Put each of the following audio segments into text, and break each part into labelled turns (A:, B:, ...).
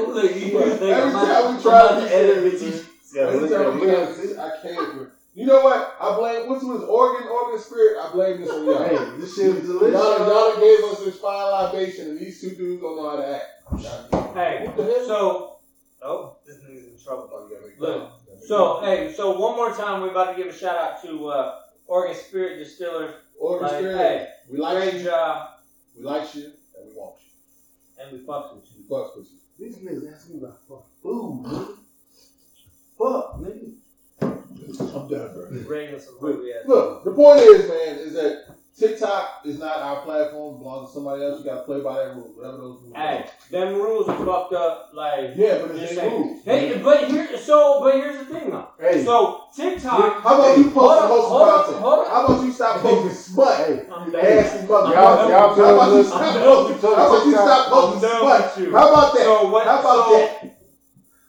A: Look, you hear thing.
B: Every
A: I'm about-
B: time we try to
A: to edit
B: edit
A: it.
B: this, Every time we try
C: at
B: I can't. You know what? I blame. What's was organ, organ spirit? I blame this on y'all.
C: Hey, this shit is
B: Y'all,
C: delicious.
B: y'all gave us this fine libation, and these two dudes don't know how to act.
A: Hey,
B: What the hell?
A: so oh, this nigga's in trouble.
B: Oh, you gotta make
A: Look. So hey, so one more time, we're about to give a shout out to uh, Oregon Spirit Distillers.
B: organ
A: Like,
B: spirit.
A: hey,
B: we like
A: great
B: you.
A: job,
B: We like you, and we want you.
A: and we fucks with you.
B: We fucks with you.
C: These niggas asking me about fucking food, nigga. Fuck, nigga.
B: I'm done, bro.
A: Bringing some hungry ass.
B: Look, the point is, man, is that TikTok is not our platform. It belongs to somebody else. You got to play by that rule, whatever those rules.
A: Hey, them rules are fucked up. Like,
B: Yeah, but it's their rules.
A: Hey, but here, so, but here's the thing though.
C: Hey,
A: So TikTok.
B: How about you post
A: on,
B: the most
A: hold on,
B: content?
A: hold on.
B: How about you stop posting smut?
C: hey,
A: I'm
B: You
A: done.
B: Nasty motherfucker.
C: Y'all- y'all
B: How about you stop posting? How about you stop posting smut?
A: you.
B: How about that?
A: So what?
B: How about
A: so,
B: that?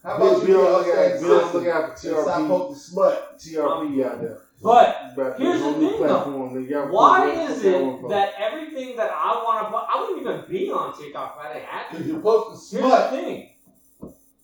B: How about you
C: be on
B: be
C: the
B: on
C: lookout,
B: that
C: be on the
B: system
C: for
B: and stop posting smut?
C: TRP out there.
A: But
C: About
A: here's the
C: on
A: thing, though.
C: platform, nigga. Y'all
A: why is it that everything that I want to put, I wouldn't even be on TikTok if I didn't have to.
B: Because you're posting
A: Here's the
B: smut.
A: thing.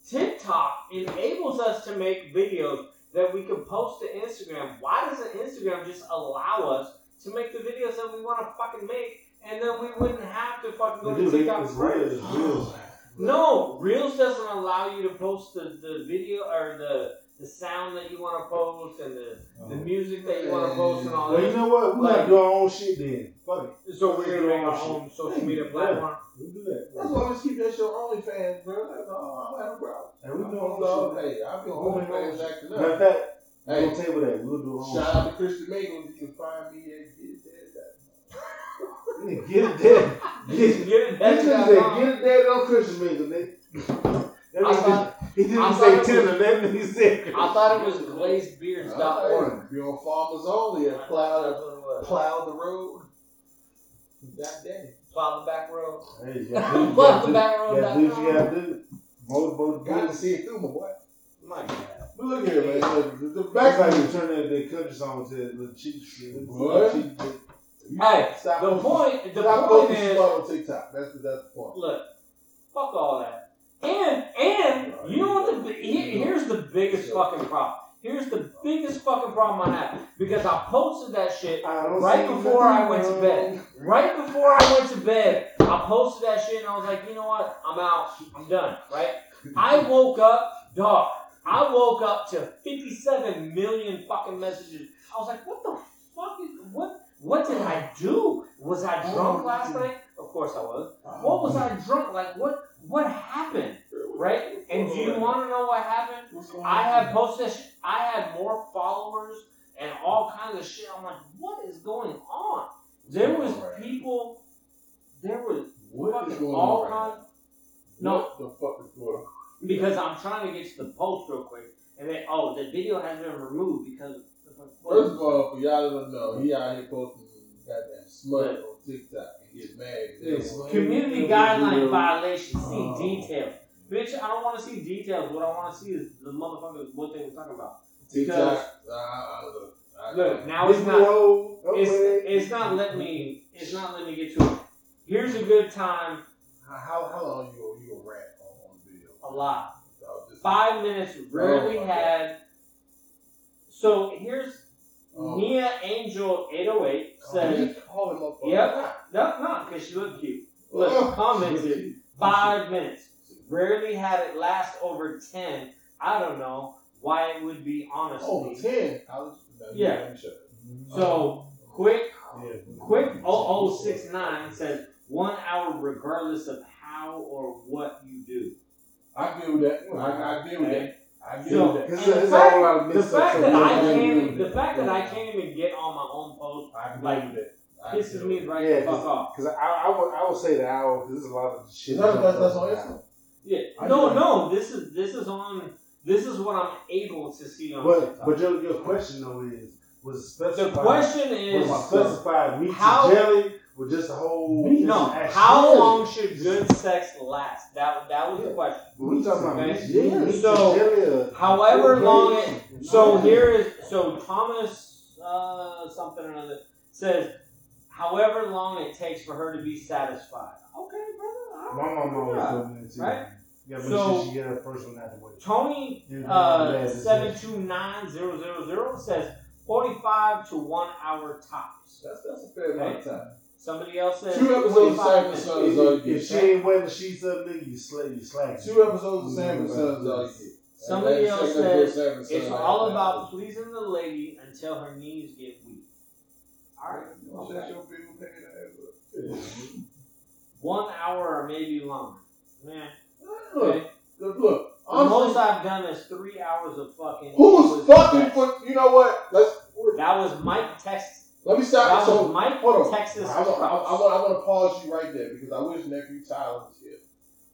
A: TikTok enables us to make videos that we can post to Instagram. Why doesn't Instagram just allow us to make the videos that we want to fucking make, and then we wouldn't have to fucking go to
C: do,
A: TikTok
C: it's
A: first?
C: real, it's real.
A: No, Reels doesn't allow you to post the, the video or the the sound that you want to post and the, the oh. music that you want to post and all
C: Well, you know what? We
A: Like-
C: gotta do our own shit then. Fuck it.
A: So we're gonna make our own social media platform.
C: We do that.
B: That's why I just keep that shit on OnlyFans, bro. Like, no, I don't have a problem.
C: And we do our own
B: dog.
C: shit.
B: Hey, I've been
C: We'll
B: on
C: make our own
B: OnlyFans acting
C: Matter of
B: up.
C: fact,
B: Hey,
C: we'll table that. We'll do our own
B: shout out to Christian Mingles. You can find me at Get It Dead.
C: Get it dead. Get it
A: Get it,
C: He
A: that's
C: just
A: not
C: said,
A: wrong.
C: get it dead on Christian Mingle, nigga. That
A: I
C: nigga
A: thought-
C: just- He didn't
A: I
C: say
A: thought it
C: tender, that nigga said
A: I thought it was glazedbeards.org.
B: Alright, Be on Farmers Only and plow,
A: That's what
B: plow the road. God damn.
A: Plow the back road.
C: Hey, you gotta do-
A: Plow the
C: you
A: back
C: gotta
A: road.
C: do- you gotta do what you gotta do. Motor boat
B: Got to see it through, my boy.
A: My God.
B: But look here, man. Look, The, the
C: That's
B: back
C: like you turn that, that country song to the cheap shit. It's
B: What?
C: cheap shit.
A: Hey,
B: Stop
A: the
B: posting-
A: point, the
B: Stop
A: point
B: posting
A: is,
B: smut on TikTok. That's the, that's the point.
A: look, fuck all that. And and you know what? The, here's the biggest fucking problem. Here's the biggest fucking problem I have because I posted that shit right before I went to bed. Right before I went to bed, I posted that shit and I was like, you know what? I'm out. I'm done. Right? I woke up, dog. I woke up to 57 million fucking messages. I was like, what the fuck is what? What did I do? Was I drunk last night? Of course I was. Uh-huh. What was I drunk? Like what? What happened? Right? And do you want to know what happened? I had posted that. I had more followers and all kinds of shit. I'm like, what is going on? There was people. There was
B: What
A: fucking all kinds. No,
B: the fuck is going on?
A: because I'm trying to get to the post real quick, and then oh, the video has been removed because.
B: First of all, for y'all that don't know, he out here posting goddamn smut on TikTok get mad.
C: Yes.
A: Community guideline violation. See
C: Oh.
A: details. Bitch, I don't want to see details. What I want to see is the motherfuckers what they were talking about.
B: TikTok. Uh, look,
A: now it's not.
C: road,
A: It's
C: okay.
A: it's not letting me. It's not letting me get to it. Here's a good time.
B: How, how, how long you gonna you gonna rant on, on the video?
A: A lot. Five minutes. Rarely
B: Oh, my God.
A: had. So here's
B: Oh.
A: Nia Angel 808
B: Oh,
A: says.
B: Oh, him.
A: Yep. No, no, because she looked cute. Look,
B: Oh,
A: commented five minutes. Rarely had it last over ten. I don't know why it would be honestly.
B: Oh, 10.
A: Yeah.
B: shut.
A: So quick, quick 0069 says one hour regardless of how or what you do.
B: I deal with that. I, I deal with that. I deal
A: So,
B: that.
C: It's
A: and the
C: it's
A: fact,
C: all a lot of
A: the fact that I can't, the fact that I can't even get on my own post
B: I can
A: like,
B: deal with that. I
A: pisses me right
C: Yeah,
A: the fuck off.
C: Because I, I, would, I would say the hour, because there's a lot of shit.
B: That's- that's- that's on Instagram.
A: Yeah.
B: I
A: No, no. This is this is on. This is what I'm able to see on
C: But,
A: TikTok.
C: but your, your question, though, is was it
A: the question is
C: it specified meat
A: how-
C: jelly with just a whole.
B: Meat?
A: no.
C: just a-
A: How
B: jelly.
A: long should good sex last? That that was the question.
C: We talking about
A: Okay.
C: meat, meat, meat
A: So,
C: and jelly. or-
A: However long it. So here is so Thomas uh, something or other says, however long it takes for her to be satisfied. Okay, brother.
C: My
A: right,
C: mama
A: good
C: always
A: job.
C: told me that too.
A: Right?
C: You gotta
A: So-
C: sure she get her first one out the way.
A: Tony
C: Yeah,
A: uh,
C: yeah, yeah.
A: seven two nine zero zero zero says forty five to one hour tops.
B: That's that's a fair amount of time.
A: Somebody else said
B: Two episodes of
A: 45
B: Sanford
A: minutes.
B: Son is all you
C: If,
B: get.
C: if she ain't wetting the sheets up, nigga, you slay, you slack.
B: Two episodes of Sanford Son is all you get.
A: Somebody else
B: that's second episode of
A: says
B: Sanford Son,
A: It's all about pleasing the lady until her knees get weak. All right. Okay.
B: your big paying ass up.
A: One hour or maybe longer. Man.
B: Look,
A: Okay.
B: look, look.
A: The most I've done is three hours of fucking.
B: who's fucking for? You know what? Let's
A: That was Mike Texas.
B: Let me
A: That
B: stop. So
A: was Mike
B: hold on.
A: Texas.
B: I want, I, I, want, I want to pause you right there because I wish nephew Tyler was here.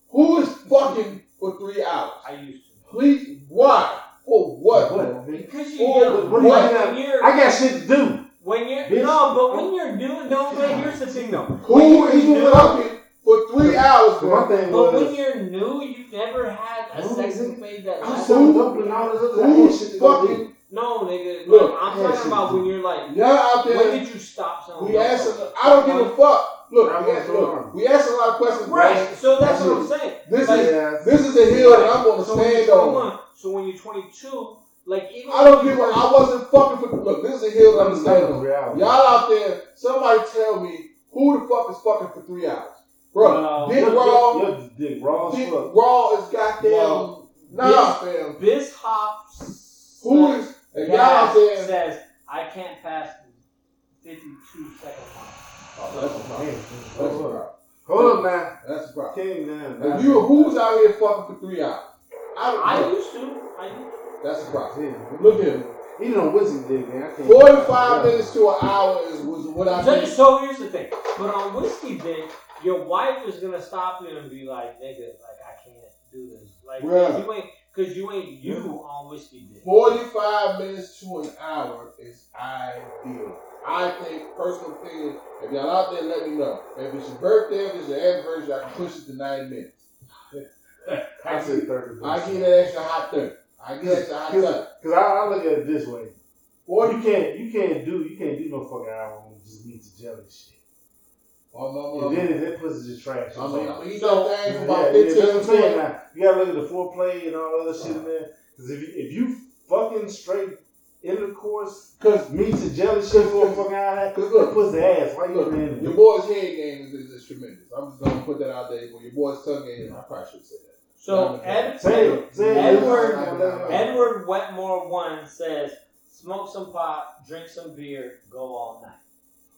B: Who is fucking for three hours?
A: I used to.
B: Please, why? For what?
C: What?
A: Because you young.
C: what
B: What?
A: When you're,
C: I got shit to do.
A: when you're
C: Bitch.
A: no, but when you're doing no, man. Here's the thing though.
B: Who is
A: new-
B: fucking for three hours,
C: So my
B: bro?
C: thing
A: But
C: was,
A: when you're new, you've never had a
C: No,
A: sex
C: nigga.
A: escapade that
C: I'm so dumb and all this other I had
B: Who's
C: shit to go do.
B: fucking?
A: No, nigga.
B: Look,
A: Look, I'm talking about when you're like,
B: Y'all out
A: when
B: there?
A: did you stop selling?
B: We
A: dope?
B: asking. I don't give a fuck. Look, we
C: not
B: ask, look, we ask a lot of questions. bro.
A: Right. So that's,
B: That's
A: what. I'm saying.
B: This
A: Like,
B: is
C: Yeah.
B: this is a hill that I'm going to
A: So
B: stand on.
A: so when you're 22, like even
B: I don't
A: when
B: give
A: you
B: a.
A: were-
B: I wasn't fucking for. Look, this is a hill that I'm
C: I'm
B: standing on. Y'all out there, somebody tell me who the fuck is fucking for three hours, bro?
A: Well,
B: Dick
C: Your-
B: Raw,
C: your- your dick raw
B: Dick. Raw is goddamn.
A: Well,
B: nah, fam.
A: Biz Hops.
B: Who is? And y'all out there?
A: says I can't pass the 52 second mark.
B: Oh, that's a problem.
C: Man,
B: That's a
C: Hold
B: problem.
C: up. Hold up now.
B: That's a problem.
C: King down.
B: If you who's out here fucking for three hours? I don't
A: I used to. I used
B: That's a problem.
C: Yeah.
B: Look at him.
C: Even on whiskey dick, man. I can't.
B: Forty-five minutes to an hour is was what I
A: So,
B: think.
A: so here's the thing. But on whiskey dick, your wife is gonna stop you and be like, "Nigga, like I can't do this. Like
B: Bruh.
A: you ain't, cause you ain't you on whiskey dick."
B: Forty-five minutes to an hour is ideal. I think personal opinion. If y'all out there, let me know. If it's your birthday, if it's your anniversary, I can push it to nine minutes.
C: I said 30
B: I give that extra hot thirty. I give that extra hot thirty.
C: Because I, I look at it this way.
B: Forty.
C: You can't, you can't do, you can't do no fucking hour on just meat to jelly shit.
B: Oh, no,
C: And
B: no,
C: then
B: no.
C: that pussy just trash.
B: I mean, I'm gonna eat
A: So-
B: that thing
C: Yeah,
B: for about
C: yeah,
B: fifteen
C: that's what I'm now. You gotta look at the foreplay and all the other shit in uh-huh. there. Because if you, if you fucking straight intercourse,
B: Cause,
C: meat to jelly shit for a fucking hour, that
B: cause look,
C: pussy ass. Why you
B: Look,
C: in
B: your boy's head game is, is, is tremendous. I'm just gonna put that out there. But your boy's tongue game, I probably should say that.
A: So Ed,
C: Say. Say.
A: Edward-
C: Edward.
A: Edward Wetmore one says, "Smoke some pot, drink some beer, go all night."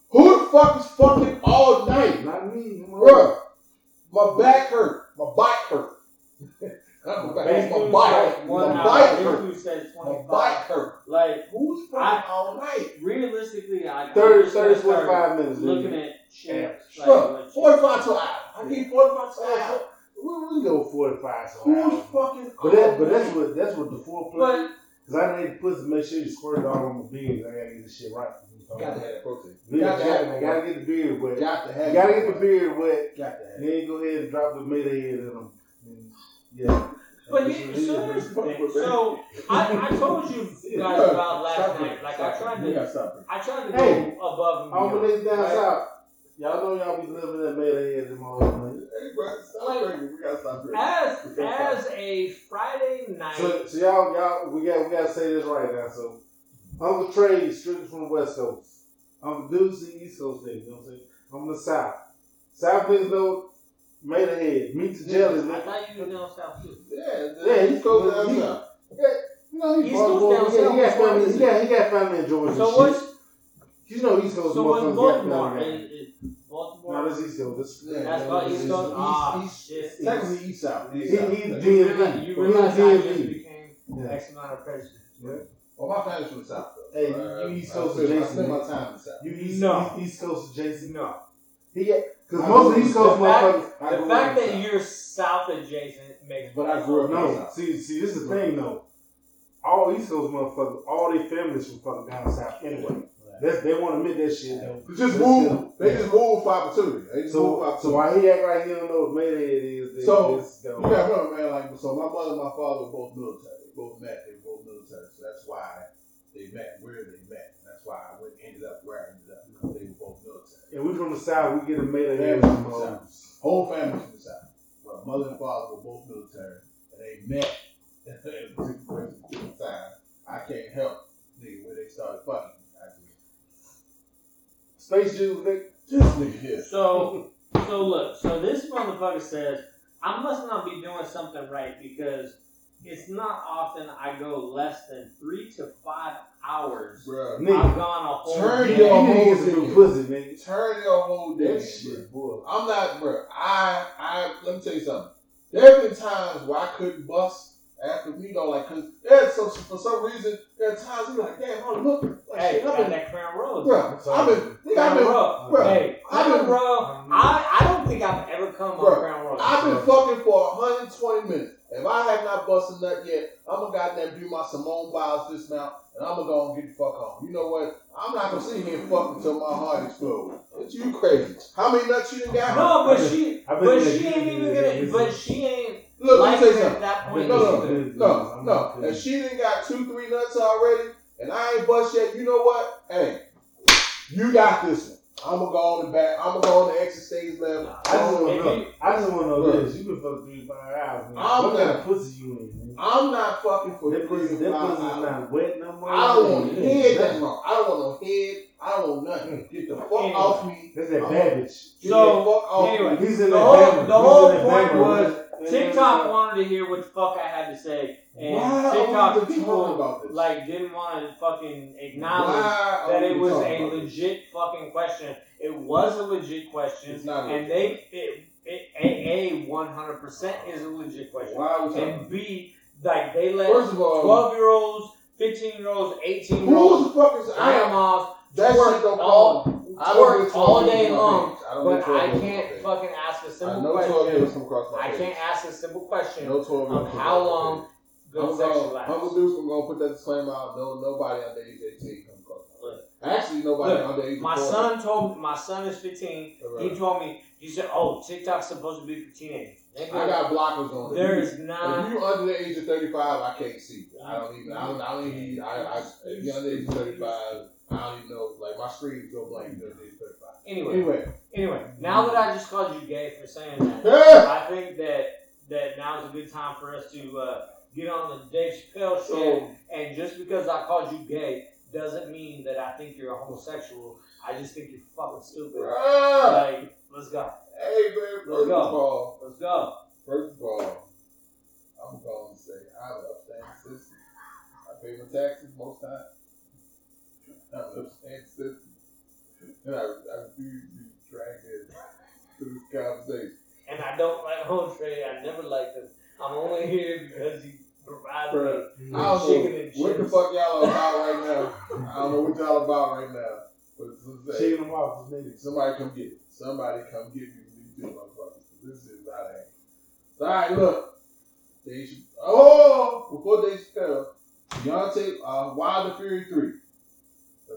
B: Who the fuck is fucking all night,
C: Not me.
B: bruh? My back hurt. My bike hurt. Not my back. My bike. My bike
A: Big
B: hurt. My bike hurt.
A: Like
B: Who's fucking
A: I-
B: all night?
A: realistically, I
C: 30,
A: I'm just gonna
C: 30, 45 minutes.
A: looking at chicks. like,
B: Bro, 45 to an hour. I need 45 to an hour.
C: We, we go 45 so
B: Who's
C: hour.
B: fucking
C: But that, but that's what that's what the foreplay.
A: But
C: Cause I need to put to make sure you squirt it all on my beard. I gotta get this shit right.
B: Got to have that protein.
C: You
B: Got
C: gotta,
B: have
C: gotta,
B: it.
C: gotta get the beard wet.
B: Got to have
C: You gotta get the beard wet.
B: Got to have it.
C: Then go ahead and drop the tomato head in them. Yeah.
A: but
C: That's
A: here, so here's the thing. So I, I told you guys about last
B: Stop
A: night. Like I tried to,
B: stop.
A: I tried to
C: Hey,
A: go above and
C: All my
A: beyond.
C: niggas down
A: right?
C: south. Y'all know y'all be living that tomato head in my own
B: Hey, bro, stop
A: Like-
B: drinking. We gotta stop drinking.
A: As as a Friday night,
C: So, so y'all, y'all, we got, we got to say this right now. So, Uncle Trey is strictly from the West Coast. Uncle Deuce is the East Coast thing. You know what I'm saying? I'm the South. South niggas know made head, meat to jelly.
A: I
C: nigga.
A: thought you were down south too.
B: Yeah,
C: Yeah,
B: he's
C: he's
B: goes
C: cool.
B: down
C: He-
B: south.
C: You know, he's
A: East Coast
C: Baltimore.
A: down
C: He got-
A: south,
C: he got family. He got, he got family in Georgia.
A: So
C: shit.
A: what's
C: You know East Coast
A: so what's
C: motherfuckers got
A: Baltimore?
C: family.
A: Is, is Baltimore?
C: No, that's East Coast. That's,
B: Yeah,
A: That's
B: yeah,
A: about
B: it's-
A: East
B: it's
A: Coast. Ah,
B: East-
A: shit.
B: East- Technically east south.
C: He, he's
B: south.
C: DMV.
A: You realize, you
C: He's
A: realize I just became
C: Yeah.
A: X amount of president.
B: Well, my family's from the south. Though.
C: Hey,
B: Uh,
C: you East Coast
B: spend- I
C: adjacent,
B: spend my time in the south.
C: You East,
A: No.
C: East, East Coast adjacent.
A: No.
C: He got because most
B: grew
C: of the East
B: up-
C: Coast
A: the fact-
C: motherfuckers.
B: I
A: The fact
B: up in the
A: that
B: south.
A: you're south adjacent makes
B: But I grew up in the
C: No,
B: south.
C: see, see, this is the thing though. All East Coast motherfuckers, all their families from fucking down south anyway. That's, they want to admit that shit though.
B: They just move.
C: good.
B: They just move for opportunity. They just move for
C: So, so
B: opportunity.
C: why he act like he don't know what Mayday it is? They,
B: So,
C: this,
B: You
C: go.
B: gotta remember, man. Like, so my mother and my father were both military. They both met. They were both military. So that's why they met where they met. And that's why I went ended up where I ended up because they were both military.
C: and we from the south, we get a Mayday
B: Yeah,
C: head from
B: from the
C: the
B: South. Whole family from the south. Well, mother and father were both military, and they met at a particular time. I can't help nigga where they started fucking. I just,
C: Space Juice, nigga.
B: this nigga here.
A: So, so look, so this motherfucker says I must not be doing something right because it's not often I go less than three to five hours.
B: Bruh,
A: I've gone a whole
B: Turn
A: day.
B: your
C: need to get
B: whole
C: some new pussy, nigga.
B: turn your whole day.
C: That shit, boy.
B: I'm not, bro. I, I, let me tell you something. There have been times where I couldn't bust after, you know, like, cause there's some, for some reason, there are times you're like, damn, oh, look, like,
A: Hey,
B: shit, I've
A: got
B: been,
A: that Crown Royal.
B: bro, I've been, nigga, I've been,
A: Road.
B: bro,
A: Hey,
B: I've been-
A: Road. I, I don't think I've ever come
B: Bro,
A: on Crown Royal.
B: I've been fucking for 120 minutes. If I have not busted nut yet, I'm gonna goddamn do my Simone Biles dismount, and I'm gonna go and get the fuck home. You know what? I'm not gonna sit here and fuck until my heart explodes. It's you crazy. How many nuts you done got?
A: no, but
C: I've been-
A: she, but
C: in
A: she ain't even gonna, but she ain't
B: Look, let me tell you something.
A: that point.
B: No, no,
A: either.
B: no, no. And she didn't got two, three nuts already, and I ain't bust yet. You know what? Hey, you got this one. I'm gonna go on the back. I'm gonna go on the exit stage left.
C: I just want to know. I just want to know
B: Bro.
C: this. You been fucking three five hours, man.
B: I'm
C: what kind
B: not-
C: of pussy you in, man?
B: I'm not fucking for
C: That
B: three
C: pussy,
B: to
C: that
B: five
C: pussy's
B: hours.
C: not wet no more.
B: I don't want
C: Yeah,
B: head. That's
C: nothing.
B: wrong. I don't want no head. I don't want nothing. Mm. Get the fuck
A: Anyway.
B: off me.
C: That's that
B: I'm-
C: babbage.
B: Get
A: So,
B: the fuck off
A: anyway.
B: me.
C: He's in
A: The
C: that
A: whole- the whole
C: in that
A: point
C: bammer,
A: was
C: man.
A: TikTok wanted to hear what the fuck I had to say, and
B: Why
A: TikTok people
B: about this?
A: like didn't want to fucking acknowledge
B: Why
A: that it was a
B: about this?
A: legit fucking question. It was a legit question, and they it, it a one hundred percent is a legit question,
B: Why are we talking?
A: and b like they let
B: First of all,
A: twelve year olds, fifteen year olds, eighteen year olds,
B: the fuck is I am?
A: grandmas
B: That shit don't
A: all-
B: call. I don't
A: twerk
B: get 12
A: all day long,
B: page. I don't
A: but I
B: years on my
A: can't fucking a
B: I
A: simple
B: know 12
A: question.
B: years come across my
A: I can't ask a simple question
B: No 12 years
A: of how long good sex
B: Uncle. Deuce, I'm gonna put that disclaimer out. No, nobody under age 18 come across my. Actually, nobody
A: Look,
B: under age
A: My
B: 40.
A: son told me, my son is 15. He
B: Right.
A: told me he said, "Oh, TikTok's supposed to be for teenagers." Nigga,
B: I got blockers on.
A: there
B: If
A: not.
B: If you under the age of 35, I can't see. I don't even. I don't. I don't even. I. I if you under the age of 35, I don't even know. Like my screen go blank the age of 35.
A: Anyway,
B: Anyway,
A: anyway, now that I just called you gay for saying that. I think that that now is a good time for us to uh, get on the Dave Chappelle show. And just because I called you gay doesn't mean that I think you're a homosexual. I just think you're fucking stupid.
B: bruh,
A: Like, let's go.
B: hey man.
A: Let's go.
B: of all,
A: Let's go.
B: first of all, I'm going to say I love system. I pay my taxes most times. I love system. And I, I refuse to be dragged into this conversation.
A: And I don't like home trade. I never liked him. I'm only here because he provides me
B: Bruh,
A: with
B: I don't
A: chicken
B: know
A: and
B: what the fuck y'all about right now. I don't know what y'all about right now. But to say,
C: Shaking them off, niggas.
B: somebody come get it. Somebody come get me when you do motherfuckers. This is out of hand. So, all right, look. They should, oh, before they spell, Deontay, uh, Wilder Fury 3.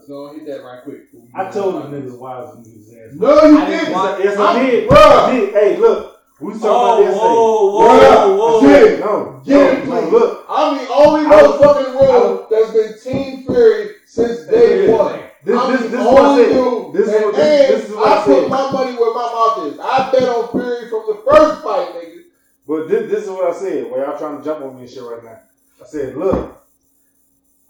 B: Let's go hit that right quick.
C: I told
B: on.
C: them niggas why I was in his ass.
B: No, you
A: I didn't
B: didn't.
A: want-
C: Yes, I did.
B: Bruh.
C: I did. Hey, look. We was talking
A: Oh,
C: about yesterday.
A: whoa, whoa,
B: Bruh,
A: whoa.
B: Jim,
C: No,
B: Get it,
C: no, no,
B: please.
C: look.
B: I'm the only
C: I was-
B: motherfucker in the
C: I
B: world that's been Team Fury since day
C: Yeah.
B: one.
C: This,
B: I'm
C: this,
B: the
C: this is
B: only dude.
C: This is
B: and,
C: what this, this is what I
B: I put my money where my mouth is. I bet on Fury from the first fight, nigga.
C: But this, this is what I said. Where y'all trying to jump on me and shit right now. I said, look,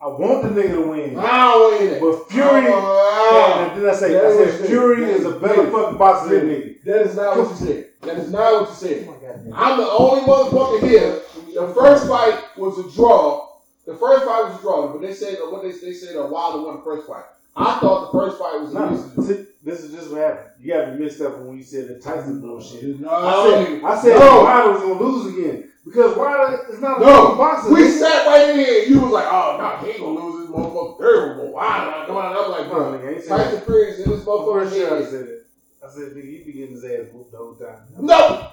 C: I want the nigga to win.
B: I don't win it.
C: But Fury, and then I say, I
B: is
C: said,
B: what you
C: Fury
B: said.
C: is a better
B: Yeah.
C: fucking boxer than nigga.
B: that is not what you said. That is not what you said.
C: Oh my goddamn.
B: I'm the only motherfucker here. The first fight was a draw. The first fight was a draw, but they said what they they said a Wilder won the first fight. I thought the first fight was a
C: No,
B: decision.
C: this is just what happened. You got me mixed up when you said the Tyson bullshit.
B: No,
C: I said, I said
B: No.
C: Wilder was gonna lose again because Wilder is not a
B: No.
C: boxer.
B: We
C: nigga.
B: sat right in here. You was like, "Oh no, he ain't gonna lose this motherfucker." Terrible. Wow, come on. I'm like, bro,
C: nigga, I ain't saying.
B: Tyson Fury is in this motherfucker.
C: pretty sure I said it. I said, nigga, he be getting his ass whooped the whole time.
B: No,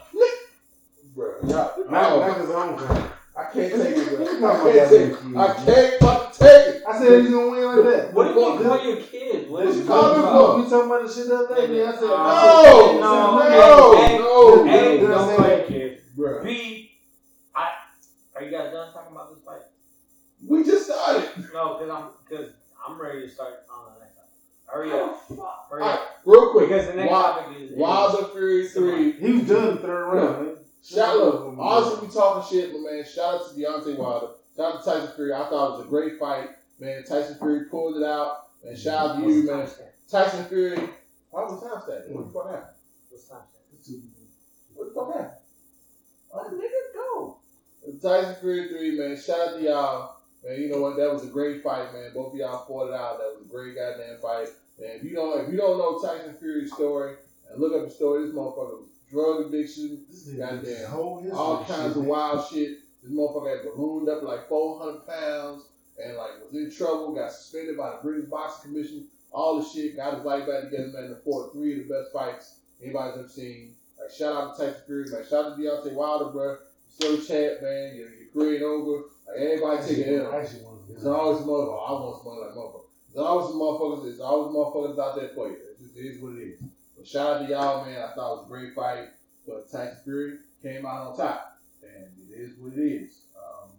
B: bro. Yeah,
C: Not, not his own time.
B: I can't take it, bro. I can't take it. I can't fucking take it.
C: I said he's gonna win like that.
A: What do you mean call your kids? What
B: this
A: is
B: is
A: you
B: called
A: talking about?
C: We talking about the shit the other day, man. I said,
B: No,
C: I said,
A: no,
B: no,
A: hey,
B: no,
A: Hey,
C: no,
A: don't
C: no.
A: call your kids.
B: bro.
A: B, I, are you guys done talking about this fight?
B: We just started.
A: No, because I'm because I'm ready to start on the next one. Hurry up, oh, hurry
B: Alright,
A: up.
B: real quick.
A: Because the next
B: Wild-
A: topic is
B: Wilder Fury three.
C: he was done the third round, man.
B: Shout look, honestly, we talking shit, but man, shout out to Deontay Wilder. Shout out to Tyson Fury. I thought it was a great fight, man. Tyson Fury pulled it out. And shout out to you, man. Tyson Fury. Why was time stamp? What the fuck happened?
A: What's time
B: What the fuck happened? Tyson Fury three, man. Shout out to y'all. Man, you know what? That was a great fight, man. Both of y'all fought it out. That was a great goddamn fight. Man, if you don't if you don't know Tyson Fury's story, and look up the story, this motherfucker was drug addiction, goddamn, all kinds of wild shit. This motherfucker had ballooned up like 400 pounds and like was in trouble, got suspended by the British Boxing Commission, all the shit, got his life back together, man, and fought three of the best fights anybody's ever seen. Like, shout out to Tyson Fury, like, shout out to Deontay Wilder, bro. Still chat, man. Your, your career ain't over. Like, everybody take an L. There's always some motherfuckers. I want some money like motherfuckers. There's always motherfuckers. There's always motherfuckers out there for you. It just is what it is. But shout out to y'all, man. I thought it was a great fight. But Tyson Fury came out on top. And it is what it is. Um,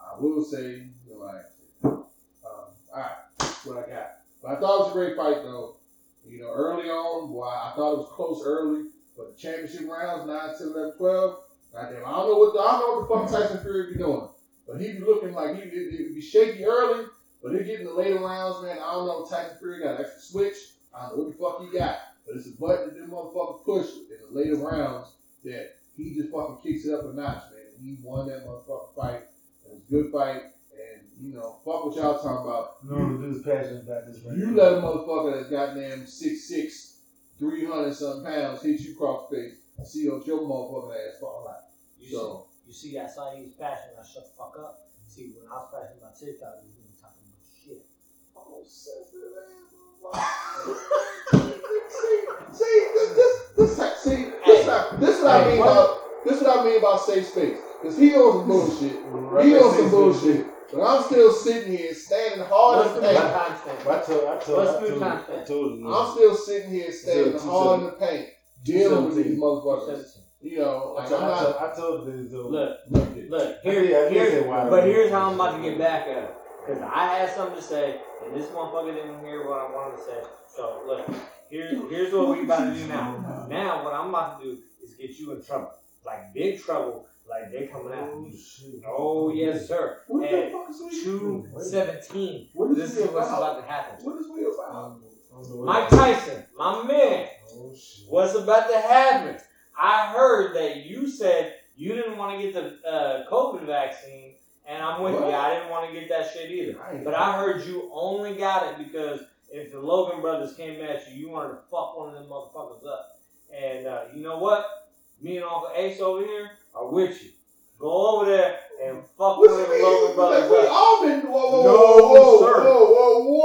B: I will say, you know, like, um, all right, that's what I got. But I thought it was a great fight, though. You know, early on, boy, I thought it was close early. But the championship rounds, 9, 10, 11, 12, goddamn, I don't know what the, I don't know what the fuck Tyson Fury be doing. But he be looking like he would be shaky early, but he get in the later rounds, man. I don't know. Tyson Fury got an extra switch. I don't know what the fuck he got. But it's a button that them motherfuckers push in the later rounds that he just fucking kicks it up a notch, man. And he won that motherfucking fight. It was a good fight. And, you know, fuck what y'all talking about.
C: No, the dude's passionate about this right
B: You
C: now.
B: let a motherfucker that's goddamn 6'6", 300 something pounds hit you cross face and see what your motherfucking ass fall out.
A: You
B: So,
A: see, you see, I saw he was passionate. I shut the fuck up. See, when I was passionate about TikTok, he was talking about shit.
B: oh, sensitive ass motherfucker. See, see, this, this, this, see, this, how- this what I
A: Hey,
B: mean
A: what?
B: about, this what I mean about safe space. Cause he on some bullshit.
C: Right
B: He
C: back
B: on
C: to
B: some bullshit. But I'm still sitting here standing hard
A: What's
B: as
A: the
B: paint.
A: timestamp?
C: I told, I told,
A: Let's
C: I
A: do
C: told,
A: time
C: I
A: stamp.
C: told him.
B: I'm still sitting here standing
C: Two
B: hard in the paint, dealing with these motherfuckers.
A: 17.
B: You know,
C: I
B: like
C: told,
B: I'm not.
C: I told this dude.
A: Look,
B: Look,
A: look, here,
C: did- I did
A: here's,
C: say why.
A: but here's how I'm about to get back at him. Because I had something to say, and this motherfucker didn't hear what I wanted to say. So, look, here's, here's what we about to do now. Now, what I'm about to do is get you in trouble. Like, big trouble. Like, they coming after
C: Oh,
A: you.
C: shit.
A: Oh, yes, sir.
B: What
A: And
B: the fuck is we?
A: 217.
B: What is
A: This is what's
B: about?
A: about to happen.
B: What is we about?
A: Mike Tyson, my man,
C: Oh, shit.
A: what's about to happen? I heard that you said you didn't want to get the uh, COVID vaccine, and I'm with
B: What?
A: you. I didn't want to get that shit either.
B: I
A: But I heard you only got it because if the Logan brothers came at you, you wanted to fuck one of them motherfuckers up. And uh, you know what? Me and Uncle Ace over here are with you. Go over there and fuck one of the? Logan brothers
B: we
A: up.
B: all been. Whoa, whoa,
A: No,
B: whoa, whoa,
A: sir.
B: whoa, whoa, whoa!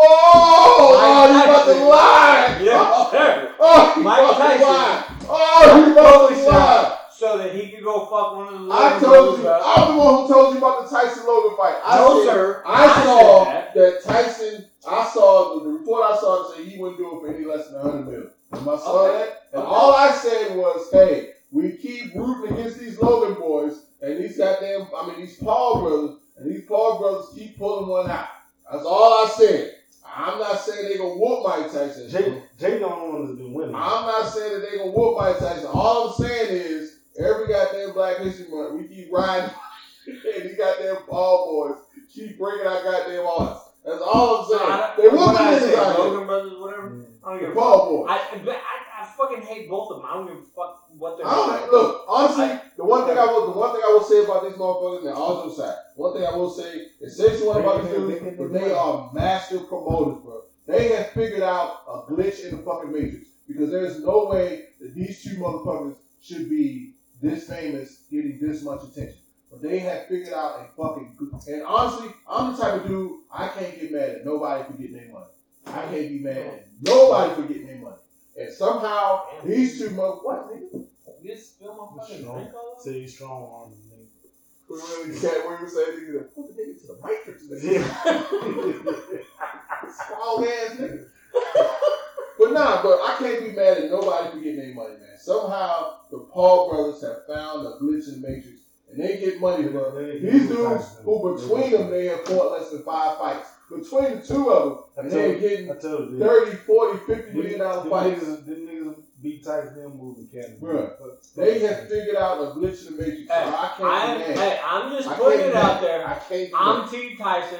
B: Oh, you about to lie?
A: Yeah, sir.
B: Oh,
A: Mike Tyson.
B: lie? Oh, you about
A: Totally
B: to lie?
A: shot so that he could go fuck one of the Logan
B: I told you. I'm the one who told you about the Tyson Logan fight. I
A: no,
B: said,
A: sir.
B: I, saw
A: that.
B: that. Tyson. I saw the, report. I saw say he wouldn't do it for any less than 100 million. And I saw
A: Okay.
B: that, and
A: Okay.
B: all I said was, "Hey, we keep rooting against these Logan boys and these goddamn. I mean, these Paul brothers, and these Paul brothers keep pulling one out." That's all I said. I'm not saying they gonna whoop Mike Tyson.
C: Jay, Jay don't want to be winning.
B: I'm not saying that they gonna whoop Mike Tyson. All I'm saying is every goddamn Black History Month, we keep riding, and these goddamn Paul boys keep breaking our goddamn hearts. That's all I'm
A: No,
B: saying.
A: I
B: they
A: don't-
B: whooping
A: what I
B: niggas out here.
A: Logan brothers, whatever.
C: Mm.
A: I don't
B: The
A: give a fuck.
B: Paul boys.
A: I, but I, I fucking hate both of them. I don't give a fuck what they're
B: I don't look honestly.
A: I-
B: the one thing I will, the one thing I will say about these motherfuckers, and all side, one thing I will say is say what about these dudes, but they are master promoters, bro. They have figured out a glitch in the fucking matrix because there's no way that these two motherfuckers should be this famous, getting this much attention. But they have figured out a fucking. gl- And honestly, I'm the type of dude I can't get mad at nobody for getting their money. I can't be mad at nobody for getting their money. And somehow these two mother what nigga?
A: You just spill my fucking
C: Strong.
A: drink all over?
C: Say you strong arm nigga.
B: We really can't. We were saying nigga, put the nigga to the matrix. Nigga. Strong ass nigga. but nah, but I can't be mad at nobody for getting their money, man. Somehow the Paul brothers have found a glitch in the matrix, and they get money, bro. These dudes who between them they have fought less than five fights. Between the two of them,
C: I
B: and they're getting
C: I told you.
B: 30, 40, 50 million dollar fights.
C: niggas, them niggas beat Tyson them moving Canada.
B: Bruh, They have figured out a glitch in the matrix. so I can't
A: I'm, hey, I'm just
B: I
A: putting it out there.
B: I can't. be
A: I'm
B: mad.
A: Team Tyson.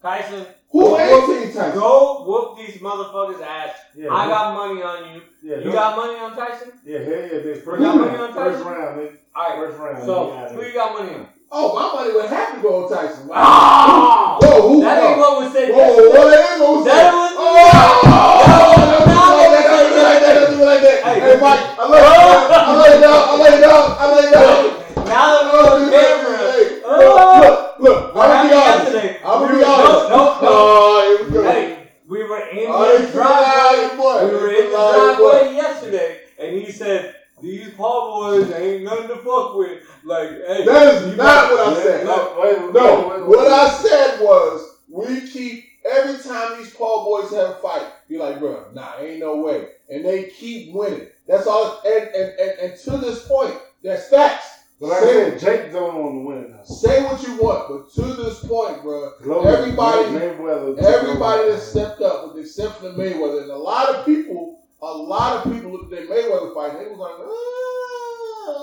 A: Tyson,
B: Who ain't
A: whoop-
B: Team Tyson?
A: Go whoop these motherfuckers' ass.
C: Yeah,
A: I got money on you.
C: yeah,
A: You got money on Tyson?
C: yeah, hell yeah, bitch. First,
A: You got money on Tyson?
C: first round, nigga.
A: All right.
C: First round.
A: So who you got money on?
B: Oh, my money would have to go on Tyson. Wow.
A: Ah!
B: Whoa, who?
A: That ain't what was said.
B: Whoa,
A: yesterday.
B: what that is what
A: That was-
B: Oh, don't do it like that, don't do it like that.
A: Hey.
B: Mike, I love you. I love you, dog. I love you, dog. I love you, dog.
A: Now that we're on camera.
B: Hey,
A: Oh.
B: Look, look,
A: What
B: I'm gonna be
A: happened
B: honest.
A: yesterday?
B: I'm gonna be honest.
A: No, no, no.
B: Oh, here we go.
A: Hey, we were in
B: Oh,
A: his
B: he's a liar,
A: driveway. We were in the driveway yesterday, and he said, "These Paul boys ain't nothing to fuck with." Like, hey,
B: That is not what I said.
C: No, wait, wait,
B: No,
C: wait, wait,
B: what
C: wait.
B: I said was we keep every time these Paul boys have a fight, be like, bro, nah, ain't no way, and they keep winning. That's all. And and and, and to this point, that's facts.
C: But like I said, Jake don't want to win now.
B: say what you want, but to this point, bro,
C: Logan,
B: Everybody-
C: Mayweather,
B: everybody that stepped up, with the exception of Mayweather, and a lot of people, a lot of people looked at that Mayweather fight, and they was like, uh,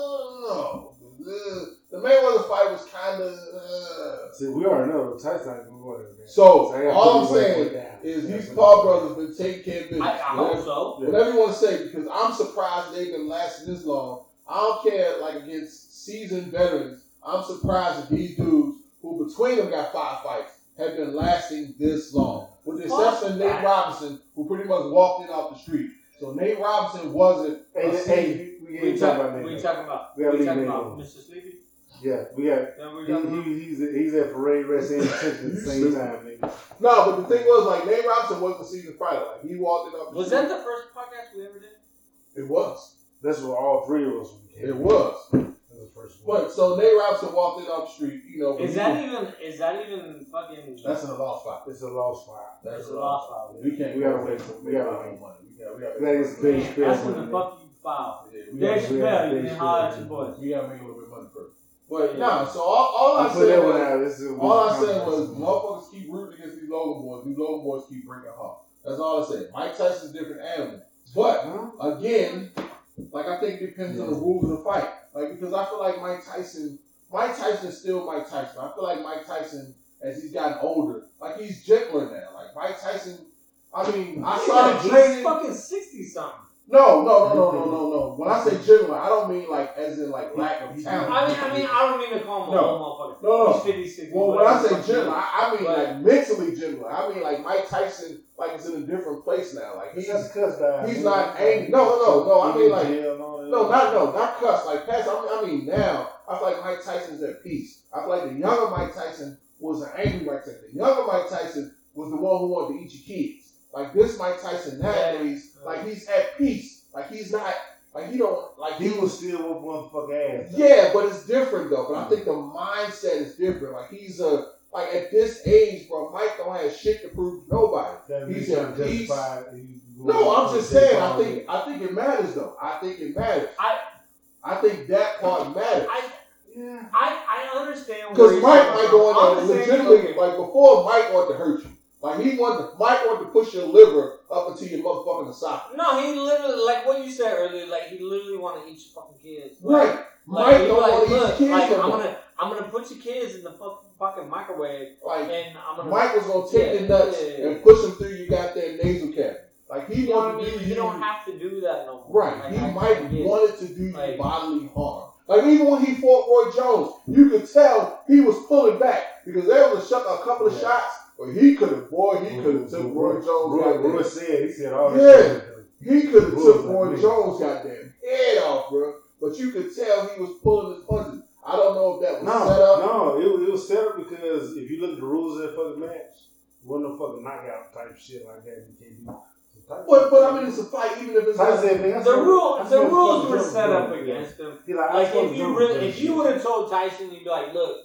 B: no, the, the Mayweather fight was kind of. Uh.
C: See, we already know Tyson ain't gonna go there. man.
B: So all I'm
C: put his weight
B: saying is
C: That's
B: these
C: what
B: Paul brothers been taking care of business.
A: I, I
B: whatever,
A: hope so.
B: Whatever you want to say, because I'm surprised they've been lasting this long. I don't care, like against seasoned veterans. I'm surprised that these dudes, who between them got five fights, have been lasting this long. With the exception of Nate. Robinson, who pretty much walked in off the street. So Nate Robinson wasn't.
C: Hey,
B: a seasoned-
C: we
A: We
C: ain't talking about
A: talking, we
C: Nate.
A: talking about,
C: We gotta
A: we
C: leave Nate alone.
A: Mr. Sleepy.
C: Yeah, we got.
A: We
C: He, he, he's he's at parade rest and attention at the same time, nigga.
B: No, but the thing was, like Nate Robinson wasn't a seasoned fighter. Like he walked it up.
A: Was that the first podcast we ever did?
B: It was.
C: That's what all three of us.
B: It was.
C: That was the first one.
B: But so Nate Robinson walked in off the street, you know.
A: Is that
B: was-
A: even? Is that even fucking?
B: that's in a lost fight.
C: It's a lost fight.
A: That's a lost file.
B: We can't.
C: We gotta wait.
B: for-
C: We gotta wait.
B: money. We gotta. We gotta.
C: That is
B: we
C: big.
A: That's when the
C: money.
A: fuck you file.
B: Yeah, we
A: Dave
B: gotta-
C: Dave
A: Chappelle, you
C: Chappelle.
A: can holler at your boys.
B: We gotta make a little bit of money first.
A: But
B: But nah, so all, all
C: I
B: I
C: put
B: said
C: that
B: was,
C: out. Is
B: all I said was, motherfuckers keep rooting against these Logan boys. These Logan boys keep breaking home. That's all I said. Mike Tyson's a different animal. But
C: Huh?
B: again, like I think it depends on the rules of the fight. Like because I feel like Mike Tyson, Mike Tyson is still Mike Tyson. I feel like Mike Tyson, as he's gotten older, like he's gentler now. Like Mike Tyson, I mean, I started
A: He's
B: training.
A: fucking sixty something.
B: No, no, no, no, no, no, no. When I say gentler, I don't mean like as in like lack of talent.
A: I mean, I mean, I don't mean to call him a
B: No.
A: old motherfucker.
B: No, no.
A: He's 50, 60.
B: Well, when I say
A: he.
B: I, I mean
A: But-
B: like mentally gentler. I mean like Mike Tyson, like is in a different place now. Like he's
C: That's cuss guy.
B: he's not angry. No, no, no, no, I mean, like-
C: jail and all that.
B: no, not no, not cuss. Like past, I mean, I mean now, I feel like Mike Tyson's at peace. I feel like the younger Mike Tyson was an angry Mike Tyson. The younger Mike Tyson was the one who wanted to eat your kids. Like this Mike Tyson nowadays,
A: Yeah.
B: like he's at peace. Like he's not, like he don't, like
C: He was still with motherfucker ass.
B: Yeah, but it's different though. But I mm-hmm. think the mindset is different. Like he's a like at this age, bro. Mike don't have shit to prove to nobody.
C: That
B: He's
C: he's
B: at peace.
C: justify.
B: No, I'm just saying. I think I think it matters though. I think it matters.
A: I-
B: I think that part matters.
A: I,
C: Yeah.
A: I, I understand.
B: Because Mike might
A: from.
B: go in
A: I'm
B: there legitimately.
A: okay,
B: Like before, Mike wanted to hurt you. Like he wanted, Mike wanted to push your liver up into your motherfucking esophagus.
A: No, he literally, like what you said earlier, like he literally want to eat your fucking kids.
B: Right.
A: Like,
B: Mike
A: he
B: don't
A: like,
B: want to eat
A: look,
B: kids
A: like, I'm gonna, I'm gonna put your kids in the fucking, fucking microwave,
B: Like
A: and I'm gonna.
B: Mike was gonna take
A: Yeah,
B: your nuts
A: yeah, yeah.
B: and push them through your goddamn nasal cavity. Like he
A: you know what I
B: wanted to do
A: You don't have to do that no more.
B: Right.
A: Like,
B: he
A: I- I
B: might
A: get it.
B: wanted to do
A: Like-
B: bodily harm. Like even when he fought Roy Jones, you could tell he was pulling back because there was a, shot, a couple of
C: Yeah.
B: Shots where he could have, boy, he could have took Roy Jones.
C: Roy,
B: goddamn-
C: Roy said he said all
B: Yeah.
C: this.
B: He could have took
C: was like,
B: Roy
C: "Nigga."
B: Jones goddamn head off, bro. But you could tell he was pulling his punches. I don't know if that was
C: No,
B: set up.
C: no, it, was- it was set up because if you look at the rules of that fucking match, it wasn't no fucking knockout type shit like that. You can't do.
B: But but I mean, it's a fight, even if it's not.
C: said, "Man,
A: The
C: saw-
A: rule, the rules were set
C: bro."
A: up against him.
C: Like,
A: Like if you really, if you would have told Tyson, you'd be like, look,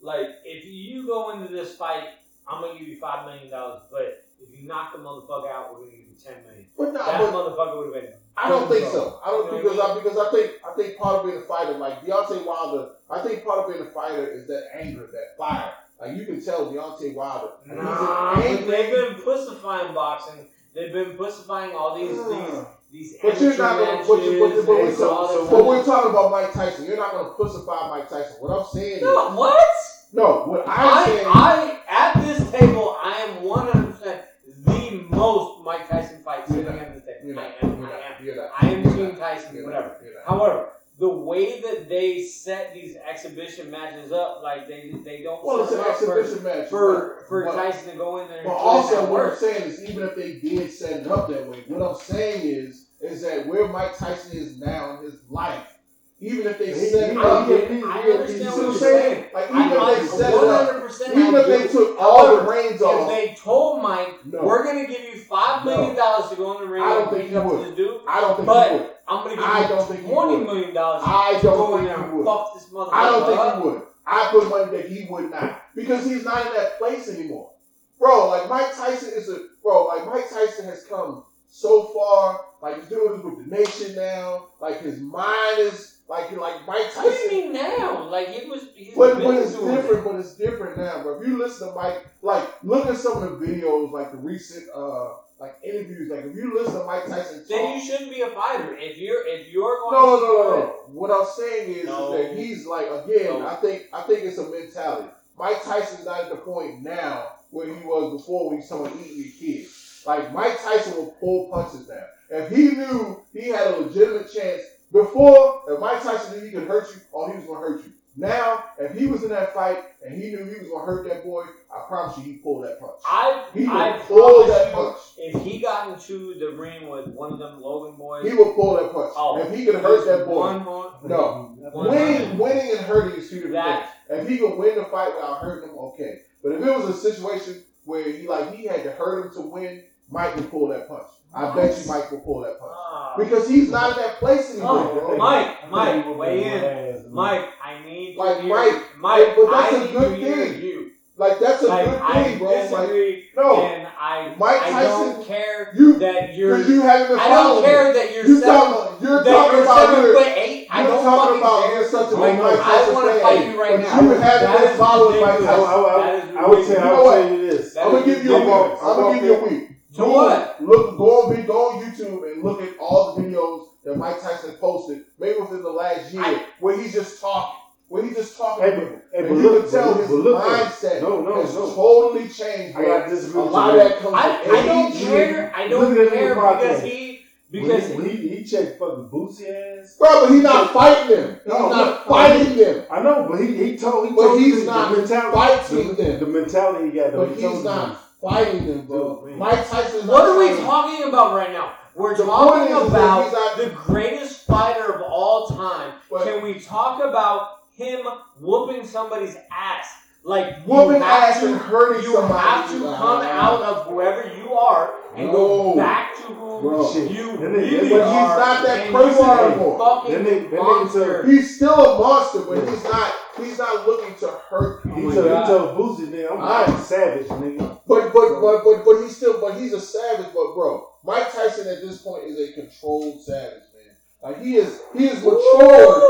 A: like if you go into this fight, I'm gonna give you five million dollars, but if you knock the motherfucker out, we're gonna give you ten million.
B: But nah,
A: That
B: but
A: motherfucker would have been.
B: I don't think so. I don't
A: You know
B: because
A: I
B: I because I think I think part of being a fighter, like Deontay Wilder, I think part of being a fighter is that anger, that fire. Like you can tell Deontay Wilder.
A: Nah,
B: he's
A: but
B: an
A: they've been pussifying boxing. They've been pussifying all these these these
B: But you're not gonna- but you- but you- but
A: and
B: we talk-
A: all this
B: But we're talking about Mike Tyson. You're not gonna pussify Mike Tyson. What I'm saying
A: No,
B: is,
A: what?
B: no. What I'm saying,
A: I, I, at this table, I am 100% the most Mike Tyson fight sitting this table.
B: you're
A: I am. I am. I am Team. Tyson, whatever. However, the way that they set these exhibition matches up, like they they don't
B: Well, it's
A: set
B: an
A: up for,
B: exhibition match.
A: for, for
B: but,
A: Tyson to go in there
B: but also, what I'm saying is, even if they did set it up that way, what I'm saying is, is that where Mike Tyson is now in his life, even if they
C: He-
B: set it up,
A: I,
C: he-
A: I
C: he-
A: understand what you're saying.
B: Like
A: I,
B: even if
A: I,
B: they set it up, even if they
A: do.
B: took all the reins
A: If
B: off,
A: they told Mike,
B: no,
A: we're gonna give you five million dollars to go in the ring
B: I don't think he would.
A: dude,
B: I don't think
A: but-
B: he would.
A: I'm gonna give
B: I
A: you
B: don't think he
A: twenty
B: would.
A: million dollars
B: I don't
A: in
B: think he would.
A: fuck this motherfucker
B: I don't think
A: up.
B: he would. I put money that he would not because he's not in that place anymore, bro. Like Mike Tyson is a bro. Like Mike Tyson has come so far. Like he's doing this with the nation now. Like his mind is like you know, like Mike
A: What do you mean now? Like it was. He's
B: But, but it's different.
A: it.
B: But it's different now, bro. If you listen to Mike, like look at some of the videos, like the recent uh like interviews. Like if you listen to Mike Tyson talk,
A: Then you shouldn't be a fighter. If you're if you're going
B: No, no, no, no, no. What I'm saying is,
A: No.
B: is that he's like again.
A: No.
B: I think I think it's a mentality. Mike Tyson's not at the point now where he was before when he's someone eating your kids. Like Mike Tyson will pull punches now. If he knew he had a legitimate chance before, if Mike Tyson knew he could hurt you, oh, he was gonna hurt you. Now, if he was in that fight and he knew he was gonna hurt that boy, I promise you, he pulled that punch.
A: I
B: He
A: I
B: would pull that
A: promise
B: punch.
A: if he got into the ring with one of them Logan boys,
B: He would pull that punch.
A: Oh,
B: if he could hurt that boy,
A: one more,
B: No.
A: One
B: winning, winning and hurting is two different things. If he could win the fight without hurting him, okay. But if it was a situation where he like he had to hurt him to win, Mike would pull that punch. I bet you Mike will pull that punch. Because he's not in that place oh, anymore,
A: Oh,
B: bro.
A: Mike, Mike, weigh in. Mike, I need to
B: Like,
A: hear,
B: Mike,
A: Mike,
B: but that's
A: I
B: a good thing.
A: you.
B: Like that's a
A: Like,
B: good
A: I
B: thing, bro. Like no,
A: and I,
B: Mike
A: I
B: Tyson,
A: don't care
B: you
A: that you're.
B: because You haven't been
A: I don't care that you're.
B: You
A: seven.
B: talking, you're
A: that
B: talking
A: you're
B: about
A: seven
B: you're,
A: foot eight. I
B: you're
A: don't
B: talking about
A: care.
B: you're such a
C: Oh,
B: big
C: no,
B: Mike
A: I
B: Tyson
A: want to
B: fan.
A: fight you right
B: but
A: now.
B: you haven't
A: That
B: been
A: is
B: following Mike.
C: I,
B: Tyson.
C: I,
A: That is
C: I, I would say. I
B: You know
C: would
B: what?
C: tell you this.
A: That
B: I'm gonna give you a week. I'm gonna give you a week.
A: To
B: Go-
A: what?
B: Look, go on, go on YouTube and look at all the videos that Mike Tyson posted, maybe within the last year,
A: I-
B: where he's just talking, where he's just talking.
C: Hey,
B: to
C: but, but
B: and
C: look,
B: you can tell
C: but,
B: his
C: but look,
B: mindset
C: No, no,
B: has
C: no.
B: totally changed.
C: I got to
B: a lot of that comes
A: I, I don't care. I don't
C: at
A: care because he because
C: when he, when he, he checked fucking Boosie ass.
B: Bro, but he's not fighting them. He's
C: No,
B: not fighting them.
C: I know, but he he told he
B: But
C: told
B: he's not
C: the mentality,
B: fighting
C: the,
B: them.
C: the mentality he got. Though.
B: But
C: he
B: he's not
C: dude.
B: Fighting them, bro.
C: Dude.
B: Mike Tyson's not
A: What are we
B: fighting
A: talking about right now? We're
B: The
A: talking
B: point is that
A: about
B: not-
A: the greatest fighter of all time.
B: But-
A: Can we talk about him whooping somebody's ass? Like
B: Whooping
A: you have
B: ass
A: to,
B: and hurting
A: you
B: somebody.
A: have to come out of whoever you are and go back to who
B: Bro.
A: You
C: Then
A: really
C: then
B: But he's not that person anymore.
A: a
C: Then they- then they
A: monster.
B: He's still a monster, but he's not. He's not looking to hurt
C: He
B: people.
A: my
C: told, he
A: God.
C: told nigga, I'm, I'm a savage, nigga.
B: But but but but but he's still. But he's a savage. But bro, Mike Tyson at this point is a controlled savage, man. Like he is. He is matured.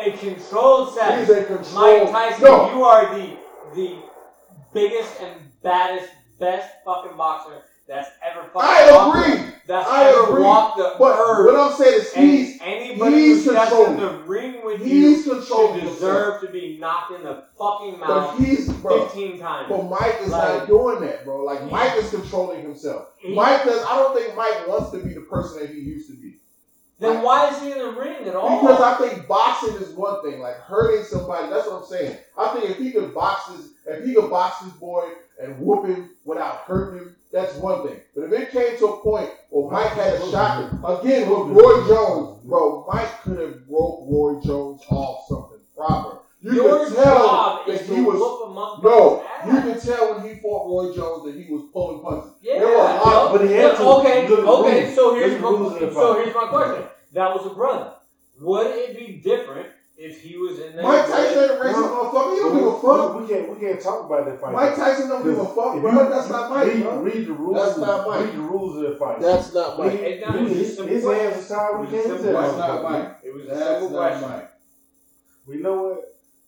A: A controlled
B: He's
A: savage.
B: a controlled.
A: Mike Tyson,
B: No,
A: you are the the biggest and baddest, best fucking boxer that's ever fucking
B: I
A: walked
B: agree.
A: that's
B: I
A: ever
B: agree.
A: walked the
B: But
A: earth.
B: what I'm saying is
A: and
B: he's
A: anybody
B: he's
A: who steps in the ring with
B: he's
A: you
B: controlling
A: should deserve to be knocked in the fucking
B: But
A: mouth
B: he's bro.
A: 15 times.
B: But Mike is
A: Like-
B: not doing that, bro. Like Mike is controlling himself. Mike does. I don't think Mike wants to be the person that he used to be.
A: then why is he in the ring at all?
B: Because I think boxing is one thing, like hurting somebody. That's what I'm saying. I think if he could box this, if he could box this boy and whoop him without hurting him, that's one thing. But if it came to a point where Mike had a shot again with Roy Jones, bro, Mike could have broke Roy Jones off something proper. You
A: Your
B: could tell
A: job
B: that
A: is
B: he was.
A: whoop a motherfucker's
B: No,
A: ass.
B: you could tell when he fought Roy Jones that he was pulling punches.
A: Yeah,
B: There were a lot-
A: no,
C: but he had to.
A: Okay,
C: Look at the
A: okay.
C: rules.
A: So here's
C: Look at the rules
A: my so here's my question. That was a brother. Would it be different if he was in there?
B: Mike Tyson ain't a racist motherfucker. He don't give a fuck.
C: We can't, we can't talk about that fight.
B: Mike Tyson don't give a fuck,
C: If
B: bro.
C: you-
B: That's not Mike,
C: read,
B: bro.
C: read the rules.
B: That's not Mike.
C: Read the rules of the fight.
B: That's not Mike.
A: It's not-
C: he-
A: it's
C: his, his hands was tied. We
A: It's
C: can't
A: simple.
C: tell
B: That's not Mike.
A: It was a
B: That's
A: simple
B: not
A: question.
B: Mike.
C: We know what?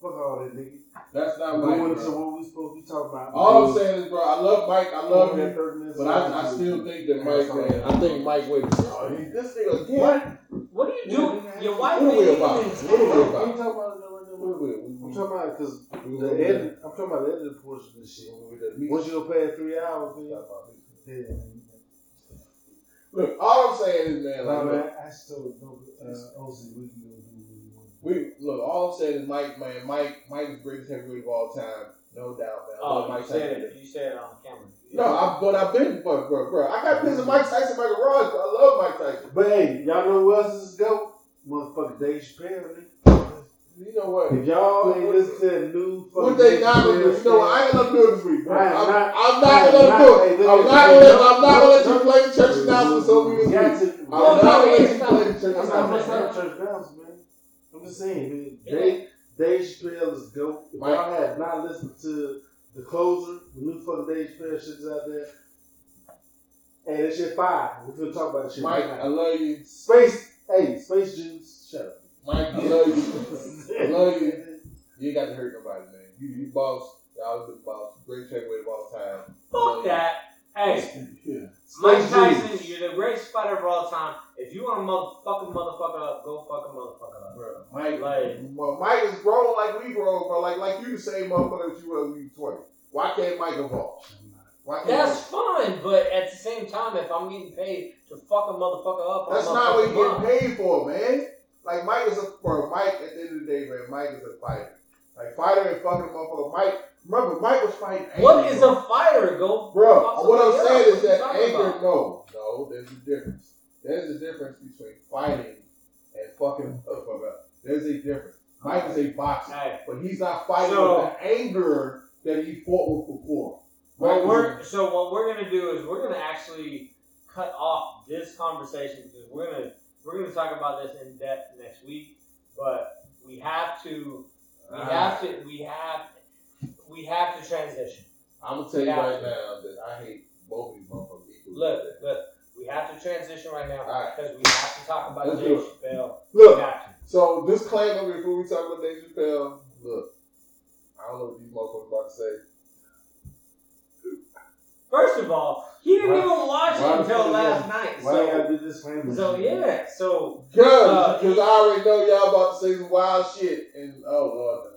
C: Fuck all that, nigga.
B: That's not Mike.
C: Going to what we supposed to be talking about.
B: All I'm saying is, bro, I love Mike. I love him. But I, I still think that Mike, man, I think Mike Wade. Oh, he, this nigga again.
A: What are you doing? Your wife
B: What are we
A: ain't
B: about?
A: even
B: What are we
A: in
B: about?
C: I'm talking about it right now.
B: Wait, wait,
C: I'm talking about because the
B: we-
C: edit. I'm talking about the editing portion of this shit.
B: we-
C: Once you go past three hours, man. Yeah.
B: Look, all I'm saying is, man, like,
C: man, I still don't. Uh, OC, we can go do what we
B: look. All I'm saying is, Mike, man, Mike, Mike is the greatest heavyweight of all time, no doubt, man.
A: Oh,
B: Mike
A: you said
B: Tyson.
A: it. You said it on camera.
B: No, I, but I've been, but bro, bro, I got pissed at Mike Tyson, my garage. But I love Mike Tyson.
C: But hey, y'all know who else is go? Motherfucker Dave Chappelle. nigga.
B: You know what?
C: If y'all ain't listen to new fucking
B: What they
C: Dave
B: not gonna do? You know what? I ain't gonna do it this week, bro.
C: I am
B: I'm,
C: not-
B: I'm not gonna
C: not-
B: do
C: hey,
B: it.
C: look
B: I'm
C: at-
B: not gonna. I'm not gonna let you play the church announcements over me this
C: Got
B: week.
C: to-
B: I'm
A: Oh,
B: not gonna let you play the church
C: I'm I'm just saying, man.
A: Yeah.
C: Dave, Dave Chappelle is dope. If
B: Mike-
C: y'all have not listened to the closer, the new fucking Dave Chappelle shit is out there. Hey, that shit fire. We're gonna talk about that shit
B: Mike,
C: right
B: I love you.
C: Space, hey, Space Juice, shut up.
B: Mike, I love you. I love you. You ain't got to hurt nobody, man. You, you boss. Y'all the boss. Great heavyweight of all time.
A: Fuck that. Hey,
B: Yeah.
A: Mike Tyson, you're the greatest fighter of all time. If you want to motherfucking motherfucker up, go fuck a motherfucker up.
B: Bro, Mike,
A: Like-
B: Mike is grown like we grown, bro. Like like you the same motherfucker that you were when you were 20. Why can't Mike evolve?
A: That's fine, but at the same time, if I'm getting paid to fuck a motherfucker up,
B: That's
A: I'm
B: not what you're getting paid for, man. Like Mike is a bro. Mike at the end of the day, man. Mike is a fighter. Like fighter and fucking motherfucker. Mike. Remember, Mike was fighting.
A: What is
B: bro.
A: a fighter? Go
B: bro? What I'm saying
A: else.
B: is that anger.
A: talking
B: No, no. There's a difference. There's a difference between fighting and fucking uh, a motherfucker. Uh, there's a difference. Mike is a boxer, but he's not fighting
A: So-
B: with the anger that he fought with before.
A: what we're so what we're gonna do is we're gonna actually cut off this conversation because we're gonna we're gonna talk about this in depth next week. But we have to we
B: a-
A: have to we have we have to transition.
B: I'm gonna tell you
A: Yeah.
B: right now that I hate both of these motherfuckers equally.
A: Look, look, we have to transition right now
B: Alright.
A: because we have to talk about
B: Let's
A: Dave. Chappelle.
B: Look,
A: We have to.
B: So disclaimer before we talk about Dave Chappelle. Look, I don't know what these motherfuckers about to say.
A: First of all, he didn't
C: Why-
A: even watch
C: why
A: it until
C: the
A: last night.
C: Why you gotta
A: So,
C: do this famous
A: so yeah, so
B: Cause,
A: Uh,
B: cause I already know y'all about to say some wild shit, and oh lord, have mercy.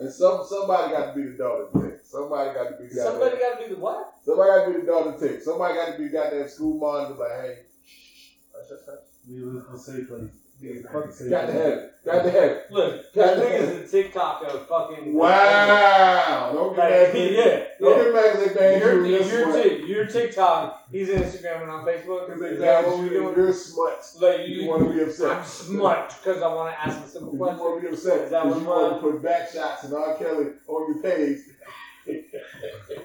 B: And some somebody got to be the daughter tick. Somebody got to be the
A: somebody got to be the what?
B: somebody got to be the daughter tick. Somebody got to be goddamn school monitor. Like, hey, shh, hush, hush, hush.
C: You live in a safe place. Yeah, fuck safe
B: got to
C: place.
B: have it. Got to have it.
A: Look,
B: God
A: that nigga's a TikTok of fucking.
B: Wow! Don't get
A: Like,
B: mad.
A: yeah,
B: at me.
A: yeah.
B: Don't get mad because they banned
A: You're,
B: you.
A: you're,
B: You're smut.
A: You're TikTok. He's Instagram and on Facebook.
B: Because they
A: Is that what
B: banned
A: we
B: you.
A: doing?
B: You're smut.
A: Like
B: You
A: you,
B: want to be upset.
A: I'm smart because I want to ask a
B: If
A: simple
B: you
A: question.
B: want to be upset
A: Is that
B: because you want to put back shots and R. Kelly on your page.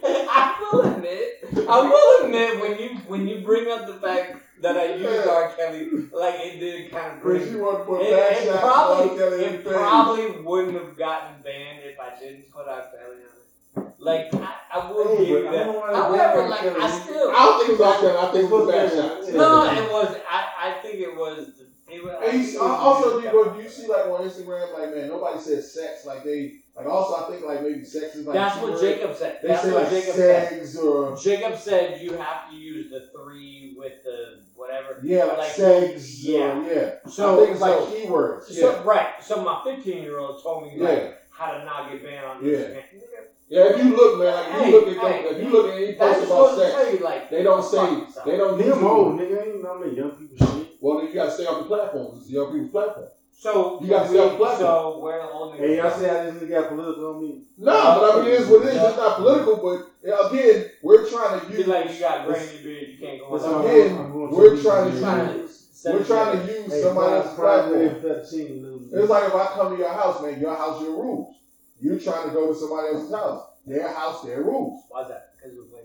A: I will admit, I will admit when you when you bring up the fact that I used R. Kelly, like it did kind of bring.
B: Because you want to put
A: It, it
B: R.
A: probably
B: Kelly
A: it probably wouldn't have gotten banned if I didn't put R. Kelly on it. Like I, I will
C: Hey, oh,
A: give
C: I
A: that. However, like
C: R.
A: I
C: Kelly.
A: still
B: I don't think it was R. Kelly. I think it was back shots.
A: no, it was. I, I think it was. It was
B: And you see, also, do you, do you see like on Instagram, like man, nobody says sex. Like they, like also, I think like maybe sex is like.
A: That's what. Jacob said.
B: They
A: That's
B: say
A: what
B: like
A: Jacob said.
B: or
A: Jacob said you have to use the three with the whatever.
B: yeah, like,
A: Like,
B: sex.
A: yeah.
B: Or, yeah.
A: So
B: I think it's like
A: so,
B: keywords.
A: so
B: Yeah.
A: right. So my 15 year old told me like
B: Yeah.
A: how to not get banned on
B: Yeah.
A: Instagram.
B: Yeah, if you look, man, like if
A: Hey,
B: you look at
A: hey,
B: them, if you look at any
A: That's
B: post about sex,
A: tell you like
B: they don't say they don't use
C: Them
B: it.
C: old nigga ain't none of young people shit.
B: Well, then you gotta stay off the platform. It's young people's platform.
A: So
B: You gotta
A: we-
B: stay on platform.
A: So we're the only.
C: Hey, y'all see how this nigga got political on me?
B: No, but I mean, it is what it is. It's not political, but again, we're trying to
A: You
B: use.
A: like you got gray in your beard. You can't go on.
C: all-
B: Again, we're trying to
C: beach.
A: trying to.
B: We're trying to use
C: Hey,
B: somebody
C: fry-
B: else's platform.
C: bread, fettuccine noodles.
B: It's like if I come to your house, man, your house, your rules. You're trying to go to somebody else's house. Their house, their rules.
A: Why's that? Because we play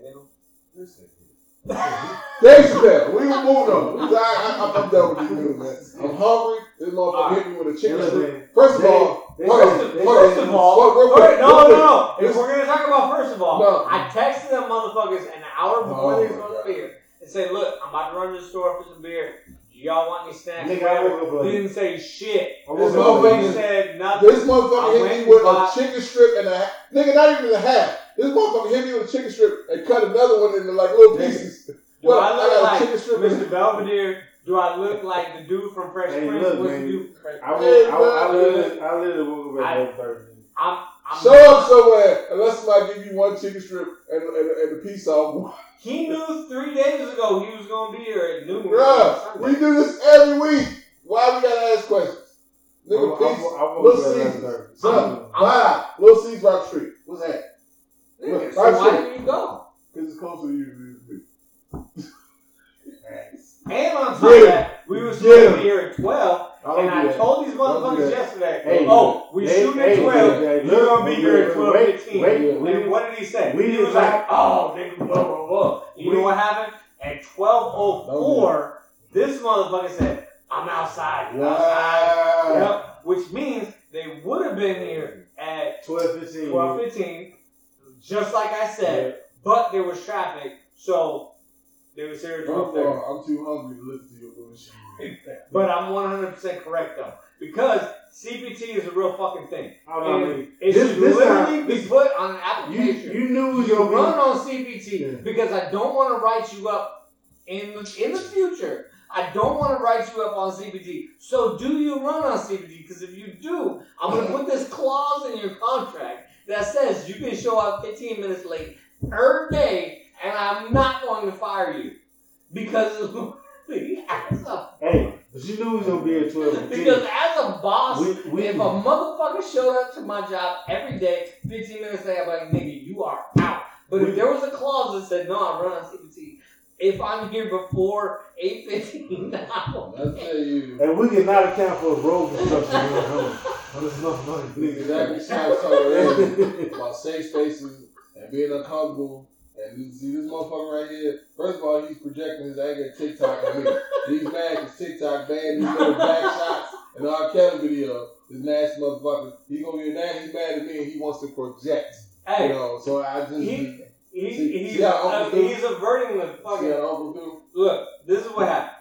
B: Dave Chappelle, we were moving on. I, I, I'm done with you, man. I'm hungry. This motherfucker hit me with a chicken strip. First of
C: They-
B: all,
C: they
B: hold
C: say-
B: on,
C: they
B: hold
C: say-
B: on.
A: First of all,
B: Hold- real quick,
A: no,
B: real
A: no,
B: quick.
A: no. If we're gonna talk about first of all,
B: No.
A: I texted them motherfuckers an hour before
B: Oh
A: they was going to beer and said, "Look, I'm about to run to the store for some beer. Do y'all want any snacks?
C: Nigga, I woke up late.
A: Didn't say shit.
C: I
A: This
C: woke up
A: motherfucker
C: late.
A: said nothing.
B: This motherfucker
A: I
B: hit
A: went
B: me with a chicken strip and a half. Nigga, not even a half. This motherfucker hit me with a chicken strip and cut another one into like little pieces.
A: Do
B: What,
A: I
B: I
A: look
B: got
A: like
B: strip and-
A: Mr. Belvedere? Do I look like the dude from Fresh
C: Hey,
A: Prince?
C: look,
A: What's
C: man.
A: the dude from Fresh
C: I,
A: Prince?
C: woke, I, I, literally, I literally woke up at eleven thirty.
A: I'm, I'm,
B: Show up somewhere unless somebody give you one chicken strip and, and, and a piece off.
A: He knew three days ago he was gonna be here at noon.
B: Bruh, we do this every week. Why we gotta ask questions?
C: I,
B: Nigga,
C: I,
B: peace.
C: I woke
B: Little
C: up at
B: Caesars.
C: eleven thirty.
B: Son,
A: I'm-
B: bye. Little C's Rock Street. What's that?
A: Nigga,
B: Right
A: so why
B: foot.
A: didn't you go?
B: Because it's closer to you than it is to me.
A: And on top
B: Get
A: of that, we were
B: Get
A: supposed to be here at twelve,
B: I don't
A: and I
B: that.
A: told these motherfuckers yesterday,
C: Hey,
A: "Oh, we
C: hey,
A: shooting at
C: hey,
A: twelve.
C: hey,
A: You're gonna be here at
C: wait,
A: twelve
C: wait,
A: fifteen.
C: wait, wait.
A: And what did he say?
C: We
A: he was like,
C: not-
A: "Oh, nigga, blah blah blah." You
C: We-
A: know what happened? At twelve oh four, this motherfucker said, "I'm outside." I'm outside. Yep. Which means they would have been here at
C: Twelve fifteen.
A: twelve fifteen, just like I said. But there was traffic, so they were here at twelve
B: of
A: thirty.
B: all, I'm too hungry to listen to your bullshit.
A: But I'm 100% correct though, because CPT is a real fucking thing.
C: I know.
A: it
C: This-
A: should
C: this
A: literally be put on an application.
C: you knew it was
A: You run on CPT
C: Yeah.
A: because I don't want to write you up in the, in the future. I don't want to write you up on CPT. So do you run on CPT? Because if you do, I'm gonna put this clause in your contract that says you can show up 15 minutes late per day, and I'm not going to fire you because
C: Hey, but you knew it was gonna be at twelve fifteen.
A: because as a boss,
C: we, we,
A: if a motherfucker showed up to my job every day, 15 minutes later, I'm like, nigga, you are out. But
C: We-
A: if there was a clause that said, no, I run on CPT, if I'm here before 8.15, I will
B: I tell you.
C: and we cannot account for road construction going on. On this motherfucking
B: Nigga,
C: thing.
B: that was how I told earlier about safe spaces and being uncomfortable. And you see this motherfucker right here. First of all, he's projecting his anger at TikTok at me. He's mad because TikTok banned these little back shots in the R. Kelly video. This nasty motherfucker. He gonna get mad. He's mad at me and he wants to project. You
A: Hey,
B: know, so I just
A: He- he,
B: See-
A: he's,
B: see Uncle do?
A: he's averting the
B: see
A: fucking.
B: how Uncle do.
A: Look, this is what happened.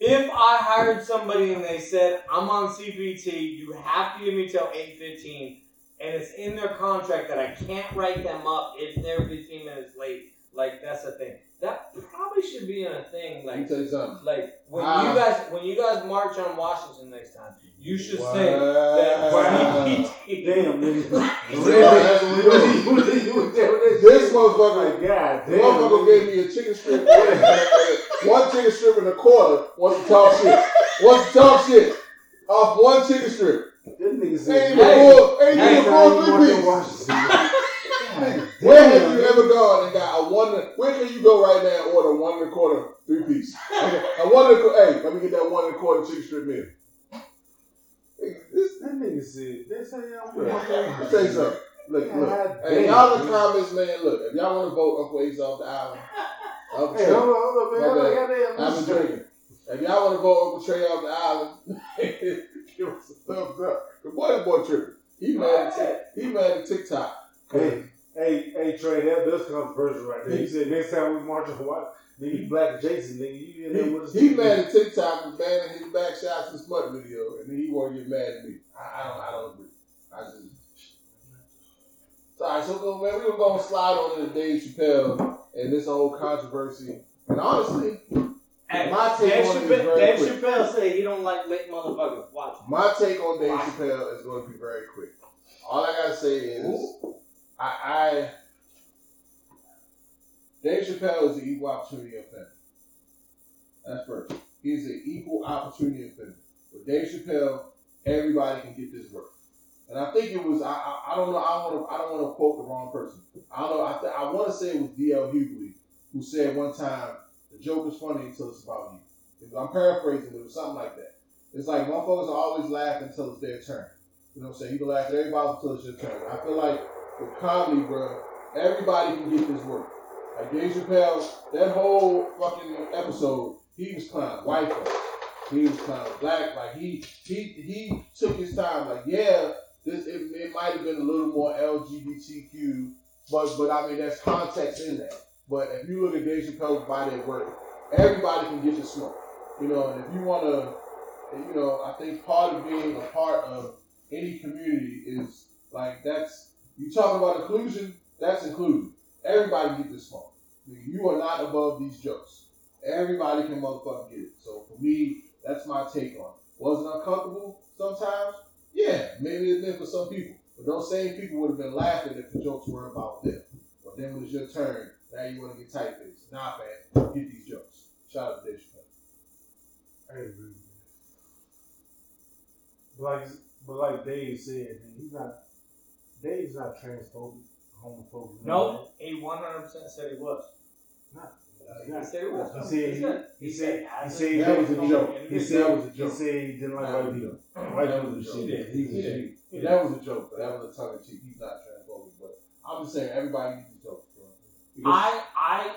A: If I hired somebody and they said, I'm on CPT, you have to give me till 8.15, and it's in their contract that I can't write them up if they're 15 minutes late, like, that's a thing. That probably should be in a thing, like,
B: tell you something.
A: like when
B: Ah.
A: you guys when you guys march on Washington next time, you should
B: Wow.
A: say that
B: Wow.
C: Damn, nigga.
B: That's what we do.
C: This
B: This motherfucker
C: God damn.
B: Motherfucker gave me a chicken strip, one chicken strip and a quarter. Wants to talk shit. Wants to talk shit off one chicken strip.
C: This nigga said,
B: even
A: Hey. Hey.
B: even full three piece. Where have you ever gone and got a one? Where can you go right now and order one and a quarter three piece? A one and a quarter. Hey, let me get that one and a quarter chicken strip meal. This,
C: That nigga said, that's how y'all
B: let me tell you something. Look, look. Hey, y'all in the comments, man. Look, if y'all want to vote Uncle Ace off the island, Uncle
C: Hey,
B: Trey.
C: hold on, hold on, man. Hold on, goddamn.
B: I've been drinking. If y'all want to vote Uncle Trey off the island, give us a thumbs up. The boy, the boy tripping. He mad at he mad at TikTok.
C: Hey, hey, hey, Trey, that does controversial right there. He said next time we march on white, nigga, you black Jason, nigga, you in there with us.
B: He, he mad at TikTok for banning his back shots and smut video, and then he want to get mad at me. I, I don't, I don't agree. I just. Sorry, so man, we were gonna slide on into Dave Chappelle and this whole controversy. And honestly,
A: Hey,
B: My take
A: Dave,
B: on it is
A: Chappelle,
B: very
A: Dave
B: quick.
A: Chappelle said he don't like late motherfuckers. Watch.
B: My take on Dave
A: Why?
B: Chappelle is going to be very quick. All I gotta say is, I, I Dave Chappelle is an equal opportunity offender. That's first. He's an equal opportunity offender. With Dave Chappelle, everybody can get this work. And I think it was I I, I don't know I don't want to I don't want to quote the wrong person. I don't know I th- I want to say it was D.L. Hughley who said one time the joke is funny until it's about you. I'm paraphrasing, it was something like that. It's like motherfuckers always laugh until it's their turn. You know what I'm saying? You can laugh at everybody until it's your turn. I feel like with comedy, bro, everybody can get this work. Like Dave Chappelle, that whole fucking episode, he was clowning white folks. He was clowning black. Like he he he took his time. Like yeah, this it, it might have been a little more LGBTQ, but but I mean there's context in that. But if you look at Dave Chappelle's body at work, everybody can get your smoke. You know, and if you want to, you know, I think part of being a part of any community is like that's you talk about inclusion. That's included. Everybody get this smoke. You are not above these jokes. Everybody can motherfucking get it. So for me, that's my take on it. Was it uncomfortable sometimes? Yeah, maybe it's been for some people. But those same people would have been laughing if the jokes were about them. But then when it's your turn, now you want to get tight faced. Nah, man, get these jokes. Shout out to Dave Chappelle.
C: I agree with that. But like, but like Dave said, man, he's not. Dave's not transphobic, homophobic.
A: No, he 100% said he was.
C: Not.
A: He said he was.
C: He said he,
A: said,
C: he said he said
B: That
C: that
B: was
C: was
B: a
C: a
B: joke.
C: joke.
B: He
C: He
B: said
C: said
B: that was a joke.
C: he said he didn't like white people. White people
B: was a joke.
C: shit.
B: He was a cheat.
A: Yeah.
B: That was a joke. That was a tongue in cheek. He's not transphobic, but I'm just saying everybody needs these jokes, bro. Because
A: I, I,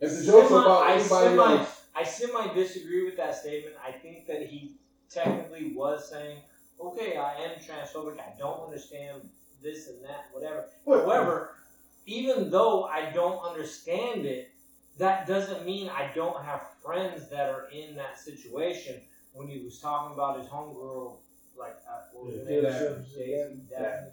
B: if the jokes
A: semi-
B: about
A: I
B: anybody
A: semi-
B: else,
A: I semi disagree with that statement. I think that he technically was saying, okay, I am transphobic. I don't understand this and that, whatever. However, even though I don't understand it, that doesn't mean I don't have friends that are in that situation. When he was talking about his homegirl, like, uh, what was her
C: Yeah,
A: name?
C: Daphne.
A: Daphne, Daphne.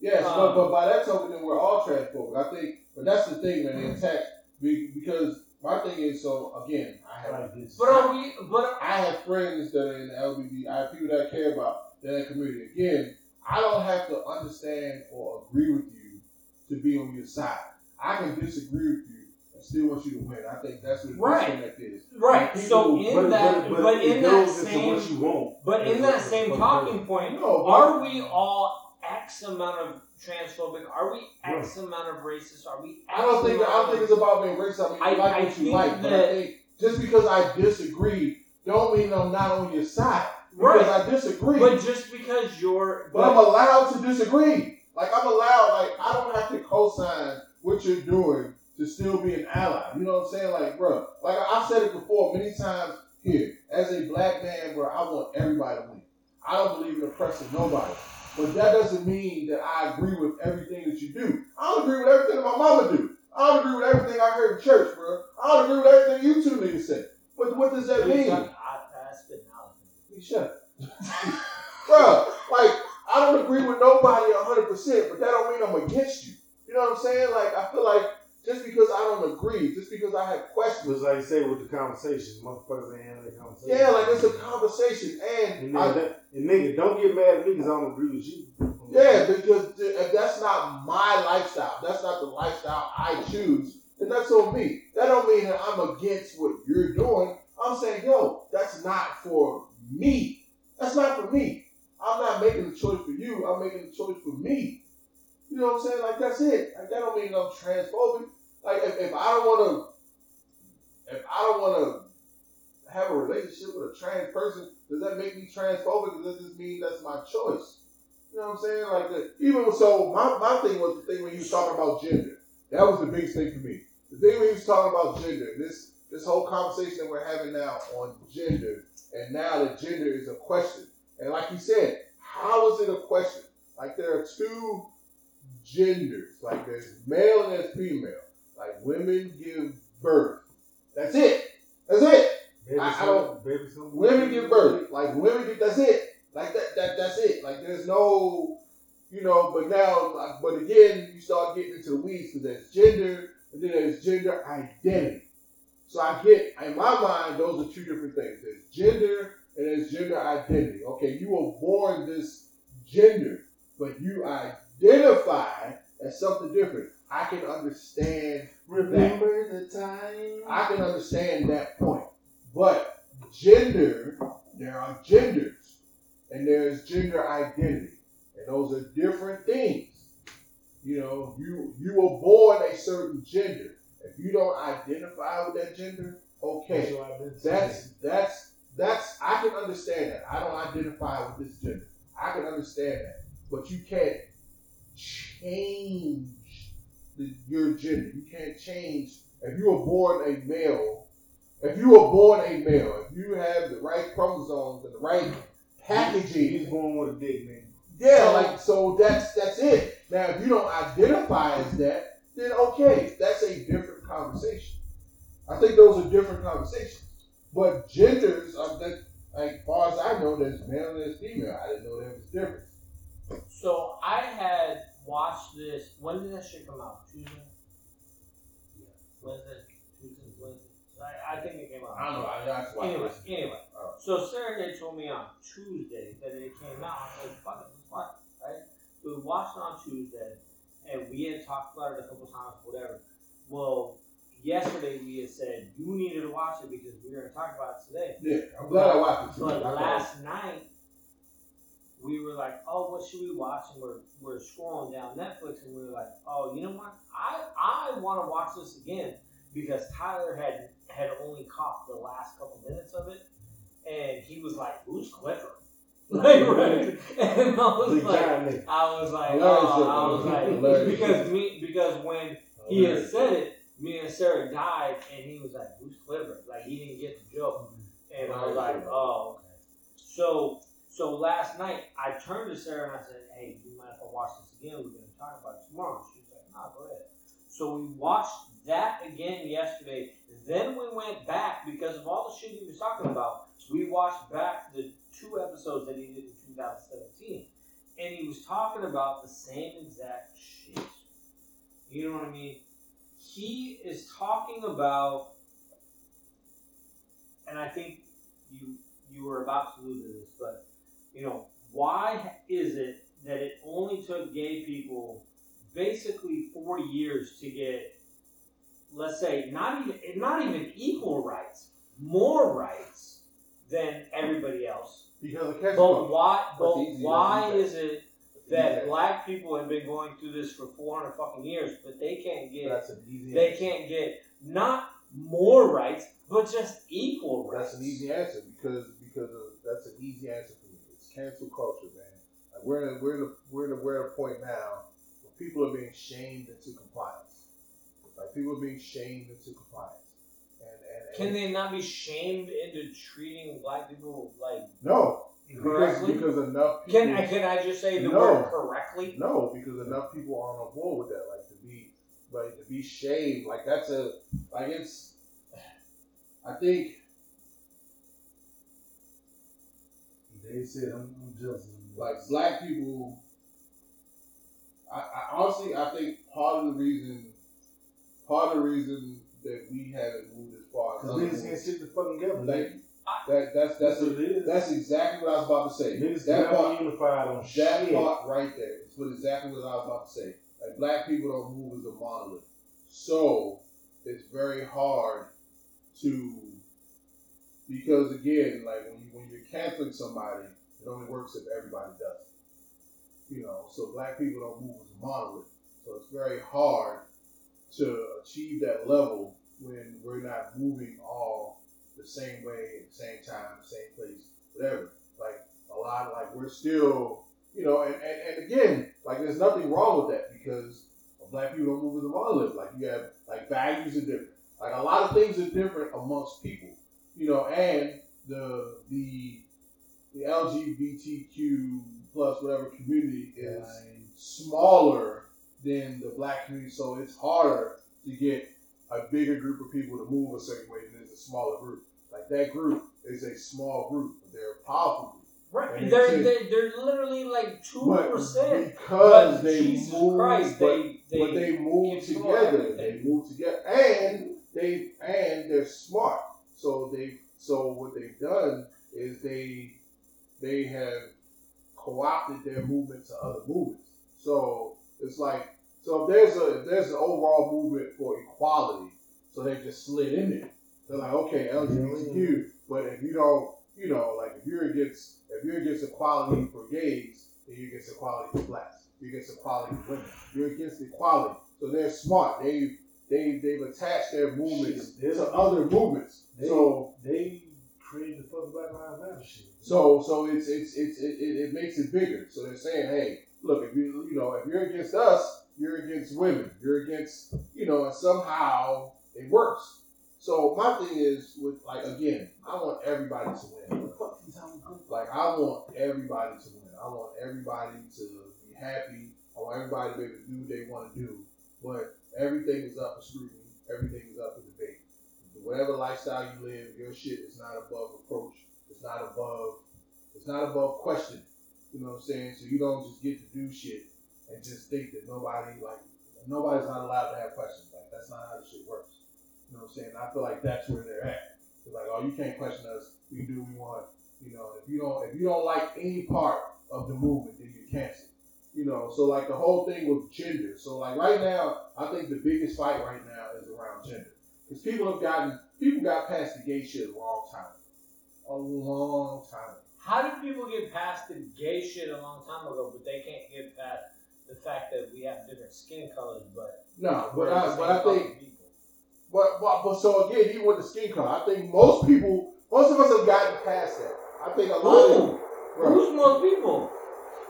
B: Yes,
A: Um,
B: but, but by that token, then we're all transphobic. I think, but that's the thing, man. They attack because my thing is so again. I have
C: Like this.
A: But are we? But
B: I have friends that are in the LGBT. I have people that I care about that that community. Again, I don't have to understand or agree with you to be on your side. I can disagree with you and still want you to win. I think that's what
A: Right.
B: disconnect is.
A: right.
B: People-
A: So in that, but,
C: it
A: in that same,
C: what you want.
A: but in that same talking point,
B: No,
A: are we all X amount of transphobic? Are we X amount of racist? Are we? X
B: I don't think I don't think it's about being racist. I mean, you
A: I-
B: like
A: I
B: what you like, but I think just because I disagree, don't mean I'm not on your side.
A: Right.
B: Because I disagree.
A: But just because you're,
B: But I'm allowed to disagree. Like I'm allowed, like I don't have to co-sign what you're doing to still be an ally. You know what I'm saying? Like, bro, like I- I've said it before many times here. As a black man, bro, I want everybody to win. I don't believe in oppressing nobody. But that doesn't mean that I agree with everything that you do. I don't agree with everything that my mama do. I don't agree with everything I heard in church, bro. I don't agree with everything you two niggas say. But what does that mean?
A: I, I spit knowledge.
B: You Shut up. Bro, like, I don't agree with nobody 100%, but that don't mean I'm against you. You know what I'm saying? Like, I feel like just because I don't agree, just because I have questions,
C: It's like you say with the conversation, motherfuckers ain't having that conversation.
B: yeah, like it's a conversation.
C: And
B: And,
C: nigga,
B: I,
C: that, and nigga, don't get mad at me because I don't agree with you.
B: yeah, because if that's not my lifestyle, that's not the lifestyle I choose, then that's on me. That don't mean that I'm against what you're doing. I'm saying, yo, that's not for me. That's not for me. I'm not making a choice for you. I'm making a choice for me. You know what I'm saying? Like that's it. Like that don't mean I'm transphobic. Like if, if I don't want to, if I don't want to have a relationship with a trans person, does that make me transphobic? Does just mean that's my choice? You know what I'm saying? Like the, even so, my, my thing was the thing when he was talking about gender. That was the biggest thing for me. The thing when he was talking about gender, this this whole conversation that we're having now on gender, and now that gender is a question. And like he said, how is it a question? Like there are two genders. Like there's male and there's female. Women give birth. That's it. That's it.
C: Baby,
B: I- I don't-
C: baby,
B: Women give birth. Like women give. That's it. Like that. That. That's it. Like there's no. You know. But now. But again, you start getting into the weeds because there's gender and then there's gender identity. So I get in my mind those are two different things. There's gender and there's gender identity. Okay, you were born this gender, but you identify as something different. I can understand
C: Remember the time?
B: I can understand that point. But gender, there are genders, and there's gender identity, and those are different things. You know, you you were born a certain gender. If you don't identify with that gender, okay,
C: So I did
B: that's that's that's I can understand that. I don't identify with this gender. I can understand that, but you can't change the, your gender. You can't change if you were born a male. If you were born a male, if you have the right chromosomes and the right packaging,
C: He's born with a dick, man.
B: yeah, like so that's that's it. Now if you don't identify as that, then okay, that's a different conversation. I think those are different conversations. but genders, I think, like far as I know, there's male and there's female. I didn't know there was a difference.
A: So I had watched this. When did that shit come out? Tuesday. Yeah. Wednesday. Tuesday. Wednesday. I, I think it came out.
B: I don't know. I, that's why.
A: Anyway, anyway.
B: Oh.
A: So Sarah had told me on Tuesday that it came out. I was like, fuck it, let's watch it, right? So we watched it on Tuesday, and we had talked about it a couple times, whatever. Well, yesterday we had said you needed to watch it because we were going to talk about it today.
B: Yeah, I'm glad I watched it.
A: But last night, we were like, oh, what should we watch? And we're, we're scrolling down Netflix, and we were like, oh, you know what? I, I want to watch this again because Tyler had had only caught the last couple minutes of it, and he was like, who's Clifford? Like, right? And I was like. I was like, oh, I was like, because me, because when he had said it, me and Sarah died, and he was like, "Who's Clifford?" Like he didn't get the joke, and I was like, "Oh, okay." So, so last night I turned to Sarah and I said, "Hey, you might have to watch this again? We're gonna talk about it tomorrow." She was like, "Nah, go ahead." So we watched that again yesterday. Then we went back because of all the shit he was talking about. We watched back the two episodes that he did in 2017, and he was talking about the same exact shit. You know what I mean? He is talking about, and I think you you were about to lose to this, but you know why is it that it only took gay people basically 40 years to get, let's say, not even not even equal rights, more rights than everybody else.
B: because catch
A: But why? But why is it that black people have been going through this for 400 fucking years, but they can't get
C: That's an easy.
A: they
C: answer.
A: can't get not more rights, but just equal rights.
B: That's an easy answer because because of, that's an easy answer for me. It's cancel culture, man. Like we're in a, we're in a, we're in a, we're at a point now where people are being shamed into compliance. Like people are being shamed into compliance. And, and, and
A: Can they not be shamed into treating black people like?
B: No, because, because enough people.
A: Can I can I just say the
B: No.
A: word correctly?
B: No, because enough people aren't on board with that. Like to be, like to be shamed. Like that's a, like it's. I think
C: They said I'm, I'm jealous.
B: like black people. I, I honestly, I think part of the reason, part of the reason that we haven't moved as far as
C: Cause niggas can't stick the fucking together.
B: Thank you. That that's that's
C: is.
B: that's exactly what I was about to say.
C: niggas
B: that part,
C: be unified on
B: that
C: shit.
B: part right there is what exactly what I was about to say. Like black people don't move as a monolith, so it's very hard to because again, like when you when you're canceling somebody, it only works if everybody does. it. You know, so black people don't move as a monolith, so it's very hard to achieve that level when we're not moving all the same way at the same time, same place, whatever. Like a lot, like we're still, you know, and, and, and again, like there's nothing wrong with that because black people don't move as a monolith. Like you have, like values are different. Like a lot of things are different amongst people, you know, and the the the LGBTQ plus whatever community is smaller than the black community, so it's harder to get a bigger group of people to move a certain way than it's a smaller group. Like that group is a small group, but they're a powerful group.
A: Right.
B: And
A: They're, they're they're literally like two percent.
B: because they
A: Jesus
B: move,
A: Christ,
B: but,
A: they they,
B: but they move together.
A: everything.
B: They move together, and they and they're smart. So they so what they've done is they they have co-opted their movement to other movements. So it's like so if there's a if there's an overall movement for equality, so they just slid in there. They're like, okay, LGBTQ, mm-hmm. but if you don't, you know, like if you're against if you're against equality for gays, then you're against equality for blacks. You're against equality for women. You're against equality. So they're smart. They they they've attached their movements
C: Shit,
B: to other movements.
C: They,
B: So
C: they created the fucking Black Lives Matter shit.
B: so so it's it's it's it, it, it makes it bigger. So they're saying, hey, look, if you you know if you're against us, you're against women. You're against you know, and somehow it works. So my thing is with like again, I want everybody to win. Like I want everybody to win. I want everybody to be happy. I want everybody to be able to do what they want to do. But everything is up for scrutiny. Everything is up for debate. Whatever lifestyle you live, your shit is not above approach. It's not above. It's not above question. You know what I'm saying? So you don't just get to do shit and just think that nobody like nobody's not allowed to have questions. Like that's not how this shit works. You know what I'm saying? I feel like that's where they're at. It's like, oh, you can't question us. We can do what we want. You know, if you don't if you don't like any part of the movement, then you're canceled. You know, so like the whole thing with gender. So like right now, I think the biggest fight right now is around gender. Because people have gotten people got past the gay shit a long time. A long time.
A: How did people get past the gay shit a long time ago, but they can't get past the fact that we have different skin colors, but
B: No, but I but I think
A: people.
B: But, but, but so again, even with the skin color, I think most people, most of us have gotten past that. I think a lot of
A: Who? Who's most people?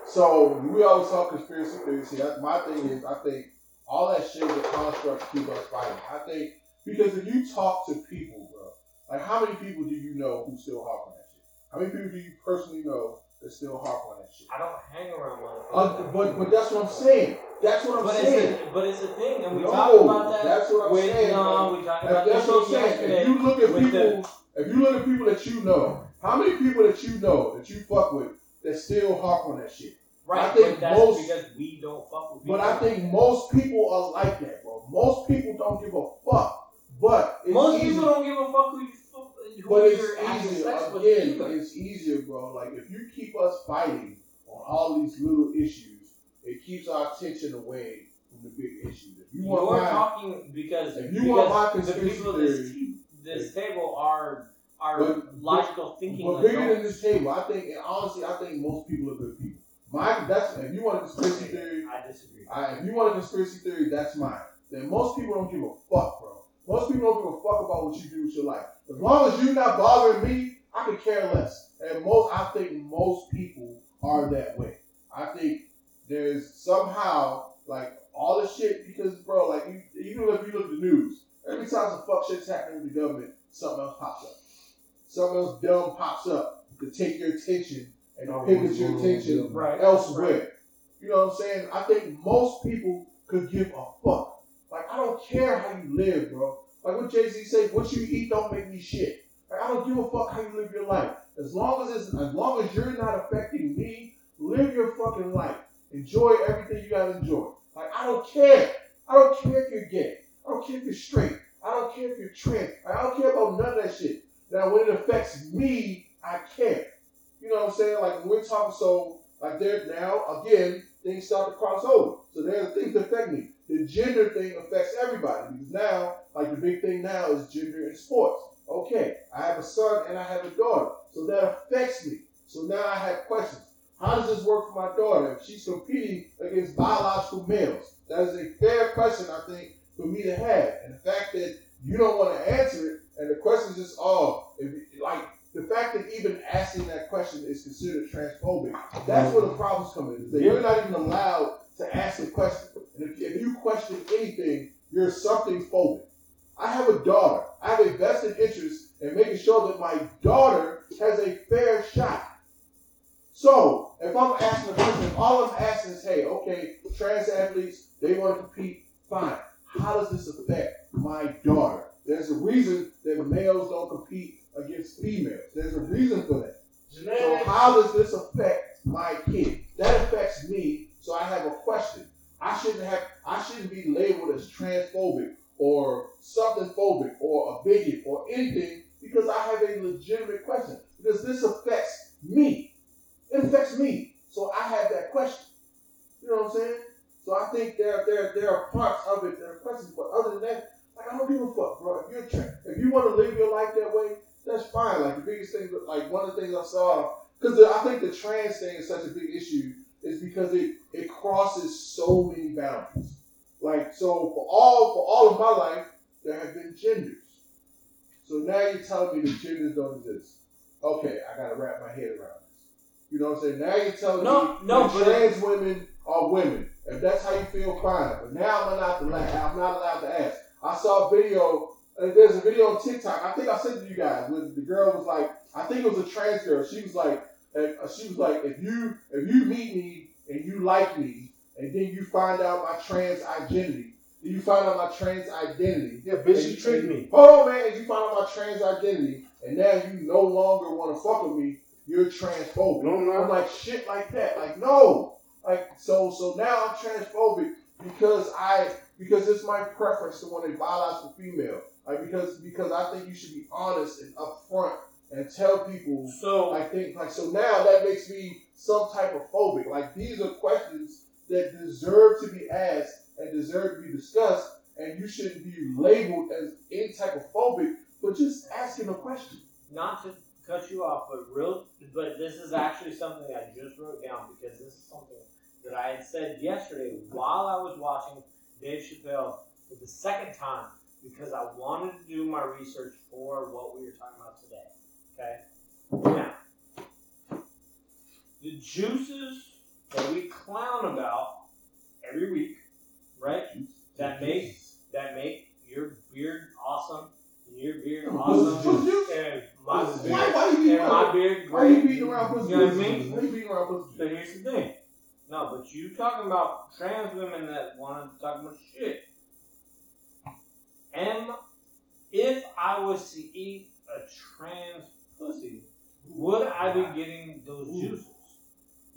B: So we always talk conspiracy theories. See, that's my thing is I think all that shit is a construct to keep us fighting. I think because if you talk to people, bro, like how many people do you know who still harp on that shit? How many people do you personally know that still harp on that shit?
A: I don't hang around
B: Uh,
A: motherfuckers.
B: but but that's what I'm saying. That's what I'm
A: but
B: saying.
A: it's a, but it's a thing, and we
B: No,
A: talked about that.
B: that's what I'm
A: with,
B: saying,
A: No,
B: man.
A: we talked
B: That's,
A: about
B: that's
A: that
B: what I'm saying. If you look at
A: with
B: people,
A: the-
B: if you look at people that you know, how many people that you know that you fuck with that still harp on that shit?
A: right,
B: I think most-
A: because we don't fuck with people.
B: But I think most people are like that, bro. Most people don't give a fuck. But it's
A: most
B: easy.
A: people don't give a fuck who you fuck- who
B: But it's easier. Again,
A: either.
B: it's easier, bro. Like if you keep us fighting on all these little issues, it keeps our attention away from the big issues. If you
A: You're
B: want my,
A: talking because
B: if you
A: because
B: want my
A: the people at this, this table are are
B: But-
A: logical thinking
B: But bigger than this table, I think, and honestly, I think most people are good people. My, that's if you want a conspiracy theory,
A: I disagree.
B: I, if you want a conspiracy theory, that's mine. Then most people don't give a fuck, bro. Most people don't give a fuck about what you do with your life. As long as you're not bothering me, I could care less. And most, I think most people are that way. I think there's somehow like all the shit because, bro, like you, even if you look at the news, every time some fuck shit's happening with the government, something else pops up. Something else dumb pops up to take your attention and
C: Oh,
B: pivot your
C: going on with
B: attention?
A: Right.
B: elsewhere. You know what I'm saying? I think most people could give a fuck. Like I don't care how you live, bro. Like what Jay Z say, what you eat don't make me shit. Like I don't give a fuck how you live your life. As long as it's as long as you're not affecting me, live your fucking life. Enjoy everything you gotta enjoy. Like I don't care. I don't care if you're gay. I don't care if you're straight. I don't care if you're trans. I don't care about none of that shit. Now when it affects me, I care. You know what I'm saying? Like when we're talking so like there now again, things start to cross over. So there are things that affect me. The gender thing affects everybody because now, like the big thing now is gender in sports. Okay, I have a son and I have a daughter, so that affects me. So now I have questions. How does this work for my daughter if she's competing against biological males? That is a fair question, I think, for me to have. And the fact that you don't want to answer it, and the question is just, oh, if, like the fact that even asking that question is considered transphobic. That's where the problems come in. That you're not even allowed to ask a question. And if, if you question anything, you're something phobic. I have a daughter. I have a vested interest in making sure that my daughter has a fair shot. So, if I'm asking a question, all I'm asking is, hey, okay, trans athletes, they want to compete, fine. How does this affect my daughter? There's a reason that males don't compete against females. There's a reason for that. So how does this affect my kid? That affects me, so I have a question. I shouldn't have I shouldn't be labeled as transphobic or something phobic or a bigot or anything because I have a legitimate question. Because this affects me. It affects me. So I have that question. You know what I'm saying? So I think there there there are parts of it that are questions, but other than that, like I don't give a fuck, bro. If you're tra- if you want to live your life that way, that's fine. Like the biggest thing, like one of the things I saw, because I think the trans thing is such a big issue, is because it it crosses so many boundaries. Like so, for all for all of my life, there have been genders. So now you're telling me the genders don't exist. Okay, I gotta wrap my head around this. You know what I'm saying? Now you're telling
A: No,
B: me
A: no,
B: that trans women are women. If that's how you feel, fine. But now I'm not allowed. I'm not allowed to ask. I saw a video. Uh, there's a video on TikTok. I think I sent to you guys. Where the girl was like, I think it was a trans girl. She was like, uh, she was like, if you if you meet me and you like me, and then you find out my trans identity, you find out my trans identity.
C: Yeah, bitch, you tricked me.
B: Hold on, man. And you find out my trans identity, and now you no longer want to fuck with me. You're transphobic.
C: No, I'm
B: I'm like shit like that. Like no. Like so so now I'm transphobic because I because it's my preference to want a biological female. Like because because I think you should be honest and upfront and tell people
A: So
B: I think like so now that makes me some type of phobic. Like these are questions that deserve to be asked and deserve to be discussed, and you shouldn't be labeled as any type of phobic for just asking a question.
A: not to cut you off, but real, but this is actually something I just wrote down because this is something that I had said yesterday while I was watching Dave Chappelle for the second time because I wanted to do my research for what we were talking about today. Okay, now the juices that we clown about every week, right? That make that make your beard awesome, your beard awesome, and my beard,
B: Why why you beating
A: and my
B: around?
A: beard
B: Why you beating around pussy?
A: You know what I mean?
B: Why you beating around pussy?
A: So here's the thing. No, but you talking about trans women that want to talk about shit. Am if I was to eat a trans pussy, would I be getting those
C: Ooh.
A: juices?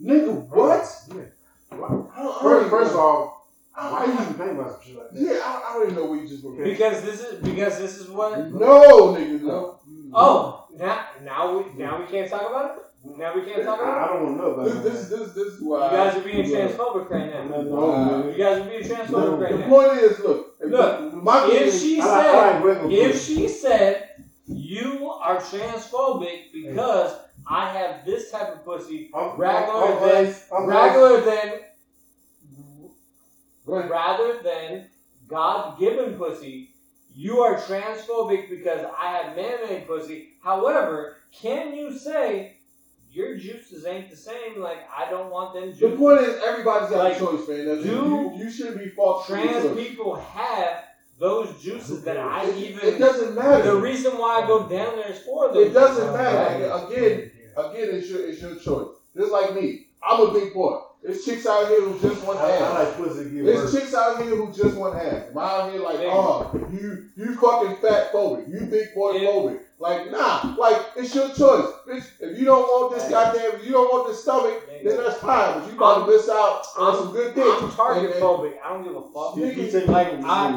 B: Nigga, what?
C: Yeah.
B: I don't- I don't
C: First,
B: even
C: first
B: know.
C: off, why
B: don't-
C: you even think about some shit like that?
B: Yeah, I, I don't even know where you just went.
A: Because this is because this is what.
B: No, nigga, no.
A: Oh, now now we now we can't talk about it. Now we can't talk
C: about it.
A: I
C: don't want to know about
B: This, this, this, this is
A: it.
B: why
A: You guys are being transphobic right now.
C: no,
B: Uh,
C: man.
A: You guys are being transphobic
C: No,
A: right
B: The
A: now.
B: point is, look, if-
A: Look,
B: my
A: If
B: is-
A: she
C: I like, I
A: said
C: like
A: If she said you are transphobic because I have this type of pussy
C: I'm,
A: rather
C: I'm,
A: than
C: I'm, I'm,
A: rather than rather than God given pussy, you are transphobic because I have man made pussy. However, can you say your juices ain't the same? Like I don't want them Juices.
B: The point is, everybody's got
A: Like,
B: a choice, man. That's-
A: do
B: you, you shouldn't be fault
A: Trans people have those juices that I
B: It,
A: even.
B: it doesn't matter.
A: the reason why I go down there is for those.
B: It doesn't
A: juices.
B: matter. Like, again, again, it's your it's your choice. Just like me, I'm a big boy. There's chicks out here who just want
C: I,
B: ass.
C: I like pussy to give
B: There's chicks out here who just want ass. I'm out here like, oh, you you fucking fat phobic, you big boy phobic. Like, nah, like it's your choice. Bitch, if you don't want this
A: Hey.
B: goddamn, if you don't want this stomach,
A: There
B: then that's fine. But you about to miss out on
A: I'm-
B: some good things.
A: I'm target
B: And- and-
A: phobic. I don't give a fuck.
C: You- you
B: Nigga,
A: like,
C: you-
A: I-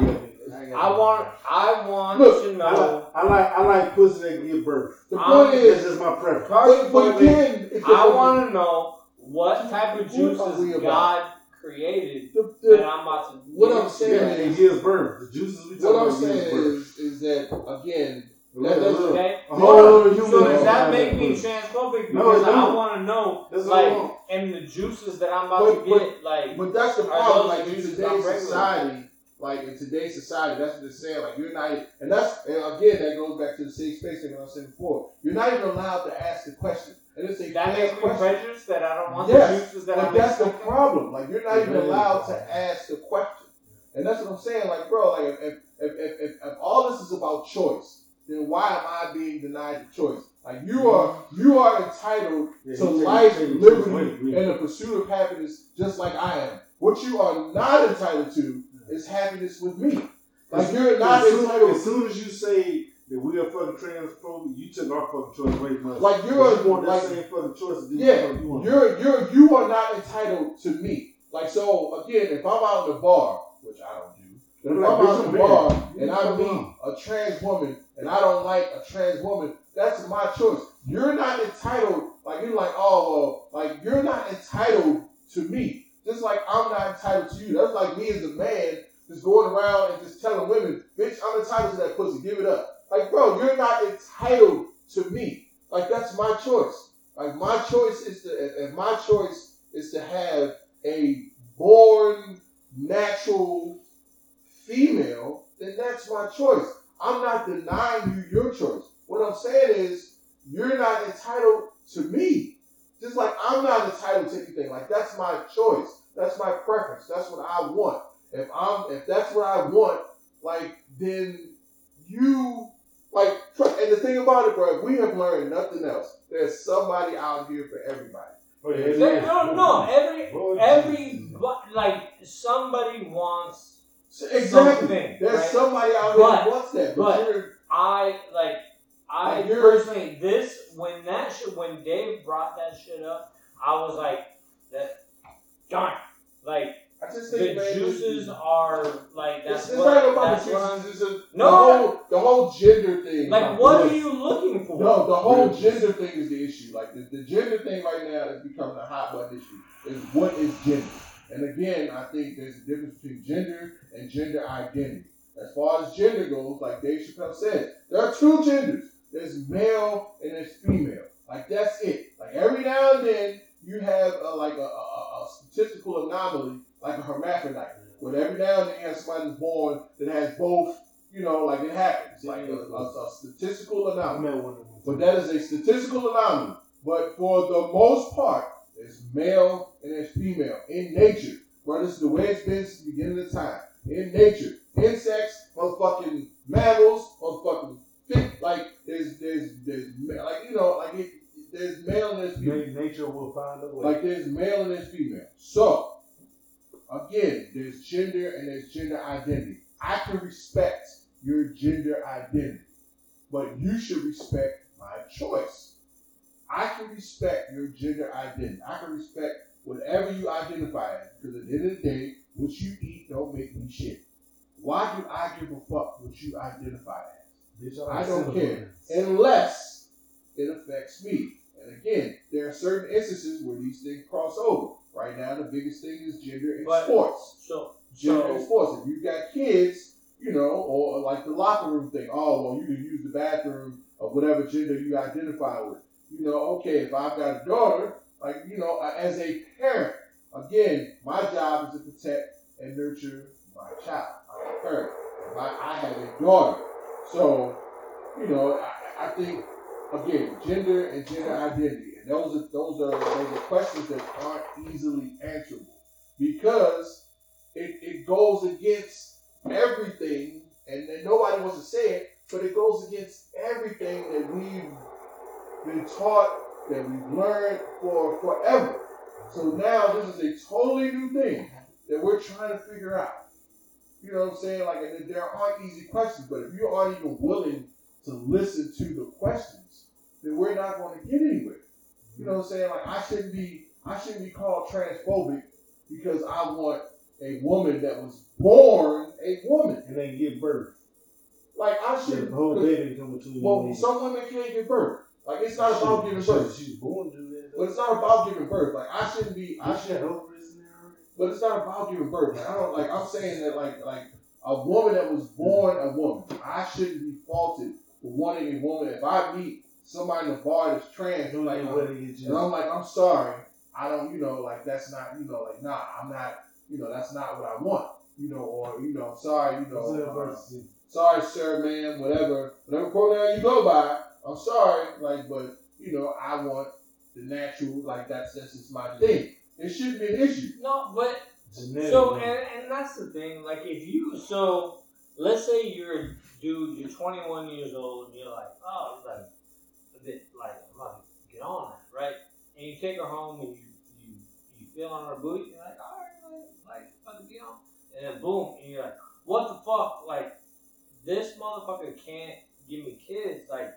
A: I want. I want
B: Look,
A: to
C: I
A: know.
C: like, I like, I like pussy that give birth.
B: The
A: I'm-
B: point um,
C: That's
B: is,
C: my preference.
B: But, but again,
A: I want to know what type of
B: What are
A: juices
B: about?
A: God created
B: the,
A: that I'm about to.
B: What I'm saying
A: you.
C: Yeah, it gives birth. The juices we
B: what
C: talking
B: I'm
C: about
B: saying
C: gives birth.
B: is, is that again,
C: Look,
B: that-
C: look.
A: Okay.
C: A whole human
A: So does that make me transphobic?
C: No,
A: Because
C: it
A: I
C: don't.
A: want to know,
C: That's
A: like, and the juices that I'm about
B: But-
A: to
B: but-
A: get, like,
B: But that's the problem.
A: those
B: Like in today's society, like in today's society, that's what they're saying. Like you're not, and that's and again that goes back to the safe space thing I was saying before. You're not even allowed to ask the question, and it's a
A: that makes me
B: question.
A: prejudiced that I don't want
B: Yes,
A: the juices that
B: But
A: I'm
B: that's the problem. Like you're not even
C: Yeah.
B: allowed to ask the question, and that's what I'm saying. Like bro, like if if if, if, if, if all this is about choice, then why am I being denied the choice? Like you mm-hmm. are you are entitled
C: Yeah,
B: to life, liberty, and the pursuit of happiness, just like I am. What you are not entitled to is happiness with me. Like you're not
C: as soon,
B: entitled.
C: as soon as you say that we are fucking transphobic, you took our fucking choice away from us.
B: Like
C: you
B: you're
C: want
B: like
C: same fucking choice
B: Yeah,
C: you want.
B: you're you're you are not entitled to me. Like so again, if I'm out in the bar, which I don't do, if
C: Like,
B: I'm out the bar and I meet a trans woman and I don't like a trans woman, that's my choice. You're not entitled. Like you're like, oh well, like you're not entitled to me. Just like I'm not entitled to you. That's like me as a man just going around and just telling women, bitch, I'm entitled to that pussy. Give it up. Like, bro, you're not entitled to me. Like that's my choice. Like my choice is to, if my choice is to have a born natural female, then that's my choice. I'm not denying you your choice. What I'm saying is you're not entitled to me. Just like I'm not entitled to anything. Like that's my choice. That's my preference. That's what I want. If I'm if that's what I want, like then you like and the thing about it, bro, we have learned nothing else. There's somebody out here for everybody.
C: Oh, yeah, it
A: There-
C: is.
A: no, no, every every like somebody wants
B: Exactly.
A: something.
B: There's
A: right?
B: somebody out there who wants that, but,
A: but- I like I
B: Like,
A: personally this when that shit when Dave brought that shit up, I was like that darn like the
B: man,
A: juices are like
B: It's,
A: that's
B: it's
A: what,
B: not about the juices. It's a,
A: No.
B: the whole the whole gender thing.
A: like what are you looking for?
B: No, the whole
C: Really?
B: gender thing is the issue. Like the, the gender thing right now is becoming a hot button issue. Is what is gender? And again, I think there's a difference between gender and gender identity. As far as gender goes, like Dave Chappelle said, there are two genders. There's male and there's female. Like that's it. Like every now and then you have a, like a, a, a statistical anomaly, like a hermaphrodite. But every now and then you have somebody that's born that has both. You know, like it happens, like a, a, statistical anomaly.
C: met one of them.
B: But that is a statistical anomaly. But for the most part, it's male and it's female in nature. But is the way it's been since the beginning of time. In nature. Insects, motherfucking mammals, motherfucking fish. Like there's there's there's like you know like it, there's male and there's female.
C: Nature will find a way.
B: Like there's male and there's female. So again, there's gender and there's gender identity. I can respect your gender identity, but you should respect my choice. I can respect your gender identity. I can respect whatever you identify as, because at the end of the day, what you eat don't make me shit. Why do I give a fuck what you identify as? I don't care. unless it affects me. And again, there are certain instances where these things cross over. Right now, the biggest thing is gender in
A: But-
B: sports.
A: so
B: Gender
A: so
B: sports. If you've got kids, you know, or like the locker room thing, oh, well, you can use the bathroom of whatever gender you identify with. You know, okay, if I've got a daughter, like, you know, as a parent, again, my job is to protect and nurture my child. I'm a parent. I, I have a daughter. So, you know, I, I think again, gender and gender identity, and those are those are those are questions that aren't easily answerable because it, it goes against everything, and then nobody wants to say it, but it goes against been taught, that we've learned for forever. So now this is a totally new thing that we're trying to figure out. You know what I'm saying? Like, and there aren't easy questions, but if you aren't even willing to listen to the questions, then we're not going to get anywhere. You know what I'm saying? Like, I shouldn't be, I shouldn't be called transphobic because I want a woman that was born a woman.
C: And they give birth.
B: Like, I
C: The
B: shouldn't.
C: whole baby come between you
B: Well, some women can't give birth. Like, it's not about giving birth.
C: Born to that.
B: But it's not about giving birth. Like, I shouldn't be. I should.
C: should ovaries in.
B: But it's not about giving birth. Like, I don't like. I'm saying that like like a woman that was born a woman. I shouldn't be faulted for wanting a woman. If I meet somebody in the bar that's trans,
C: Don't
B: like,
C: know where
B: and. I'm like, I'm sorry. I don't. You know, like that's not. You know, like nah. I'm not. You know, that's not what I want. You know, or you know, sorry. You know, uh, sorry, sir, ma'am, whatever, whatever pronoun you go by. I'm sorry, like, but you know, I want the natural. Like that's that's just my thing. It shouldn't be an issue.
A: no, but
C: Genetic.
A: So and, and that's the thing. Like if you so let's say you're a dude, you're 21 years old, and you're like, oh, you're like a bit like I'm about to get on that, right? And you take her home and you you you feel on her booty, you're like, all right, like about to be on, and then boom, and you're like, what the fuck? Like this motherfucker can't give me kids. Like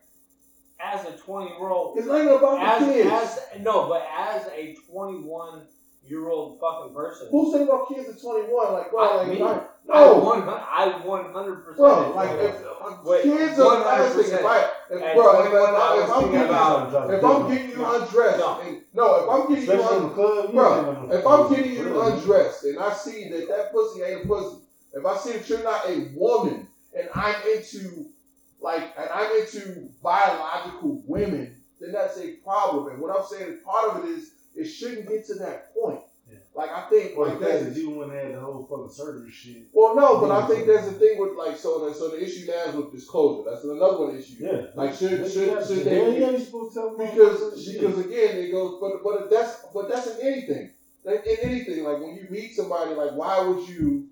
A: as a 20 year old,
B: It's not even about
A: as
B: the kids.
A: as no, but as a 21 year old fucking person.
B: Who's saying about kids at 21? Like, bro,
A: I
B: like,
A: mean,
B: like, no,
A: I one hundred percent.
B: bro, like, if, if
A: Wait,
B: kids are, honestly, if I, if, bro, if,
A: 21, I
B: if,
A: was
B: if I'm
A: thinking
B: getting,
A: about-
B: if I'm getting you
A: No.
B: undressed,
A: No.
B: and, no, if I'm getting you
C: Especially in
B: un,
C: the club. you
B: Bro, if I'm getting you undressed and I see that that pussy ain't a pussy, if I see that you're not a woman and I'm into, like, and I'm into biological women, then that's a problem. And what I'm saying is part of it is it shouldn't get to that point.
C: Yeah.
B: Like I think,
C: Or
B: like that's
C: you wouldn't have the whole fucking surgery shit.
B: well, no, but I think there's a thing with like so. The, so the issue now is with disclosure. That's another one issue.
C: Yeah.
B: Like, should-
C: They
B: should- should they-
C: ain't supposed to tell
B: Because because again it goes, but but that's but that's in anything. Like in anything, like when you meet somebody, like why would you,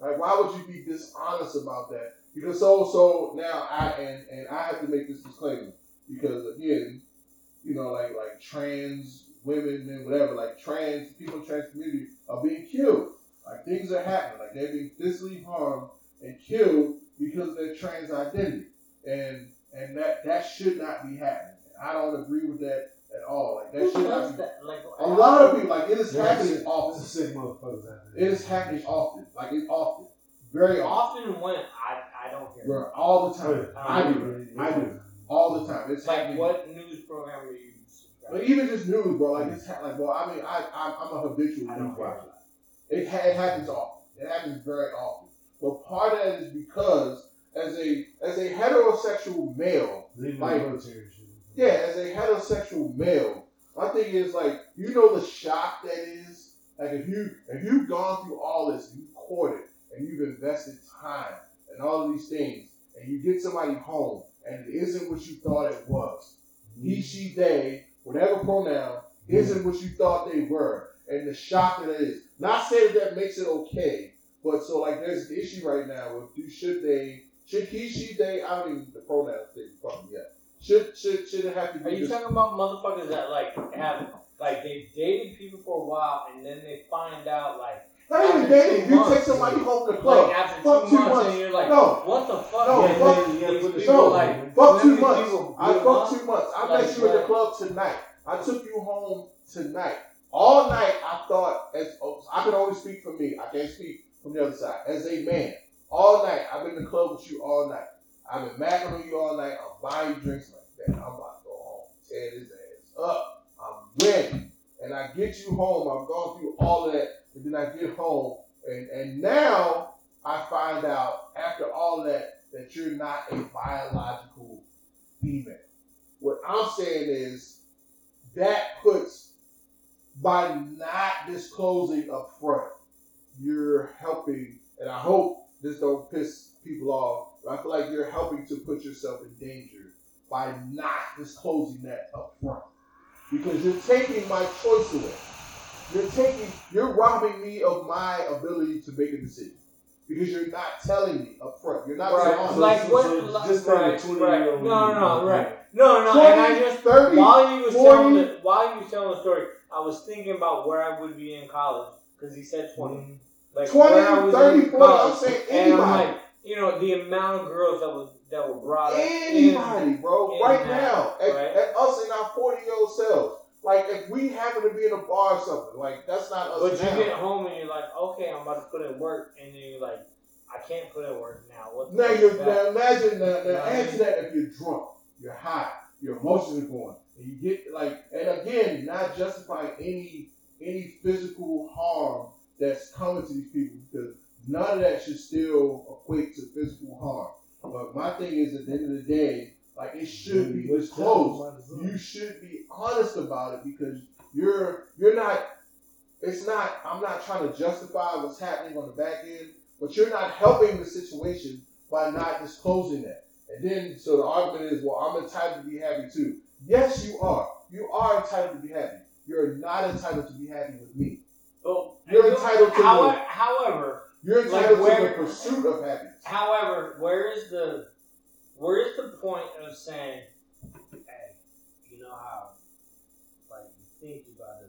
B: like why would you be dishonest about that? Because so so now I and and I have to make this disclaimer because again, you know, like like trans women and whatever, like trans people, in trans community are being killed. Like things are happening. Like they're being physically harmed and killed because of their trans identity, and and that that should not be happening. I don't agree with that at all. Like that
A: Who
B: should not be.
A: that? Like
B: A lot of people like it is
C: Yeah,
B: happening often.
C: is sick motherfuckers out there.
B: It is happening often. Like it's often, very often,
A: often when I I don't hear.
B: bro. All the time.
C: yeah.
B: I do. I do. All the time. It's
A: Like
B: happening.
A: what news program are you?
B: But even just news, bro. Like it's ha- like, bro. I mean, I I'm, I'm a habitual
A: I
B: news
A: don't
B: watcher. It, ha- it happens often. It happens very often. But part of that is because as a as a heterosexual male, Like-
C: the military and shit.
B: yeah, as a heterosexual male, my thing is like, you know the shock that is. Like if you if you've gone through all this, you courted and you've invested time and all of these things, and you get somebody home and it isn't what you thought it was. He, mm-hmm. she, they, whatever pronoun, mm-hmm. isn't what you thought they were, and the shock that it is. Not saying that makes it okay, but so like there's an issue right now with do should they should he, she, they? I don't even the pronoun thing fucking yet. Should should should it have to be?
A: Are you
B: just-
A: talking about motherfuckers that like have like they've dated people for a while and then they find out like
B: Not even
A: after
B: dating. You
A: months.
B: take somebody home from the club.
A: like
B: fuck
A: two months,
B: months.
A: and you're like,
B: No.
A: what the fuck?
B: No,
A: man?
B: fuck-
C: yeah, the
A: people,
B: show.
A: like
B: Fuck two months.
A: people
B: I fuck two months. I
A: Like
B: met you at the club tonight. I took you home tonight. All night I thought as oh, I can only speak for me. I can't speak from the other side. As a man, all night I've been in the club with you all night. I've been macking on you all night. I'm buying you drinks like that. I'm about to go home, tear his ass up. I'm ready, and I get you home. I've gone through all of that, and then I get home, and and now I find out after all that that you're not a biological female. What I'm saying is that puts by not disclosing up front, you're helping, and I hope this don't piss people off, but I feel like you're helping to put yourself in danger by not disclosing that up front. Because you're taking my choice away. You're taking, you're robbing me of my ability to make a decision. Because you're not telling me up front. You're not
A: Right,
B: being honest.
A: like what?
C: so
A: like-
C: just like a
A: right,
C: 20
A: right.
C: year old
A: No, no, no, right. No, no, and I just
B: 30,
A: while you was
B: 40.
A: telling the while you was telling the story, I was thinking about where I would be in college because he said twenty. Mm-hmm. Like
B: 20,
A: I was
B: 30,
A: in
B: 40, I'm
A: college,
B: saying
A: and I'm
B: anybody.
A: like, you know, the amount of girls that was that were brought up. in-
B: Anybody, bro,
A: in
B: right now, at,
A: right?
B: at us in our 40 year old selves. Like, if we happen to be in a bar or something, like, that's not us
A: But you get home and you're like, okay, I'm about to put in work, and then you're like, I can't put in work now. What?
B: Now,
A: is
B: now imagine, now, now
A: Know what I
B: add to
A: mean?
B: that if you're drunk, you're high, your emotions are going, and you get, like, and again, not justifying any any physical harm that's coming to these people, because none of that should still equate to physical harm. But my thing is, at the end of the day, like, it should be. disclosed. you should be honest about it because you're you're not it's not i'm not trying to justify what's happening on the back end but you're not helping the situation by not disclosing that. And then so the argument is well i'm entitled to be happy too. Yes you are. You are entitled to be happy. You're not entitled to be happy with me.
A: But
B: You're entitled to
A: However, however,
B: you're
A: Like
B: entitled to
A: where-
B: the pursuit of happiness.
A: However, where is the where is the point of saying, hey, you know how like you think you're about to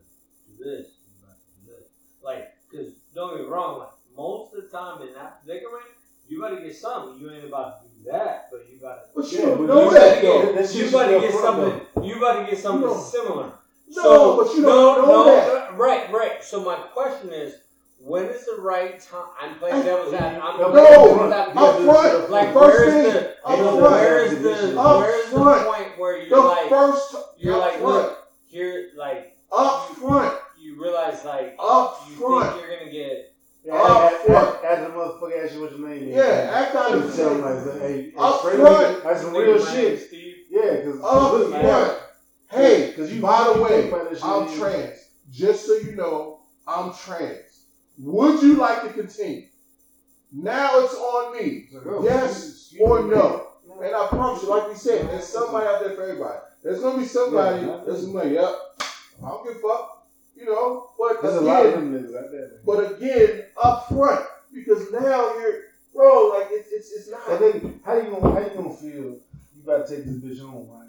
A: do this, you about to do this. Like, cause don't get me wrong, like most of the time in that predicament, you gotta get something. You ain't about to do that, but you gotta
B: but you
C: Yeah,
B: don't know
A: you
B: that
A: gotta
B: though.
A: get,
C: That's
A: you
C: just
A: gotta get
C: front,
A: something you gotta get something
B: don't-
A: similar.
B: no but you don't
A: no,
B: know
A: no,
B: that
A: right, right. So my question is, when is the right time? I'm playing oh, devil's advocate. I'm
C: No,
A: devil's
C: no,
A: advocate.
B: up front
A: Like
B: first
A: where
B: thing
A: the
B: up front
A: where is the
B: Up
A: where is the
B: front.
A: point where you're like
B: first
A: you're
B: up
A: like
B: front.
A: look you're like
B: up front
A: you realize like
B: up
A: you
B: front
A: think you're gonna get
C: Yeah,
B: Up
C: ask,
B: front.
C: ask, ask the motherfucker ask you what your name is.
B: Yeah, act out
C: Just
B: of
C: tell him like, hey, hey,
B: Up front.
C: That's some real shit.
A: Steve.
C: Yeah, because
B: up front. Hey,
C: Because you
B: by the way,
C: think about this shit,
B: I'm trans. Just so you know, I'm trans. Would you like to continue? Now it's on me.
C: Oh,
B: Yes or no? And I promise you, like we said, there's somebody out there for everybody. There's gonna be somebody
C: Yeah.
B: that's gonna like, yep, I don't give a fuck. You know, but
C: There's a lot of
B: again,
C: them niggas out there.
B: but again, up front, because now you're, bro, like it's it's, it's not.
C: And then, how you gonna how you gonna feel? You gotta take this bitch home, right?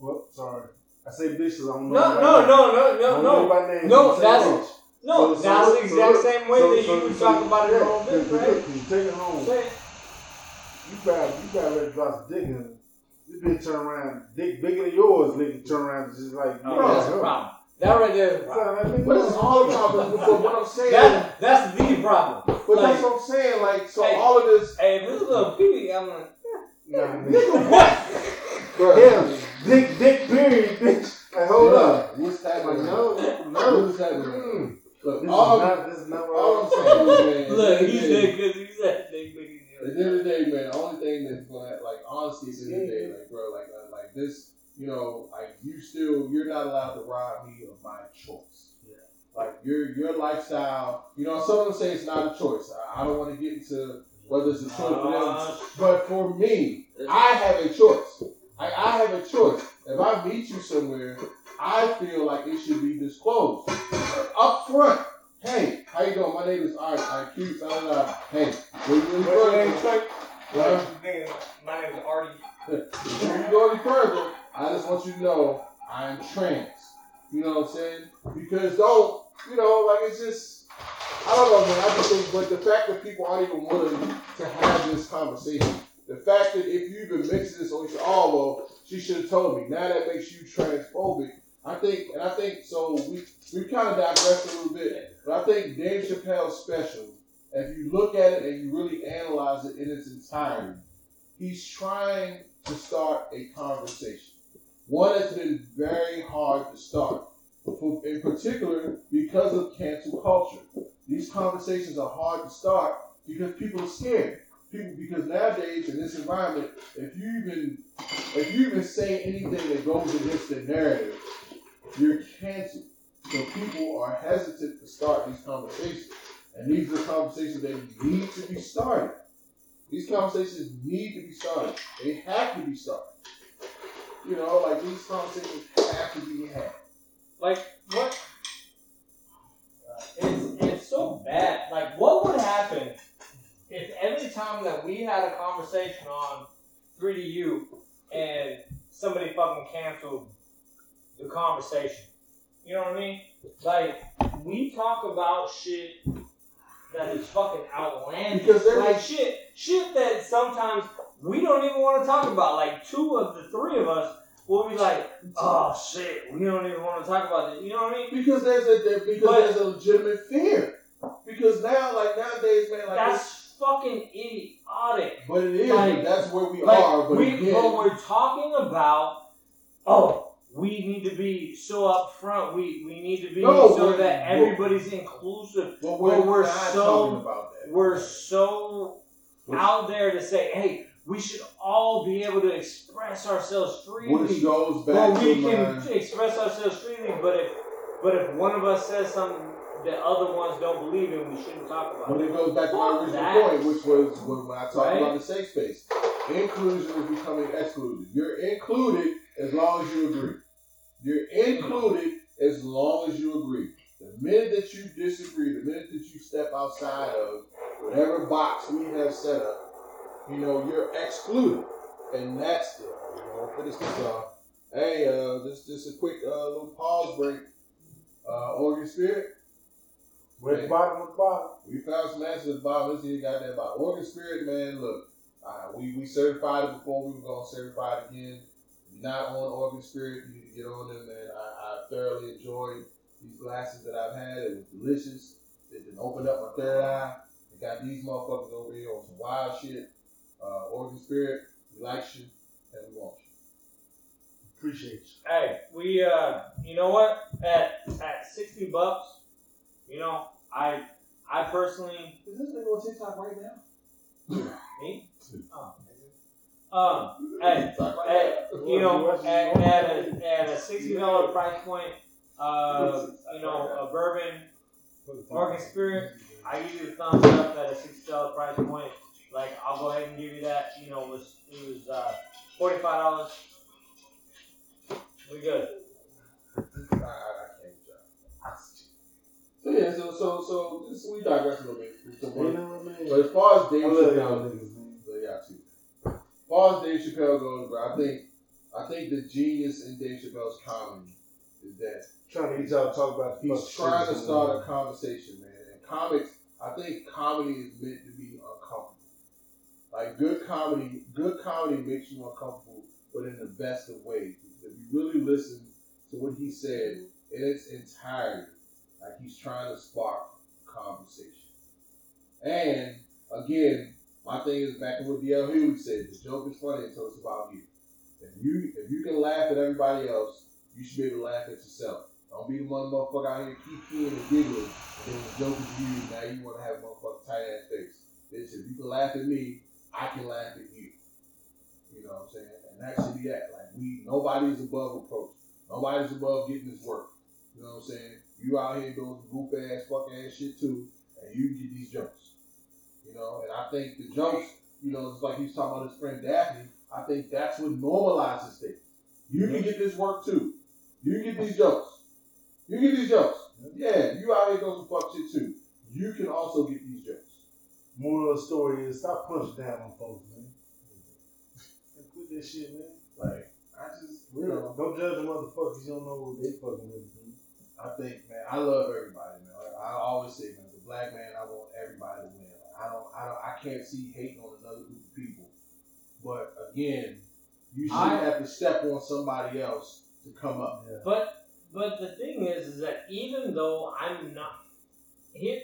C: Well, sorry, I say bitch 'cause I don't know.
A: No,
C: anybody
A: no,
C: name.
A: no, no,
C: I
A: no,
C: don't know
A: no.
C: anybody name.
A: No,
C: I say
A: that's-
C: bitch.
A: No,
C: So-
A: that's
C: so-
A: the exact
C: so-
A: same way
C: so-
A: that
C: so-
A: you was
C: so-
A: talking about it
C: yeah,
A: a little bit, right?
C: cause you Take it home.
A: Say it.
C: You better, you better let it drop the dick in. This bitch turn around, dick bigger than yours, nigga turn around just like,
A: Oh,
C: bro,
A: that's a problem. That right there is a problem.
B: But it's all about but what I'm saying.
A: That, that's the problem.
B: but
A: like-
B: that's what I'm saying. Like, so
A: Hey.
B: all of this,
A: Hey, if it's a little pee, I'm like,
C: Nah, nigga.
B: nigga, what? Bro,
C: Yeah, dick, dick, period, bitch. Like, hold
B: yeah,
C: up.
B: What's
C: Like,
B: happening?
C: no,
B: What
C: no.
B: is happening?
C: Mm.
B: Look,
C: This is not, this is not what
B: all
C: I'm
B: I'm
C: saying.
B: saying man.
A: look,
B: at the
A: he
B: end
A: said because he said they big
B: At the end of the day, man, the only thing that's gonna like honestly, at the end of the day, like bro, like uh, like this, you know, like you still you're not allowed to rob me of my choice.
C: Yeah.
B: Like your your lifestyle, you know, some of them say it's not a choice. I, I don't want to get into whether it's a choice for them,
A: Uh,
B: but for me, I have a choice. I, I have a choice. If I meet you somewhere, I feel like it should be disclosed up front. Hey, how you doing? My name is Art. I cute. Da, da, da. Hey, where you in
C: What's your name?
B: Well,
A: My name is Artie.
B: Before you go any further, I just want you to know I'm trans. You know what I'm saying? Because don't, you know, like it's just, I don't know, man. I just think, but the fact that people aren't even willing to have this conversation, the fact that if you even mention this, or you say, oh, well, she should have told me. Now that makes you transphobic. I think, and I think, so we, we kind of digressed a little bit, but I think Dave Chappelle's special, if you look at it and you really analyze it in its entirety, he's trying to start a conversation. One that's been very hard to start, in particular because of cancel culture. These conversations are hard to start because people are scared. People because nowadays in this environment, if you even if you even say anything that goes against the narrative, you're canceled. So people are hesitant to start these conversations. And these are conversations that need to be started. These conversations need to be started. They have to be started. You know, like these conversations have to be had.
A: Like what? Uh, it's it's so bad. Like what would happen if every time that we had a conversation on 3DU and somebody fucking canceled the conversation? You know what I mean? Like we talk about shit that is fucking outlandish.
B: Because there's-
A: like shit, shit that sometimes we don't even want to talk about. Like two of the three of us will be like, "Oh shit, we don't even want to talk about it." You know what I mean?
B: Because there's a there- because
A: But-
B: there's a legitimate fear. Because now, like nowadays, man, like this,
A: That's fucking idiotic.
B: but it is.
A: like-
B: that's where we
A: Like
B: are. But
A: we,
B: again,
A: but we're talking about, oh, we need to be so upfront. We we need to be
B: No,
A: so
B: we're-
A: that everybody's inclusive.
B: but we're,
A: we're
B: not
A: so-
B: talking about that.
A: We're so out there to say, hey, we should all be able to express ourselves freely.
B: Which goes
A: Well, we
B: to
A: can
B: my,
A: express ourselves freely, but if but if one of us says something that other ones don't believe in, we shouldn't talk about it.
B: But
A: it.
B: goes back to my original
A: that.
B: point, which was when, when I talked
A: Right?
B: about the safe space. Inclusion is becoming exclusion. You're included as long as you agree. You're included as long as you agree. The minute that you disagree, the minute that you step outside of whatever box we have set up, you know, you're excluded. And that's it. You know, finish this off. Hey, uh, this just a quick uh, little pause break. Uh, Oregon Spirit,
C: Where's the bottom of the bottom?
B: we found some answers at the bottom. Let's see you got that about Oregon Spirit, man. Look, uh, we, we certified it before. We were going to certify it again. Not on Oregon Spirit, you get on them, man. I, I thoroughly enjoyed these glasses that I've had. It was delicious. It didn't open up my third eye. They got these motherfuckers over here on some wild shit. Uh, Oregon Spirit, we like you and we want you.
C: Appreciate you.
A: Hey, we uh, you know what? At at sixty bucks, you know, I I personally
B: Is this nigga on TikTok right now?
A: me. Oh, um, hey,
B: TikTok right
A: at, you know, at, at a at a sixty dollar price point, uh, you know, a bourbon Oregon Spirit, I give you a thumbs up at a sixty dollar price point. Like I'll go ahead and give you that. You know, it was it was uh, forty five dollars. We good.
B: I, I, I can't judge. So yeah, so so so this, we digress a little bit. So,
C: You know what I mean?
B: But as far as Dave
C: I love y'all niggas, man.
B: so yeah, too. As far as Dave Chappelle goes, bro, I think I think the genius in Dave Chappelle's comedy is that
C: trying to get y'all talk about
B: He's trying to start a conversation, man. And comics, I think comedy is meant to be uncomfortable. Like good comedy, good comedy makes you uncomfortable, but in the best of ways. If you really listen to what he said in its entirety, like he's trying to spark conversation. And again, my thing is back to what DL Hughes said: the joke is funny until it's about you. If you if you can laugh at everybody else, you should be able to laugh at yourself. Don't be the one motherfucker out here kikiing and giggling, and the joke is you. Now you want to have a motherfucking tight ass face. Bitch, if you can laugh at me, I can laugh at you. You know what I'm saying? And that should be that. Like we, nobody's above reproach. Nobody's above getting this work. You know what I'm saying? You out here doing goof ass, fuck ass shit too, and you get these jokes. You know, and I think the jokes, you know, it's like he's talking about his friend Daphne. I think that's what normalizes things. You can get this work too. You can get these jokes. You get these jokes. Yeah, you out here doing some fuck shit too. You can also get these jokes.
C: Moral of the story is stop punching down on folks, man. Quit that shit, man.
B: Like, I just, you know,
C: Don't judge the motherfuckers. You don't know what they fucking with. man.
B: I think, man, I love everybody, man. Like, I always say, man, as a black man, I want everybody to win. Like, I don't, I don't, I can't see hating on another group of people. But again, you should
A: I-
B: have to step on somebody else to come up.
C: Yeah.
A: But but the thing is, is that even though I'm not here,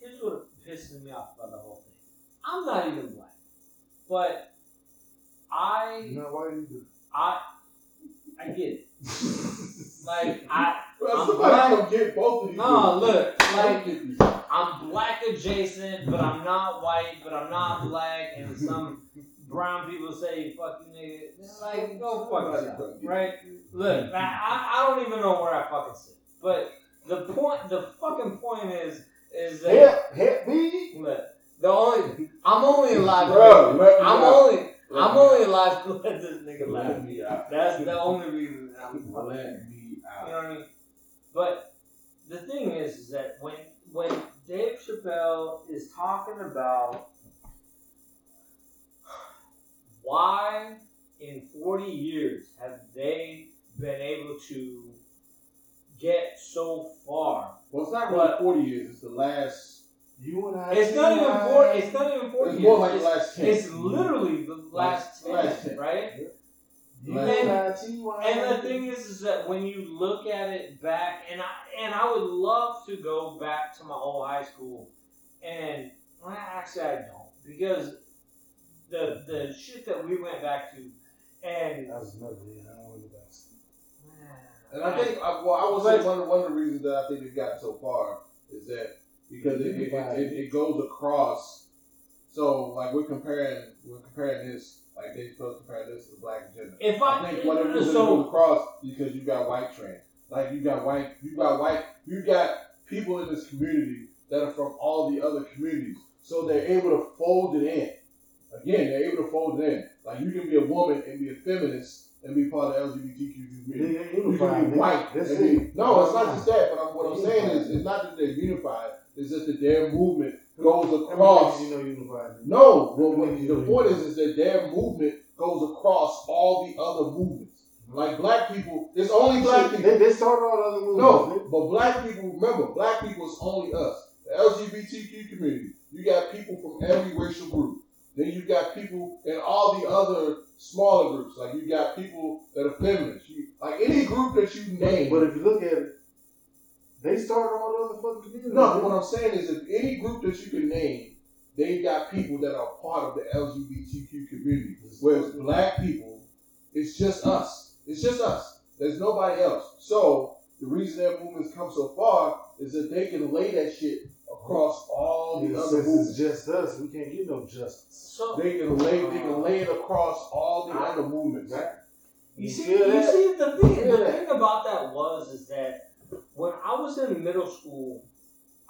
A: here's what pisses me off about the whole thing. I'm not even black, but I
C: You know why you do?
A: I I get it. Like I
B: Well,
A: I'm
B: somebody
A: black.
B: get both of these.
A: no look like. I'm black adjacent, but I'm not white, but I'm not black, and some brown people say "fuck you, nigga." Like go fuck yourself, right? Look, I, I don't even know where I fucking sit. But the point, the fucking point is, is that
C: Help, help me.
A: look, the only I'm only alive.
B: Bro, me
A: I'm only I'm only alive to let this nigga laugh.
B: me out.
A: That's the only reason I'm.
B: Me
A: You know what I mean? But the thing is, is that when when Dave Chappelle is talking about why in 40 years have they been able to get so far?
B: Well, it's not really 40 years. It's the last.
C: You and I.
A: It's not even 40. It's not even 40
B: It's
A: years.
B: more like the
A: it's,
B: last 10.
A: it's literally the last 10,
B: Last 10.
A: right?
C: You
B: And-
C: and I, T.Y.
A: And the thing is, is that when you look at it back, and I and I would love to go back to my old high school, and well, actually I don't because the the shit that we went back to, and
C: That was another day. I don't want to go back.
B: And I think, I, well, I would say one of, one of the reasons that I think they've gotten so far is that because it, it, it, it, it goes across. So, like, we're comparing, we're comparing this, like, they supposed to compare this to black agenda.
A: if
B: I
A: I,
B: think one of the reasons it
A: so
B: goes across because you got white trans. Like, you got white, you got white, you got people in this community that are from all the other communities. So they're able to fold it in. Again, they're able to fold it in. Like, you can be a woman and be a feminist and be part of the LGBTQ community.
C: Nigga,
B: You
C: unified,
B: can be white.
C: That's
B: and be- No, it's not just that. But I'm, what I'm saying is, it's not that they're unified. It's just that their movement goes across.
C: You know.
B: No, well, what, the point is, is that their movement goes across all the other movements. Like black people, it's only black people.
C: they started all the other movies.
B: No, but black people, remember, black people is only us. The LGBTQ community. You got people from every racial group. Then you got people in all the other smaller groups. Like you got people that are feminists. You, like any group that you name.
C: But if you look at it, they started all the other fucking communities.
B: No, what I'm saying is, if any group that you can name, they got people that are part of the LGBTQ community. Whereas black people, it's just us. It's just us. There's nobody else. So the reason their movements come so far is that they can lay that shit across all the
C: Yeah,
B: other
C: since it's
B: movements.
C: just us, we can't get no justice.
A: so
B: They can lay they can lay it uh, across all the other movements.
A: You
C: You
A: see, you
C: that?
A: see, the thing,
C: Feel
A: the
C: that?
A: thing about that was is that when I was in middle school,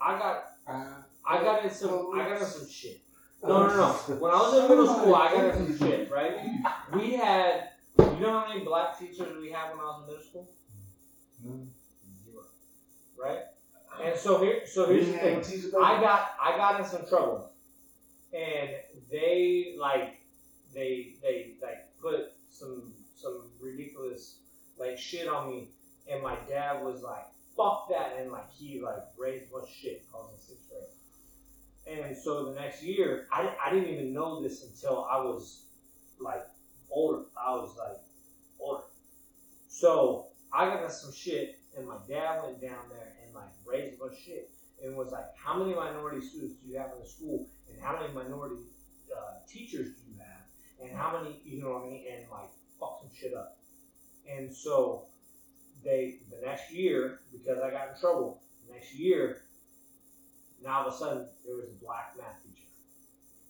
A: I got I got in some I got in some shit. No, no, no. When I was in middle school, I got in some shit. Right? We had, you know how many black teachers we had when I was in middle school? Zero. Right? And so here, so here's the thing. I got I got in some trouble, and they like they they like put some some ridiculous like shit on me, and my dad was like, "Fuck that," and like he like raised much shit. Was in sixth grade, and so the next year, I, I didn't even know this until I was like older. I was like older, so I got some shit, and my dad went down there and like raised bunch shit, and was like, "How many minority students do you have in the school, and how many minority uh, teachers do you have, and how many, you know what I mean, and like fuck some shit up." And so they the next year, because I got in trouble, the next year, now all of a sudden there was a black math teacher.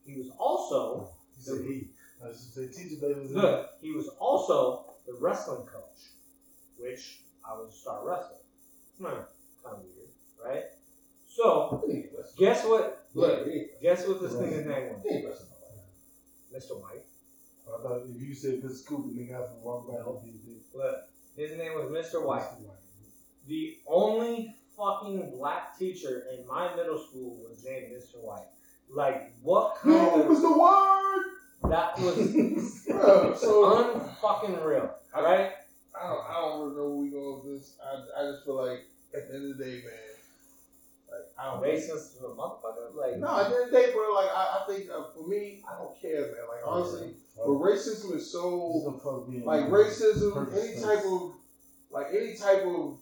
A: He was also
C: He said he. I say teacher baby was
A: good. He was also the wrestling coach, which I was a star wrestler. Hmm, kind of weird, right? So guess what? Look, guess what this nigga's name was? Mr. Mike.
C: I thought if you said this school, the nigga has to walk back up.
A: Look, his name was Mr. White. The only fucking black teacher in my middle school was named Mr. White. Like, what kind
B: No,
A: of.
B: was the word.
A: That was
B: Bro, so
A: unfucking real, Alright?
B: I don't, I don't really know where we go with this. I, I just feel like at the end of the day, man, like I don't.
A: Racist to a motherfucker. Like,
B: No, at the end of the day, bro. Like I, I think uh, for me, I don't care, man. Like honestly, but racism is so like racism, any type of like any type of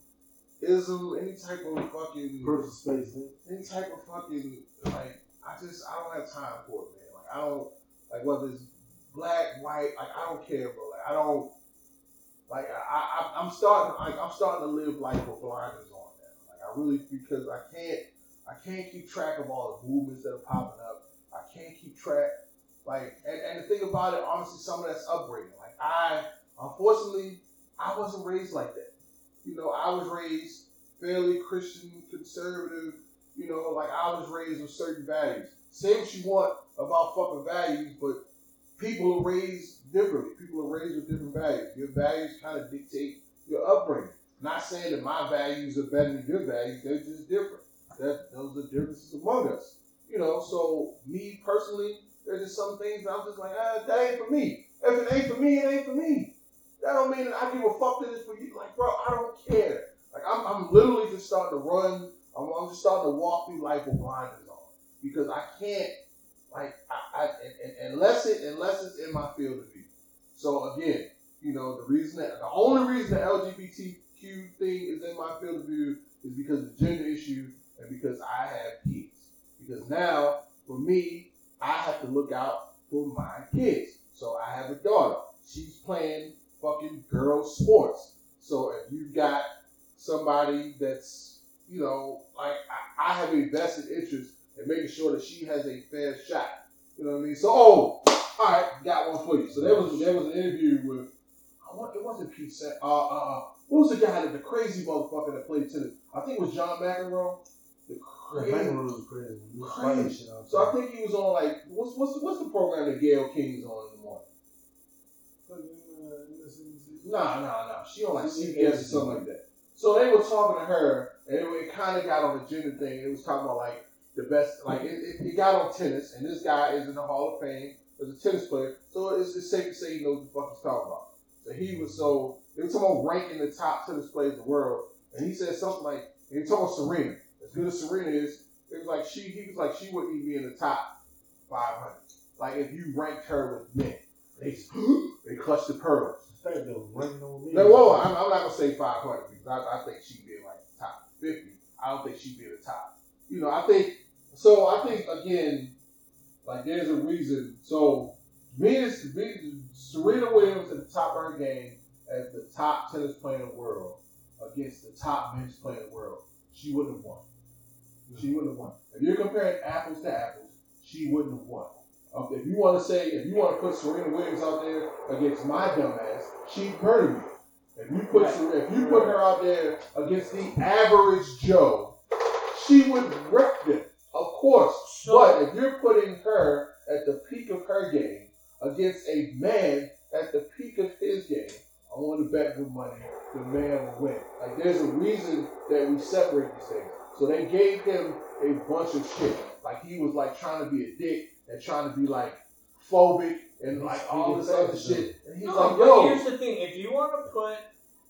B: ism, any type of fucking
C: personal space.
B: any type of fucking like I just I don't have time for it, man. Like I don't like whether it's black, white, like I don't care, bro. Like I don't like I, I I'm starting like I'm starting to live life with blinders on now. Like I really because I can't I can't keep track of all the movements that are popping up. I can't keep track like and, and the thing about it, honestly, some of that's upbringing. Like I unfortunately I wasn't raised like that. You know, I was raised fairly Christian, conservative, you know, like I was raised with certain values. Say what you want about fucking values, but people are raised differently. People are raised with different values. Your values kind of dictate your upbringing. Not saying that my values are better than your values, they're just different. That those are differences among us. You know, so me personally, there's just some things I'm just like, ah, that ain't for me. If it ain't for me, it ain't for me. That don't mean that I give a fuck that it's for you. Like, bro, I don't care. Like, I'm, I'm literally just starting to run. I'm, I'm just starting to walk through life with blinders on because I can't, like, I, I and, unless it unless it's in my field of view. So again, you know, the reason that the only reason the LGBTQ thing is in my field of view is because of the gender issue and because I have kids. Because now, for me, I have to look out for my kids. So I have a daughter. She's playing fucking girl sports. So if you got somebody that's, you know, like I, I have a vested interest in making sure that she has a fair shot. You know what I mean? So, oh, all right, got one for you. So there was there was an interview with, I want it wasn't Pete. Uh, uh, uh, what was the guy that the crazy motherfucker that played tennis? I think it was John McEnroe. The
C: Yeah,
B: crazy.
C: Was crazy. Was
B: Crazy.
C: fighting shit out
B: So I think he was on like what's what's the, what's the program that Gayle King's on in the morning? Nah, nah, nah. She on like CBS or something like that. So they were talking to her, and it, it kind of got on the gender thing. It was talking about like the best, like it, it, it got on tennis, and this guy is in the Hall of Fame as a tennis player. So it's, it's safe to say he knows what the fuck he's talking about. So he was so they were talking about ranking the top tennis players in the world, and he said something like, and he talking about Serena. As good as Serena is, it was like she, he was like she wouldn't even be in the top 500. Like if you ranked her with men, they they clutched the pearls.
C: Fact though, ranking on me.
B: Now, whoa, I'm, I'm not gonna say 500 because I, I think she'd be in like the top 50. I don't think she'd be in the top. You know, I think so. I think again, like there's a reason. So Venus, Venus Serena Williams at the top of her game as the top tennis player in the world against the top men's player in the world, she wouldn't have won. She wouldn't have won. If you're comparing apples to apples, she wouldn't have won. If you want to say, if you want to put Serena Williams out there against my dumbass, she'd murder me. If you put Ser- if you put her out there against the average Joe, she would wreck them. Of course. But if you're putting her at the peak of her game against a man at the peak of his game, I want to bet good money the man will win. Like there's a reason that we separate these things. So they gave him a bunch of shit. Like he was like trying to be a dick and trying to be like phobic and like all this other shit. And he's
A: No,
B: like,
A: but
B: yo,
A: here's the thing: if you want to put,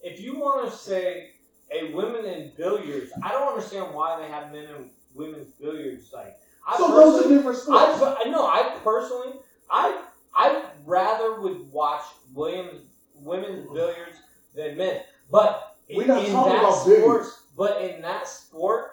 A: if you want to say a women in billiards. I don't understand why they have men and women's billiards. Like, I
B: So those are different sports.
A: I, I know. I personally, I I rather would watch Williams women's billiards than men. But
B: We're
A: in,
B: not
A: in
B: talking
A: that
B: about
A: sport,
B: billiards.
A: But in that sport,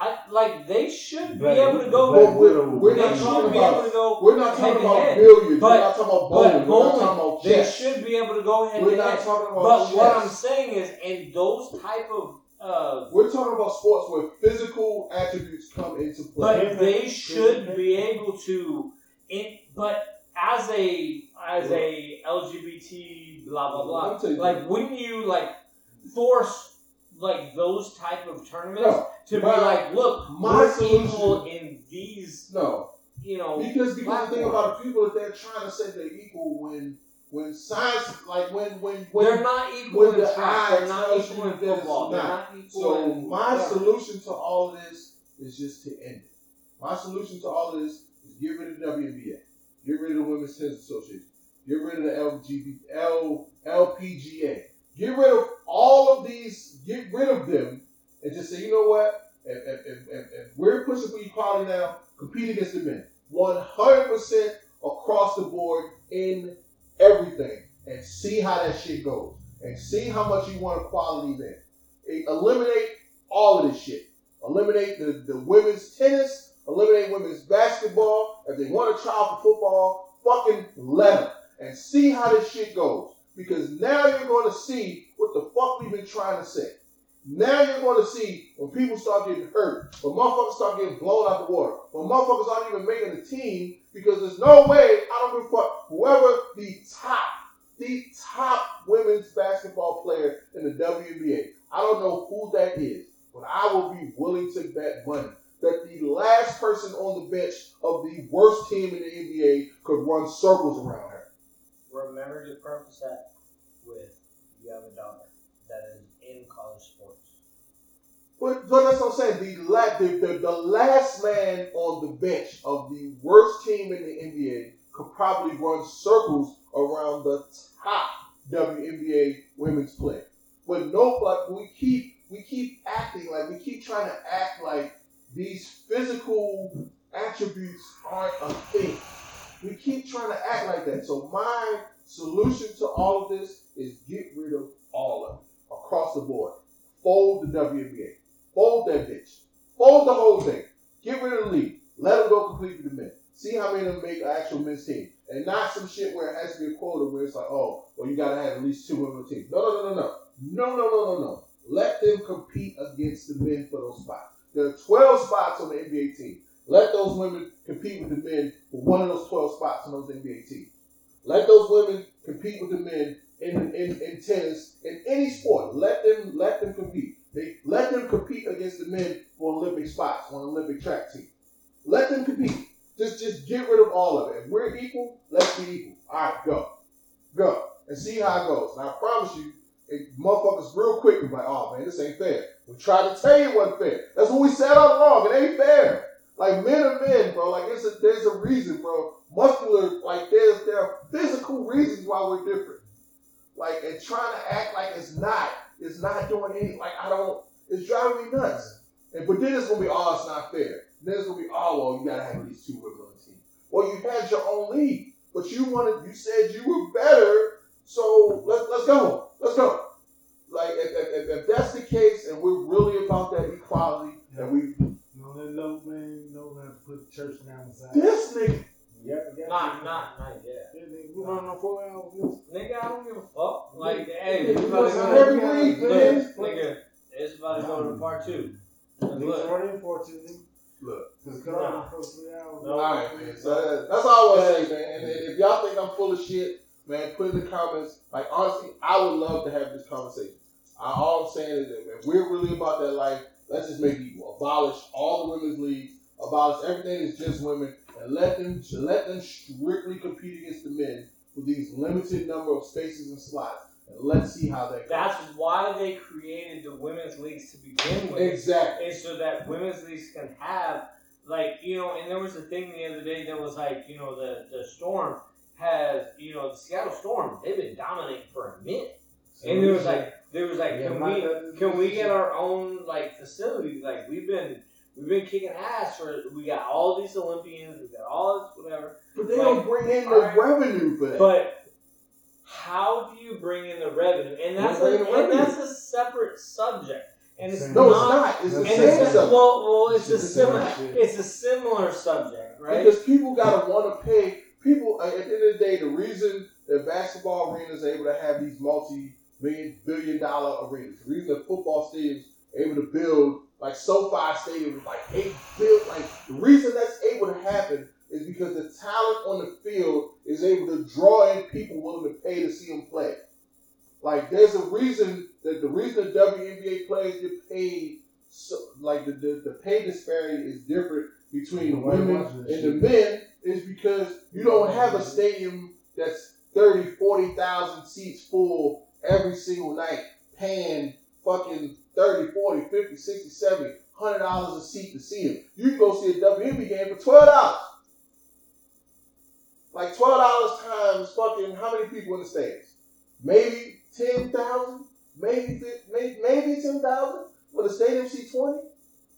A: I like they should be able to go.
C: Black
B: But we're,
C: Widow.
B: we're
A: they
B: not
A: should
B: talking
A: be able
B: about.
A: to go.
B: We're not talking
A: head to
B: about
A: head.
B: billiards.
A: But-
B: we're not talking about
A: But
B: bowling. We're not
A: bowling,
B: talking about
A: they should be able to go ahead.
B: We're
A: to
B: not
A: head.
B: talking about
A: But
B: chess.
A: what I'm saying is, in those type of uh,
B: We're talking about sports where physical attributes come into play.
A: But they should be able to, in, but as a as a LGBT blah blah blah, like wouldn't you like force like those type of tournaments
B: No,
A: to be like, look,
B: my
A: equal in these,
B: no,
A: you know,
B: because because the thing about people that they're trying to say they're equal when when science like when when when
A: they're not equal
B: when
A: in
B: the
A: track, they're not equal in football,
B: not.
A: not equal
B: So
A: in
B: my
A: whatever.
B: solution to all of this is just to end it. My solution to all of this is get rid of the WNBA, get rid of the Women's Tennis Association, get rid of the L, LPGA, get rid of all of these, get rid of them, and just say, you know what? If, if, if, if, we're pushing for equality now, compete against the men, one hundred percent across the board in everything, and see how that shit goes, and see how much you want equality. Eh, Eliminate all of this shit. Eliminate the, the women's tennis. Eliminate women's basketball. If they want try out for football, fucking let them. And see how this shit goes. Because now you're going to see what the fuck we've been trying to say. Now you're going to see when people start getting hurt, when motherfuckers start getting blown out the water, when motherfuckers aren't even making the team because there's no way, I don't give a fuck, whoever the top, the top women's basketball player in the WNBA, I don't know who that is, but I will be willing to bet money that the last person on the bench of the worst team in the NBA could run circles around.
A: Remember to preface that with you have a daughter that is in college sports.
B: But, but that's what I'm saying. The, la- the, the, the last man on the bench of the worst team in the NBA could probably run circles around the top WNBA women's player. But no, but we keep we keep acting like we keep trying to act like these physical attributes aren't a thing. We keep trying to act like that. So my solution to all of this is get rid of all of it across the board. Fold the WNBA. Fold that bitch. Fold the whole thing. Get rid of the league. Let them go completely to men. See how many of them make an actual men's team. And not some shit where it has to be a quota where it's like, oh, well, you gotta have at least two women on the team. No, no, no, no, no. No, no, no, no, no. Let them compete against the men for those spots. There are 12 spots on the NBA team. Let those women compete with the men for one of those 12 spots on those NBA teams. Let those women compete with the men in, in, in tennis, in any sport. Let them let them compete. They let them compete against the men for Olympic spots on Olympic track team. Let them compete. Just just get rid of all of it. If we're equal, let's be equal. All right, go, go, and see how it goes. And I promise you, it, motherfuckers real quick be like, oh man, this ain't fair. We tried to tell you it wasn't fair. That's what we said all along. It ain't fair. Like men are men, bro. Like it's a, there's a reason, bro. Muscular, like there's there are physical reasons why we're different. Like and trying to act like it's not, it's not doing any. Like I don't. It's driving me nuts. And but then it's gonna be, oh, it's not fair. Then it's gonna be, oh, well, you gotta have least two women on the team. Well, you had your own league, but you wanted, you said you were better, so let's let's go, let's go. Like if, if, if that's the case, and we're really about that equality, and we
C: On that note, man, you know how to put church down the side.
B: this nigga,
C: Yeah, yeah.
A: Not, not, not yet.
C: Yeah, nigga, We run on four hours.
A: Nigga, I don't give a fuck. Like, hey, we
B: you
A: about to go
B: to every week,
A: Look,
B: man.
A: nigga, it's about to go to part two.
C: Niggas
A: Look,
C: running for two, nigga.
B: look.
C: Cause cut off the three hours.
A: No.
B: All right, man. So that- that's all I want to say, man. And if y'all think I'm full of shit, man, put in the comments. Like honestly, I would love to have this conversation. I, all I'm saying is that if we're really about that life, let's just make it equal. Abolish all the women's leagues. Abolish everything that's just women, and let them let them strictly compete against the men for these limited number of spaces and slots. And let's see how that goes.
A: that's why they created the women's leagues to begin with.
B: exactly.
A: is so that women's leagues can have like you know and there was a thing the other day that was like you know the the storm has you know the seattle storm they've been dominating for a minute and it was like there was like,
C: Yeah,
A: can we
C: that-
A: can we get our own like facilities? Like we've been we've been kicking ass for we got all these Olympians, we got all this whatever.
B: But they
A: Like,
B: don't bring in the
A: alright.
B: revenue for that.
A: But how do you bring in the revenue? And that's a,
B: in
A: and that's a separate subject. And it's
C: No,
B: no,
A: not.
B: it's not. It's the
A: And
B: same
A: it's a,
B: subject.
A: well, well, it's a
C: It's the
A: similar, it's a similar subject, right?
B: Because people gotta want to pay. People at the end of the day, the reason that basketball arenas are able to have these multi-million, billion-dollar arenas, the reason that football stadiums are able to build like SoFi Stadium is like eight billion. Like the reason that's able to happen is because the talent on the field is able to draw in people willing to pay to see them play. Like there's a reason that the reason the WNBA players get paid so like the, the, the pay disparity is different between the women and the men is because you don't have a stadium that's 30, 40,000 seats full every single night paying fucking 30, 40, 50, 60, 70, 100 dollars a seat to see him. You can go see a WNBA game for 12 dollars. Like 12 dollars times fucking how many people in the stands? Maybe 10,000? Maybe, maybe, maybe 10,000? For the stadium seat 20?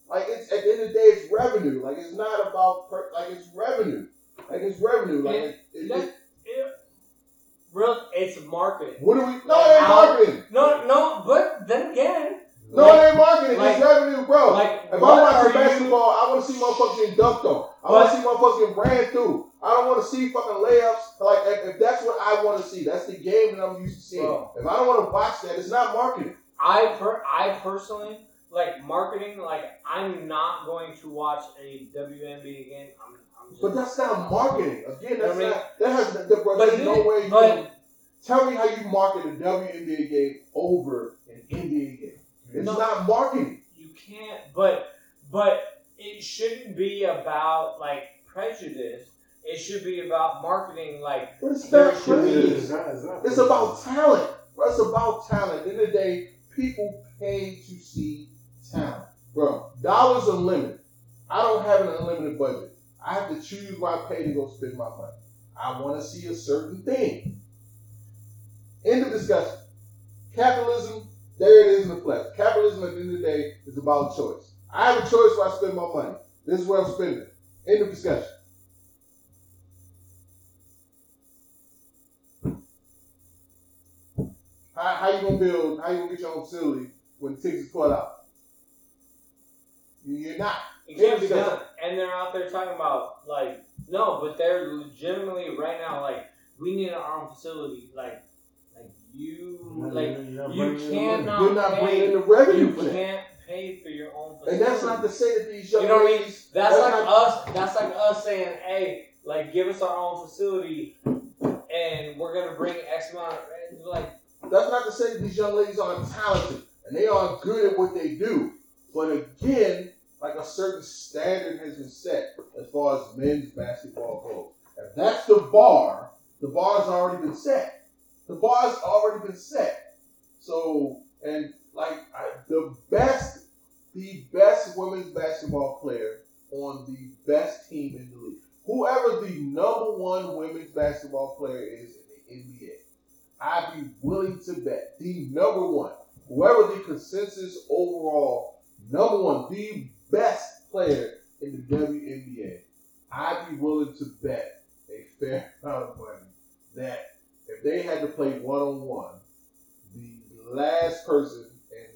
B: Like it's at the end of the day, it's revenue. Like it's not about per, like it's revenue. Like it's revenue. Like it, it- it-
A: real, it's marketing.
B: what do we? No,
A: Like
B: it ain't
A: how-
B: marketing.
A: No, no, but then again,
B: No,
A: like-
B: it ain't marketing.
A: like-
B: it's revenue, bro.
A: like,
B: if I'm
A: are
B: watching
A: you-
B: basketball, I want to see motherfuckers getting dunked on. I want to see motherfuckers getting ran through. I don't want to see fucking layups. Like if, if that's what I want to see, that's the game that I'm used to seeing.
A: Bro.
B: If I don't want to watch that, it's not marketing.
A: I per I personally like marketing. Like I'm not going to watch a WNBA game. I'm, I'm just,
B: But that's not marketing. Again, that's
A: I mean-
B: not. That has the, bro.
A: But
B: There's no
A: it-
B: way. You
A: but-
B: can, tell me how you market a WNBA game over an NBA game. It's
A: No.
B: not marketing.
A: you can't. But but it shouldn't be about like prejudice. It should be about marketing. Like
B: But it's
A: There
B: not
A: should be-
B: prejudice.
C: It's not- it's not
B: It's about talent. Bro, it's about talent. At the end of the day, people pay to see talent. Bro, dollars are limited. I don't have an unlimited budget. I have to choose where I pay to go spend my money. I want to see a certain thing. End of discussion. Capitalism, there it is in the flesh. Capitalism at the end of the day is about choice. I have a choice where I spend my money. This is where I'm spending it. End of discussion. How, how you gonna build? How you gonna get your own facility when the tickets is twelve out? You, you're not.
A: it can't be done. And they're out there talking about like no, but they're legitimately right now like we need our own facility. Like like you like you cannot
B: You're not
A: pay,
B: bringing in the revenue
A: you
B: for that.
A: can't pay for your own
B: And that's not to say that these young
A: You know what I mean?
B: ladies.
A: That's, like
B: not-
A: us. That's like us saying, "Hey, like, give us our own facility, and we're gonna bring X amount." Of, like,
B: That's not to say that these young ladies aren't talented and they are good at what they do. But again, like a certain standard has been set as far as men's basketball goes. If that's the bar, the bar's already been set. The bar's already been set. So, and like I, the best, the best women's basketball player on the best team in the league, whoever the number one women's basketball player is in the NBA, I'd be willing to bet the number one, whoever the consensus overall number one, the best player in the WNBA, I'd be willing to bet a fair amount of money that if they had to play one on one, the last person and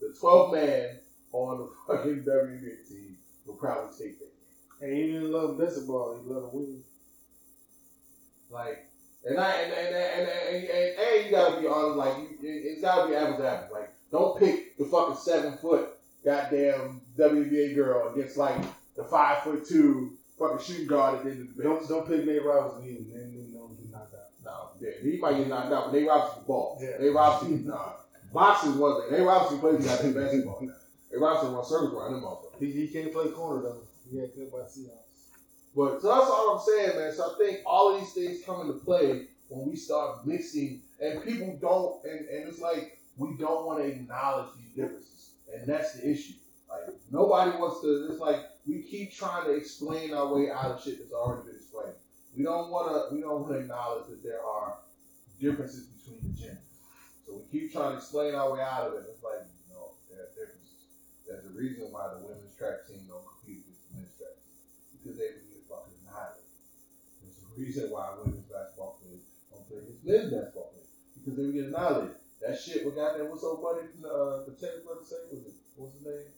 B: the 12th man on the fucking WNBA team would probably take that game.
C: And he didn't love basketball. He loved winning.
B: Like, and I and and and, and, and, and you gotta be honest. Like, you, it, it's gotta be apples to apples. Like, don't pick the fucking seven foot goddamn WNBA girl against like the five foot two fucking shooting guard at the end of the bench.
C: Don't don't pick Nate Robinson either. Nate Nate don't get knocked out.
B: No, yeah, he might get knocked out, but they Robinson ball.
C: Yeah.
B: Nate Robinson, nah. Boxing one thing. Nate Robinson plays goddamn basketball. Nate Robinson run circles around them motherfuckers.
C: He, he can't play corner though. He got cut by Seahawks.
B: But so that's all I'm saying, man. So I think all of these things come into play when we start mixing, and people don't, and, and it's like we don't want to acknowledge these differences, and that's the issue. Like nobody wants to. It's like we keep trying to explain our way out of shit that's already been explained. We don't want to. We don't want to acknowledge that there are differences between the genders. So we keep trying to explain our way out of it. It's like, you know, there are differences. There's a reason why the women's track team don't compete with the men's track team. Because they would get fucking annihilated. There's a reason why women's basketball players don't play against men's basketball players. Because they would get annihilated. That shit, what got there, what's so funny from the, uh, the tennis player say? Was it, what's his name?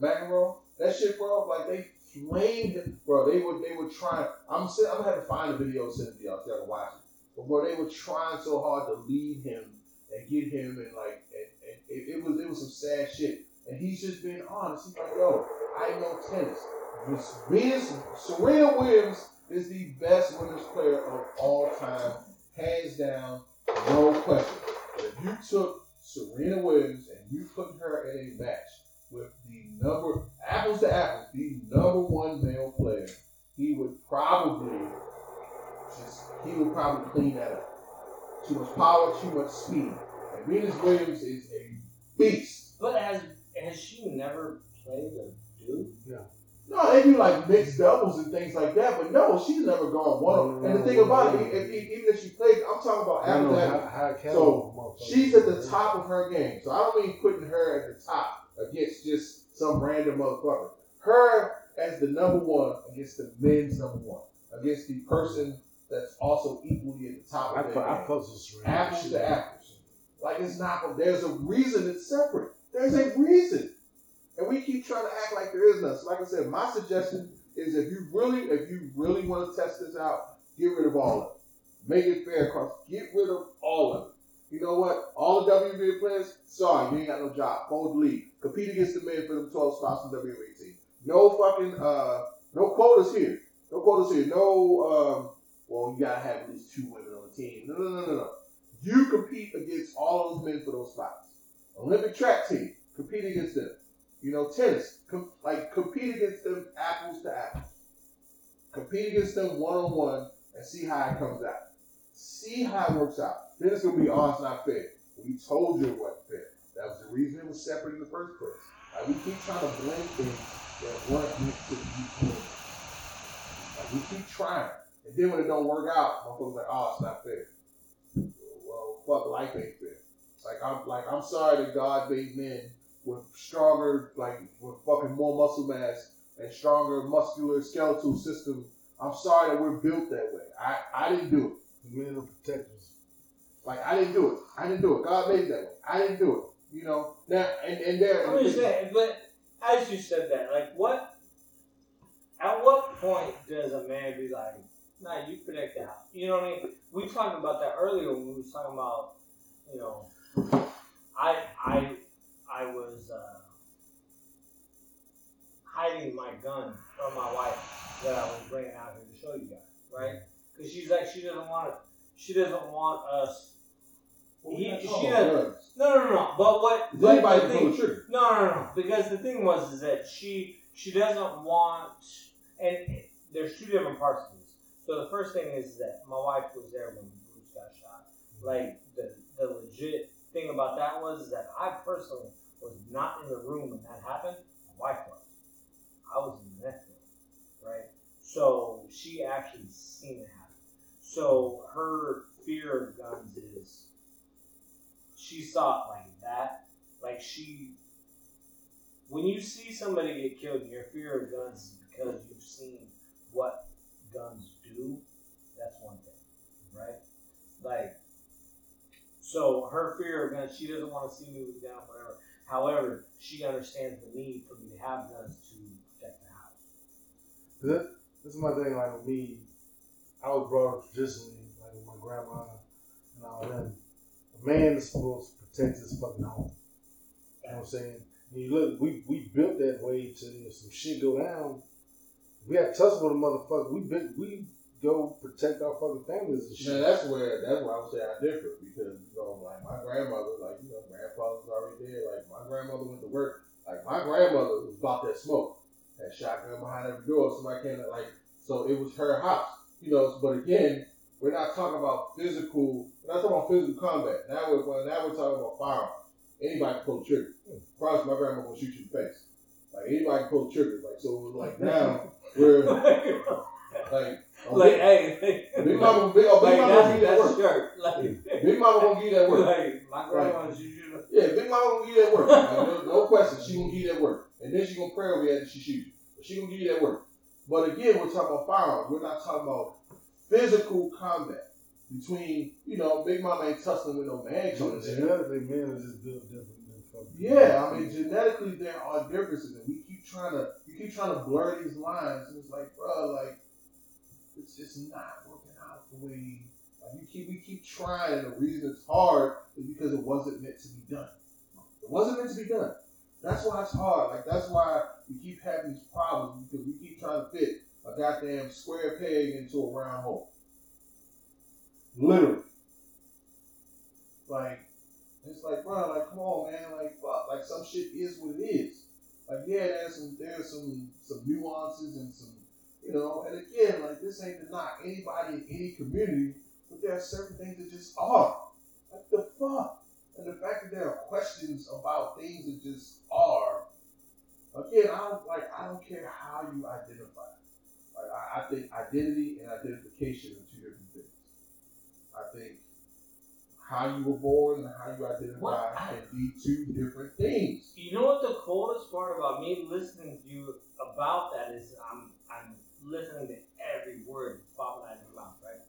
B: McEnroe. That shit, bro, like they flamed him, bro. They were they were trying. I'm saying I'm gonna have to find the video and send it to y'all so y'all can watch it. But bro, they were trying so hard to lead him and get him and like and, and it, it was it was some sad shit. And he's just being honest. He's like, yo, I know tennis. Miss Venus Serena Williams is the best women's player of all time, hands down, no question. But if you took Serena Williams and you put her in a match with the number apples to apples, the number one male player, he would probably just he would probably clean that up. Too much power, too much speed. And Venus Williams is a beast.
A: But has has she never played a dude?
B: No, they do like mixed doubles and things like that, but no, she's never gone one. And the thing about it, if, if, even if she played, I'm talking about
C: I don't
B: apples
C: know
B: to
C: how, how
B: So, She's at the top of her game. So I don't mean putting her at the top against just some random motherfucker. Her as the number one against the men's number one. Against the person that's also equally at the top
C: I,
B: of
C: I,
B: their
C: I with Serena.
B: Apples to apples. Like it's not there's a reason it's separate. There's a reason. And we keep trying to act like there is. So like I said, my suggestion is if you really, if you really want to test this out, get rid of all of it. Make it fair across. Get rid of all of it. You know what? All the WNBA players, sorry, you ain't got no job. Fold the league. Compete against the men for them 12 spots in WNBA team. No fucking, uh, no quotas here. No quotas here. No, um, well, you gotta have at least two women on the team. No, no, no, no, no. You compete against all those men for those spots. Olympic track team, compete against them. You know, tennis, com- like compete against them apples to apples. Compete against them one on one and see how it comes out. See how it works out. Then it's gonna be, oh, not fair. We told you it wasn't fair. That was the reason it was separate in the first place. Like we keep trying to blend things that weren't meant to be blended. Like we keep trying, and then when it don't work out, motherfuckers like, oh, it's not fair. Well, fuck, life ain't fair. Like I'm, like I'm sorry that God made men with stronger, like with fucking more muscle mass and stronger muscular skeletal system. I'm sorry that we're built that way. I, I didn't do it.
C: The men are protectors.
B: Like I didn't do it. I didn't do it. God made it that way. I didn't do it. You know. Now and and there.
A: I'm just saying, but as you said that, like what? At what point does a man be like, "Nah, you protect the house"? You know what I mean? We talked about that earlier when we was talking about, you know, I I I was uh, hiding my gun from my wife that I was bringing out here to show you guys, right? Because she's like, she doesn't want it. She doesn't want us. He, she doesn't. No, no, no, no. But what?
B: Does
A: but
B: anybody
A: the thing-
B: the trigger?
A: no, no, no. Because the thing was is that she she doesn't want, and there's two different parts of this. So the first thing is that my wife was there when Bruce got shot. Like the the legit thing about that was is that I personally was not in the room when that happened. My wife was. I was in the next room, right? So she actually seen it happen. So her fear of guns is she saw it like that. Like she when you see somebody get killed your fear of guns is because you've seen what guns do, that's one thing. Right? Like so her fear of guns, she doesn't want to see me with a gun, whatever. However, she understands the need for me to have guns to protect the house.
C: That, this is my thing. Like with me, I was brought up traditionally, like with my grandma and all them. A man is supposed to protect his fucking home. You know what I'm saying? And you look, we we built that way to some shit go down. We got touch with a motherfucker. We been, we go protect our fucking families and
B: Now that's where that's where I would say I differ because you know like my grandmother like you know grandfather's already dead like my grandmother went to work. Like my grandmother was about that smoke. That shotgun behind every door. Somebody came in, like so it was her house you know but again we're not talking about physical we're not talking about physical combat. Now we're well, now we're talking about firearms. Anybody can pull the trigger. Hmm. Promise my grandma will shoot you in the face. Like anybody can pull the trigger. Like so it was like now we're like Oh,
A: like, hey,
B: Big Mama, big, oh, big
A: like
B: Mama gonna give you that work.
A: shirt. Like,
B: Big Mama gonna give you that work.
A: like, My grandma was usually.
B: Yeah, Big Mama gonna give you that work. Like, no, no question, she gonna give you that work, and then she gonna pray over you after she shoot you. But she gonna give you that work. But again, we're talking about firearms. We're not talking about physical combat between. You know, Big Mama ain't tussling with no man coming there.
C: Genetically, men are just built different than.
B: Yeah, I mean, genetically there are differences, and we keep trying to we keep trying to blur these lines, and it's like, bro, like it's just not working out the way. Like you keep we keep trying, and the reason it's hard is because it wasn't meant to be done. It wasn't meant to be done. That's why it's hard. Like that's why we keep having these problems because we keep trying to fit a goddamn square peg into a round hole. Literally. Like it's like, bro, like, come on, man, like, fuck, like, some shit is what it is. Like, yeah, there's some, there's some, some nuances and some, you know, and again, like, this ain't to knock anybody in any community, but there are certain things that just are. Like, the fuck? And the fact that there are questions about things that just are. Again, I don't like. I don't care how you identify. Like, I, I think identity and identification are two different things. I think how you were born and how you identify
A: What?
B: Can be two different things.
A: You know what the coolest part about me listening to you about that is I'm I'm listening to every word popping out of your mouth, right?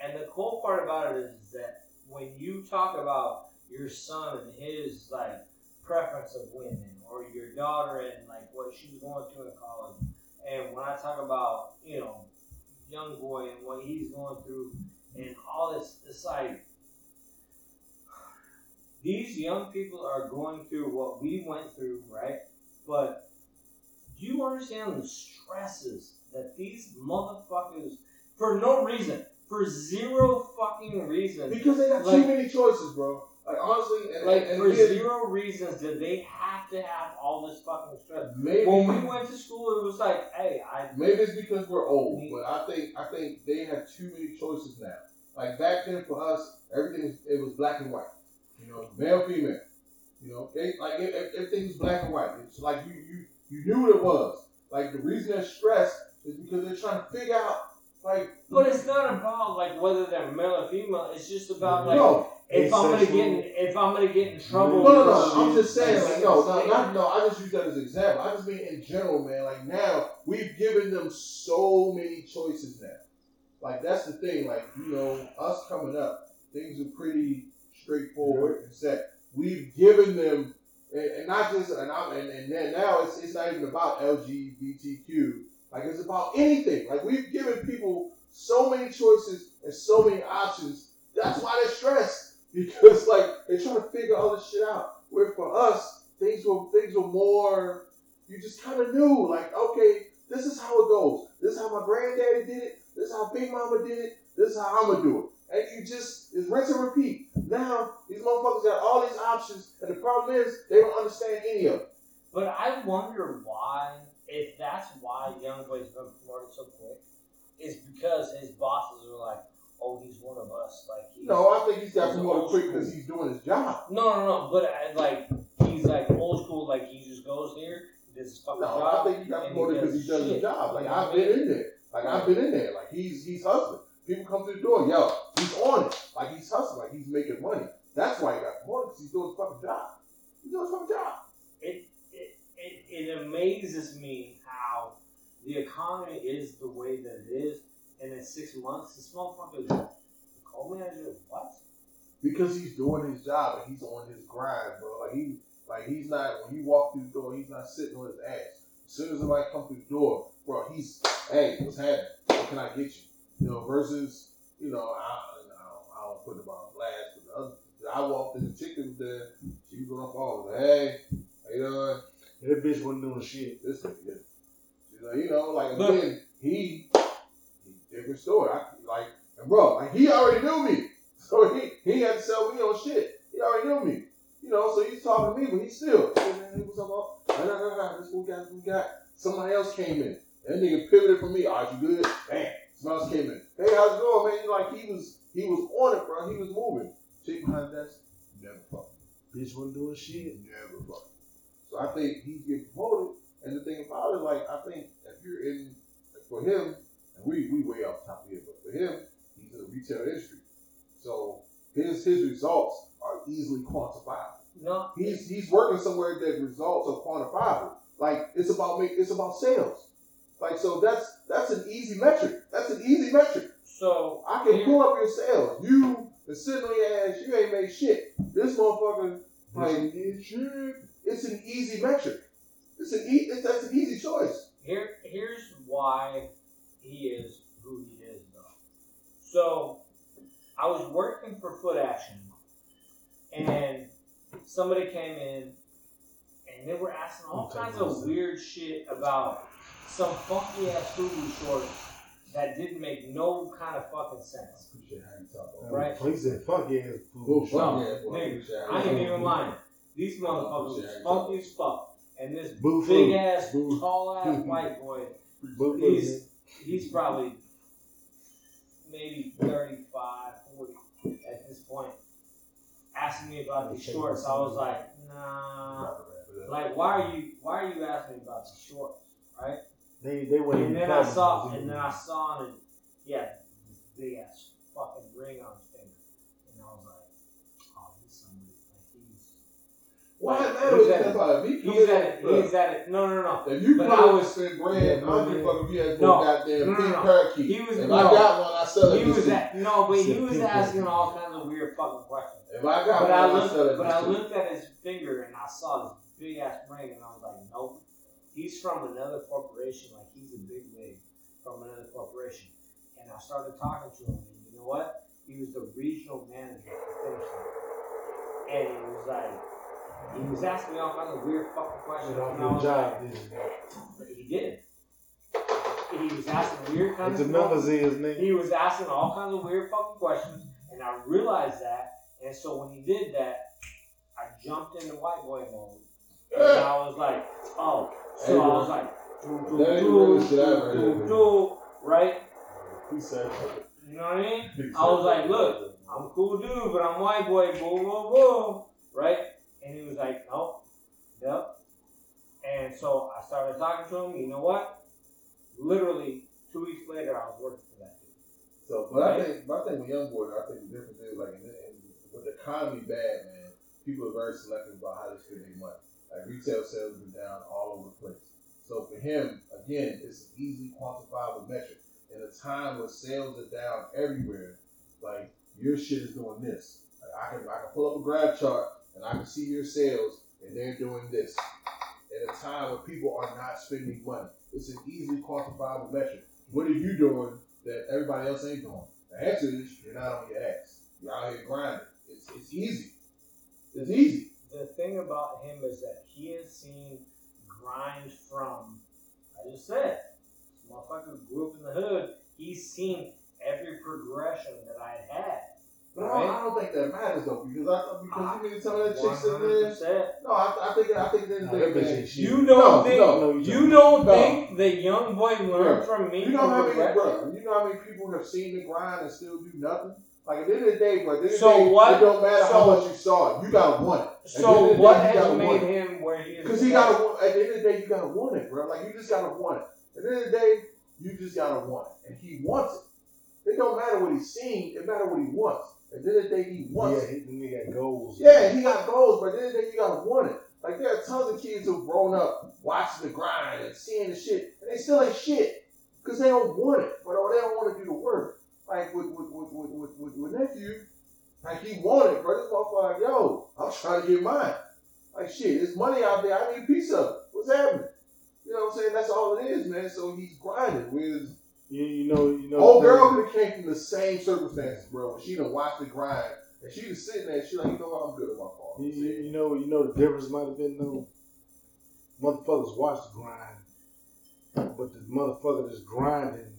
A: And the cool part about it is that when you talk about your son and his like preference of women, or your daughter and like what she's going through in college, and when I talk about you know young boy and what he's going through and all this, it's like these young people are going through what we went through, right? But do you understand the stresses that these motherfuckers, for no reason, for zero fucking reason,
B: Because they got
A: Like-
B: too many choices, bro. Like honestly, and
A: like
B: and
A: for zero reasons did they have to have all this fucking stress?
B: maybe
A: When we went to school, it was like, hey, I
B: maybe it's because we're old, but I think I think they have too many choices now. Like back then for us, everything was it was black and white. You know, male, female. You know, they like it, it- everything was black and white. It's like you you you knew what it was. Like the reason they're stressed is because they're trying to figure out like.
A: But it's not about like whether they're male or female. It's just about like
B: no,
A: if I'm gonna get in, if I'm gonna get in trouble.
B: no,
A: with
B: no. I'm just saying, like, no, no,
A: it's-
B: not, no. I just use that as an example. I just mean in general, man. Like now, we've given them so many choices now. Like that's the thing. Like you know, us coming up, things are pretty straightforward and set. We've given them, and, and not just, and I'm, and, and then now it's it's not even about LGBTQ. Like it's about anything. Like we've given people so many choices and so many options. That's why they're stressed because like they're trying to figure all this shit out. Where for us, things were things were more. You just kind of knew, like, okay, this is how it goes. This is how my granddaddy did it. This is how Big Mama did it. This is how I'm gonna do it. And you just it's rinse and repeat. Now these motherfuckers got all these options, and the problem is they don't understand any of it.
A: But I wonder why, if that's why Young Boy's been promoted so quick, is because his bosses are like, "Oh, he's one of us." Like, he's,
B: No, I think he's got promoted quick because he's doing his job.
A: no, no, no. But I, like, he's like old school. Like, he just goes here, does his fucking
B: No,
A: job.
B: I think he got promoted because he does his job. Like I've been in there. Like I've been in there. Like he's he's hustling. People come through the door, yo, he's on it. Like he's hustling. Like he's making money. That's why he got promoted because he's doing his fucking job. He's doing his fucking job.
A: it, it, it, amazes me how the economy is the way that it is, and in six months, this motherfucker call me as what?
B: Because he's doing his job and he's on his grind, bro. Like he like he's not when you walk through the door, he's not sitting on his ass. As soon as somebody comes through the door, bro, he's hey, what's happening? What can I get you? You know, versus, you know, I, I, don't, put him on blast, but the other, I walked in, the chicken was there, she was on the phone, hey, how you doing?
C: That bitch wasn't doing shit.
B: This nigga, yeah. She's you know, like
A: Look.
B: again, he, he different story. I, like, and bro, like he already knew me, so he he had to sell me on shit. He already knew me, you know. So he's talking to me, but he still, hey man, hey, what's up? Nah, nah, nah, nah, this what we got, we got. Somebody else came in. That nigga pivoted from me. All right, you good? Bam. Somebody else came in. Hey, how's it going, man? You like he was he was on it, bro. He was moving. Chick behind the desk, never fuck.
C: Bitch wasn't doing shit.
B: Never fuck. So I think he's getting promoted. And the thing about it, like, I think if you're in, for him, and we, we way off the top here, but for him, he's in the retail industry. So his his results are easily quantifiable.
A: No,
B: He's he's working somewhere that results are quantifiable. Like it's about make it's about sales. Like so that's that's an easy metric. That's an easy metric.
A: so
B: I can pull up your sales. You been sitting on your ass, you ain't made shit. This motherfucker like shit. It's an easy metric. It's an e- it's, that's an easy choice.
A: here here's why he is who he is though. So I was working for Foot Action and somebody came in and they were asking all
C: Okay,
A: kinds of
C: listen.
A: weird shit about some funky ass Fubu shorts that didn't make no kind of fucking sense.
B: Appreciate how you talk about
A: Right.
C: He said, fuck yeah, it's
B: Well,
C: food.
B: fuck
A: No, nigga, I ain't even lying. These motherfuckers was funky as fuck. And this
C: Boo
A: big ass,
C: Boo.
A: tall ass white boy, he's he's probably maybe 35, 40 at this point. Asking me about the shorts, I was like, nah. Like, why are you why are you asking me about the shorts, right?
C: They they went
A: And then I saw, and then I saw him, and he had this big ass fucking ring on
B: Why
A: Like,
B: that
A: he's
B: was
A: at it.
B: about if he
A: he's at it,
B: bro,
A: he's at it. No, no, no.
B: If you
A: But
B: put
A: I
B: on
A: was-
B: spend bread, I don't give a fuck if you had
A: No.
B: no goddamn
A: No, no,
B: pink
A: no.
B: parakeet.
A: He was-
B: if
A: no.
B: I got one, I sell it.
A: He was at no, but he was asking all kinds of weird fucking questions.
B: If I got
A: But
B: one,
A: I
B: I,
A: looked,
B: sell it.
A: but I looked at his finger and I saw this big ass ring, and I was like, nope. He's from another corporation, like he's a big wig from another corporation. And I started talking to him, and you know what? He was the regional manager for Finish Line. And he was like, he was asking me all kinds of weird fucking questions.
C: Shit off your job,
A: like,
C: didn't
A: he did. He was asking weird kinds
C: What the
A: of
C: numbers is, nigga?
A: he was asking all kinds of weird fucking questions, and I realized that. And so when he did that, I jumped into white boy mode, and I was like, "Oh!" So I was like, "Do do
B: That ain't the
A: do
B: realest shit I ever
A: do do do," right?
C: He said,
A: You know what I mean? I was like, "Look, I'm a cool dude, but I'm white boy, boo boo boo," right? And he was like, "Nope, yep." And so I started talking to him. You know what? Literally two weeks later, I was working for that dude.
B: So, but I think, but I think with young boys, I think the difference is like in, in, with the economy bad, man. People are very selective about how they spend their money. Like retail sales have been down all over the place. So for him, again, it's an easily quantifiable metric. In a time where sales are down everywhere, like your shit is doing this. Like I can I can pull up a graph chart and I can see your sales and they're doing this. At a time where people are not spending money, it's an easily quantifiable metric. What are you doing that everybody else ain't doing? The answer is you're not on your ass. You're out here grinding. It's it's easy. It's easy.
A: the thing about him is that he has seen grind from, I just said, motherfucker grew up in the hood. He's seen every progression that I had.
B: But I, don't, I don't think that matters though, because I because you mean to tell me that chick
A: One
B: sitting
A: hundred
B: there. No, I, I think I think that
C: Nah,
B: they,
C: that bitch
B: man,
C: ain't shit.
A: You don't
B: No,
A: think
B: no,
A: you don't
B: no.
A: think the young boy learned
B: Yeah.
A: from me
B: You know
A: from
B: how many, bro? You know how many people have seen the grind and still do nothing? Like at the end of the day, bro. At the end
A: So
B: of the day,
A: what-
B: It don't matter how much you saw. it. You gotta want it.
A: So
B: At the end
A: what
B: day, you
A: has
B: gotta
A: made
B: want it.
A: him where he is?
B: Because he gotta. At the end of the day, you gotta want it, bro. Like you just gotta want it. At the end of the day, you just gotta want it, and he wants it. It don't matter what he's seen. It matter what he wants. At the end of the day, he wants
C: Yeah,
B: it.
C: he, got goals.
B: Yeah, he got goals, but at the end of the day, you gotta want it. Like there are tons of kids who've grown up watching the grind and seeing the shit, and they still ain't shit because they don't want it, but or they don't want to do the work. Like with with with with, with, with, with nephew, like he wanted, bro. This motherfucker, like, yo, I'm trying to get mine. Like shit, there's money out there. I need a piece of it. What's happening? You know what I'm saying? That's all it is, man. So he's grinding. With
C: You, you know, you know.
B: old girl could have came from the same circumstances, bro. She done watched the grind, and she was sitting there, she like, you know what, I'm good at my fault.
C: You, you, you know, you know the difference might have been though. Motherfuckers watch the grind, but the motherfucker that's grinding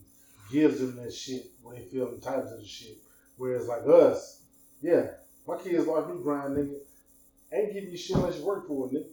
C: gives them that shit when they feel entitled to the shit. Whereas like us, yeah, my kids watch me grind, nigga. Ain't giving you shit unless you work for it, nigga.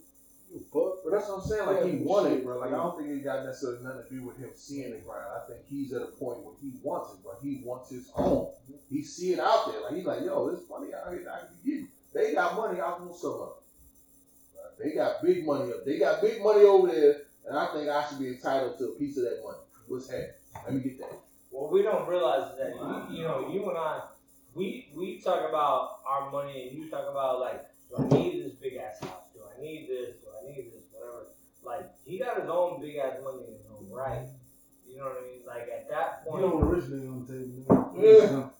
C: You fuck.
B: But that's what I'm saying. Like he
C: Yeah,
B: wanted,
C: shit.
B: bro. Like I don't think it got necessarily nothing to do with him seeing the grind. I think he's at a point where he wants it, bro. He wants his own. He see it out there. Like he's like, yo, there's money out here that I can get. They got money. I want some of it. Right? They got big money up. They got big money over there, and I think I should be entitled to a piece of that money. What's happening? Let me get that.
A: Well, we don't realize is that you, you know, you and I, we we talk about our money, and you talk about like, do I need this big ass house? Do I need this? Do I need this? Whatever. Like he got his own big ass money in his own right. You know what I mean? Like at that point.
C: You
A: point,
C: know the rich nigga on the table.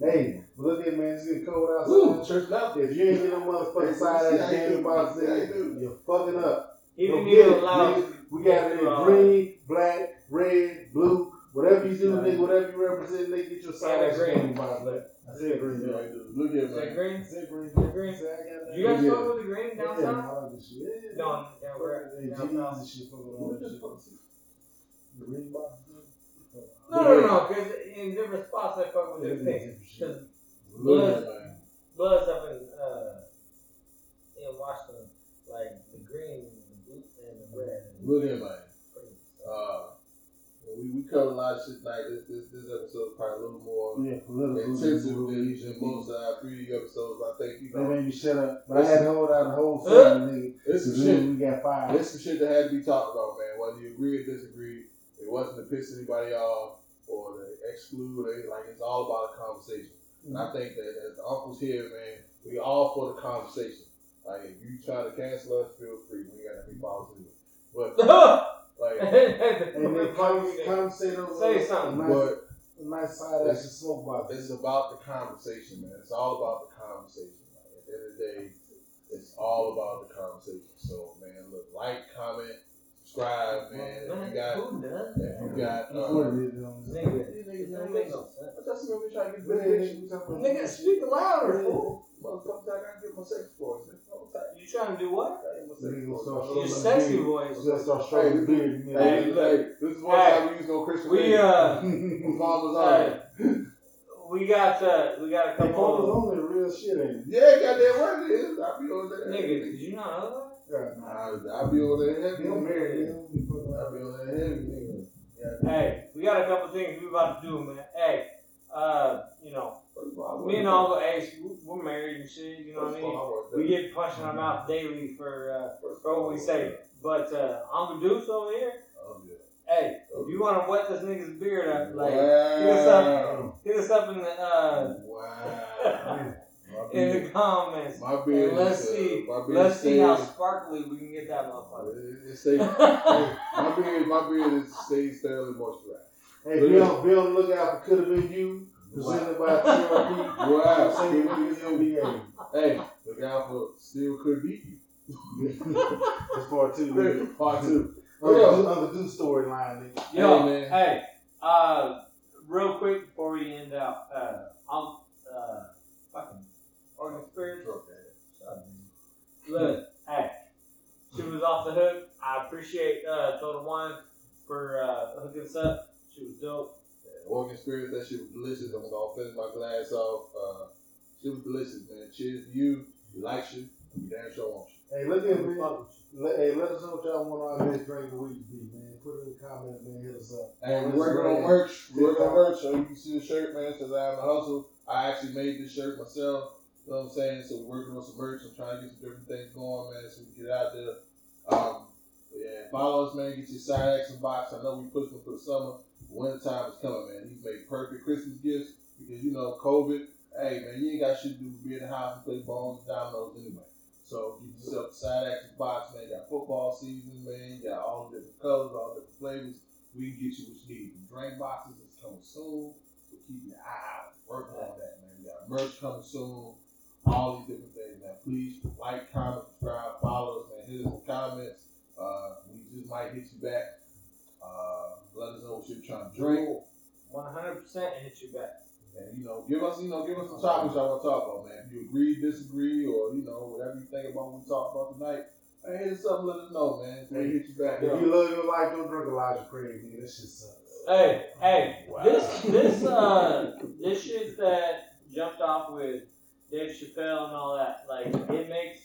C: Hey, but look at man, it's getting cold
B: Ooh,
C: outside.
B: church now.
C: If you ain't get no motherfucking side ass
B: See how you
C: candy
B: do.
C: box,
B: See how you
C: nigga,
B: do.
C: you're fucking up.
A: he
C: Go
A: didn't
C: get
A: even
C: it,
A: allow.
C: We got it in
A: Uh,
C: green, black, red, blue, whatever you do, nigga, whatever you represent, nigga, get your side
A: Yeah,
C: ass
A: green.
C: candy box. I said green.
B: Yeah,
C: Yeah,
B: I do. Look at
A: that green?
C: I said green.
A: The green.
C: Got that.
A: You guys
B: Yeah.
A: fuck with the green
C: Yeah,
A: downtown?
C: I like this shit. Yeah.
A: No, down where?
C: Hey, G's
A: Downtown.
C: and shit fucking all that shit. Green box.
A: No, no, no, because in different spots I fuck with the pink. Because
B: Look.
A: Bloods up in uh in Washington, like the green, the blue, and the red.
B: Look at man. Uh, we, we covered a lot of shit tonight. This, this, this episode is probably a little more
C: Yeah, political.
B: intensive than than most of our previous episodes. I think, you
C: They
B: know,
C: made me shut up, but I had to hold out the whole
A: Huh?
C: thing, nigga.
B: it's some shit.
C: we got fired.
B: There's some shit that had to be talked about, man. Whether you agree or disagree, it wasn't to piss anybody off or to exclude. Or anything. like it's all about a conversation. And I mm-hmm. think that as the uncles here, man, we all for the conversation. Like if you try to cancel us, feel free. We ain't got any problems with. But like,
C: And then come, come say those
A: Say something.
C: Nice,
B: but
C: a nice side ass and smoke box.
B: it's about the conversation, man. It's all about the conversation. Like, at the end of the day, it's all about the conversation. So, man, look, like, comment, subscribe, man. If you got,
A: Who does?
B: if you got, uh,
C: what it is. you.
A: Nigga,
B: These
A: it
B: niggas
A: don't
B: don't
A: make
B: make
A: no sense.
B: But that's when we try to get
C: Man,
B: benediction.
C: nigga, we talking about-
A: Nigga, speak louder, fool.
B: Motherfuckers, I gotta get my sex voice. That's all I'm
A: You trying to do what?
B: I got my sex
C: Nigga,
B: voice.
C: start
A: Your sexy voice.
C: We gotta start stroking the beard. you.
B: Hey,
A: Hey,
B: hey, this is one
A: Hey.
B: we use no Christian
A: We uh,
B: Farmers
A: hey,
B: only.
A: we got uh, we got a
C: Hey, Paul was
A: couple.
C: on the real shit, ain't it?
B: Yeah, goddamn right it is. I be on there.
A: Nigga, did you not know
C: Yeah.
B: I, I be on there heavy.
C: He don't marry, he don't be
B: I
C: fucking
B: be
C: around.
B: there heavy, nigga.
A: Hey, we got a couple things we about to do, man. Hey, uh, you know,
B: all,
A: me and
B: work-
A: Uncle Ace, we- we're married and shit. You know what I mean?
B: all,
A: We get punched in our mouth daily for uh, for what we say. But uh, Uncle Deuce over here,
B: Oh, yeah.
A: hey, if you want to wet this nigga's beard up, like
B: wow.
A: hit us up in the uh,
B: Wow. My
A: in the comments.
B: my beard
A: And let's
B: is, uh,
A: see,
B: my beard
A: let's see how sparkly we can get that motherfucker.
B: It, it stays, my beard, my beard is, stays thoroughly moisturized.
C: Hey, be on, be on the lookout for Could Have Been You, presented by TRP.
B: Wow.
C: Same niggas NBA.
B: Hey, look out for still could beat you.
C: That's part two. nigga.
B: Part two.
C: Other
B: Yeah.
C: do- Other do storyline, nigga.
A: Yo,
B: Hey, man.
A: hey, uh, real quick before we end out, uh, I'm uh, fucking Oregon Spirit. Look, hey, she was off the hook. I appreciate uh, Total Wine for uh, hooking us up. She was dope.
B: Oregon Spirit, that shit was delicious. I'm gonna finish my glass off. Uh, shit was delicious, man. Cheers to you. We like you. We damn sure want you.
C: Hey, look at me. Let, hey, let us know what y'all want our next drink of the week to be, man. Put it in the comments, man. Hit us up.
B: Hey, we're working on merch. We're working on merch, so you can see the shirt, man. Says I have a hustle. I actually made this shirt myself. You know what I'm saying? So we're working on some merch. I'm trying to get some different things going, man, so we can get out there. Um, yeah, follow us, man. Get your side action box. I know we pushed them for the summer. Winter time is coming, man. He's made perfect Christmas gifts because you know COVID. Hey, man, you ain't got shit to do be in the house and play bones and dominoes anyway. So get yourself a side action box, man. You got football season, man. You got all the different colors, all the different flavors. We can get you what you need. The drink boxes is coming soon, so keep your eye out. Working on that, man. We got merch coming soon. All these different things, man. Please like, comment, subscribe, follow us, man. Hit us in the comments. Uh, we just might hit you back. Uh, let us know what you're trying to drink.
A: 100% hit you back.
B: And you know, give us, you know, give us some topics y'all want to talk about, man. If you agree, disagree, or you know, whatever you think about what we talked about tonight, man, hit us up let us know, man. So we hit you back.
C: If you love your life, don't drink Elijah Craig, nigga. That shit sucks.
A: Hey, hey, this this uh this shit that jumped off with Dave Chappelle and all that, like it makes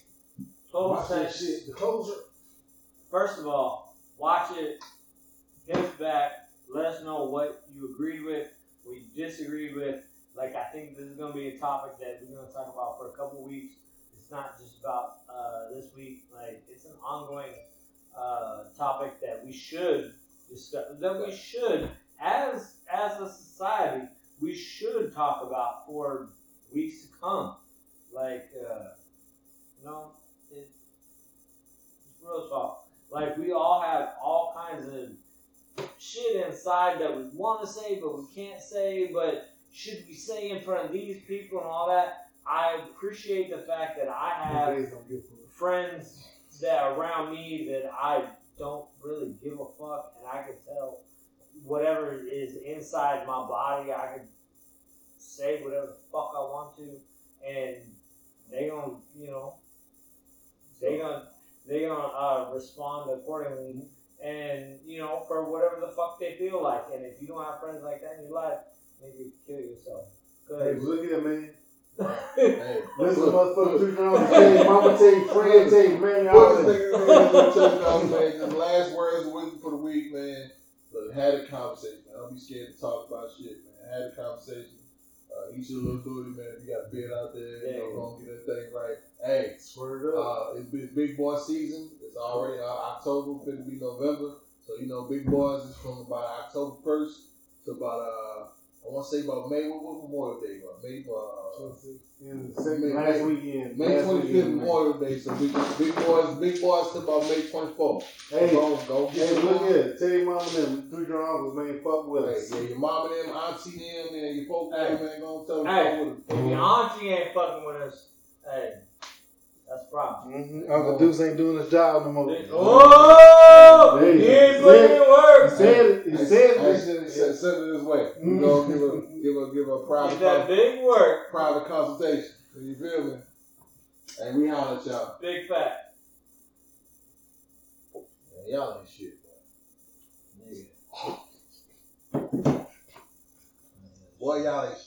A: total
C: Watch that
A: sense.
C: shit. The closure.
A: First of all, watch it, hit us back, let us know what you agreed with, what you disagreed with. Like I think this is gonna be a topic that we're gonna talk about for a couple weeks. It's not just about uh, this week. Like it's an ongoing uh, topic that we should discuss. That we should, as as a society, we should talk about for weeks to come. Like, uh, you know, it, it's real talk. Like, we all have all kinds of shit inside that we want to say, but we can't say, but should we say in front of these people and all that? I appreciate the fact that I have
C: Days don't get full.
A: friends that are around me that I don't really give a fuck, and I can tell whatever is inside my body, I can say whatever the fuck I want to, and they gonna, you know, they gonna they gonna uh, respond accordingly, and you know, for whatever the fuck they feel like. And if you don't have friends like that in your life, maybe kill yourself.
C: Hey,
A: Cause
C: look at man.
B: Hey,
C: Listen,
B: look,
C: motherfucker, two drums, tell you, mama take, you, friend take, you, man,
B: What
C: y'all
B: this nigga man, gonna tell you about, last words of wisdom for the week, man. But had a conversation. I don't be scared to talk about shit, man. Had a conversation. Uh, eat your little booty, man. If you got a bed out there, you know, gonna get that thing right. Hey,
C: Swear it up.
B: uh, it's been big boy season. It's already uh, October, finna be November. So, you know, big boys is from about October 1st to about, uh, I want to say about May, what, what Memorial Day? About May, uh,
C: In the second,
B: May-
C: last
B: May-
C: weekend.
B: May 25th. Memorial Day, so big, big boys, big boys to about May 24th.
C: Hey,
B: go, go get
C: hey,
B: your
C: look
B: mom.
C: at it. Tell your mama and them, three drums, man, fuck with
B: Hey,
C: us.
B: yeah, your mom and them, auntie them, and your folks,
A: Hey.
B: them, man, gonna tell them
A: Hey.
B: fuck with
A: if
B: them.
A: your auntie ain't fucking with us, hey, that's a problem.
C: Mm-hmm. Uncle Deuce ain't doing his job no more.
A: Oh,
C: Hey,
A: he ain't putting
C: it.
A: in
C: He
A: work.
C: said it. He
B: Hey,
C: said
B: hey,
C: it.
B: send, send, send it this way. We
C: Mhm.
B: gonna give a, give a, give a
A: Get
B: private,
A: that
B: con-
A: big work,
B: private consultation. You feel me? Hey, we holler at y'all.
A: big fat.
B: Man, y'all ain't shit, man. Nigga. Boy, y'all ain't shit.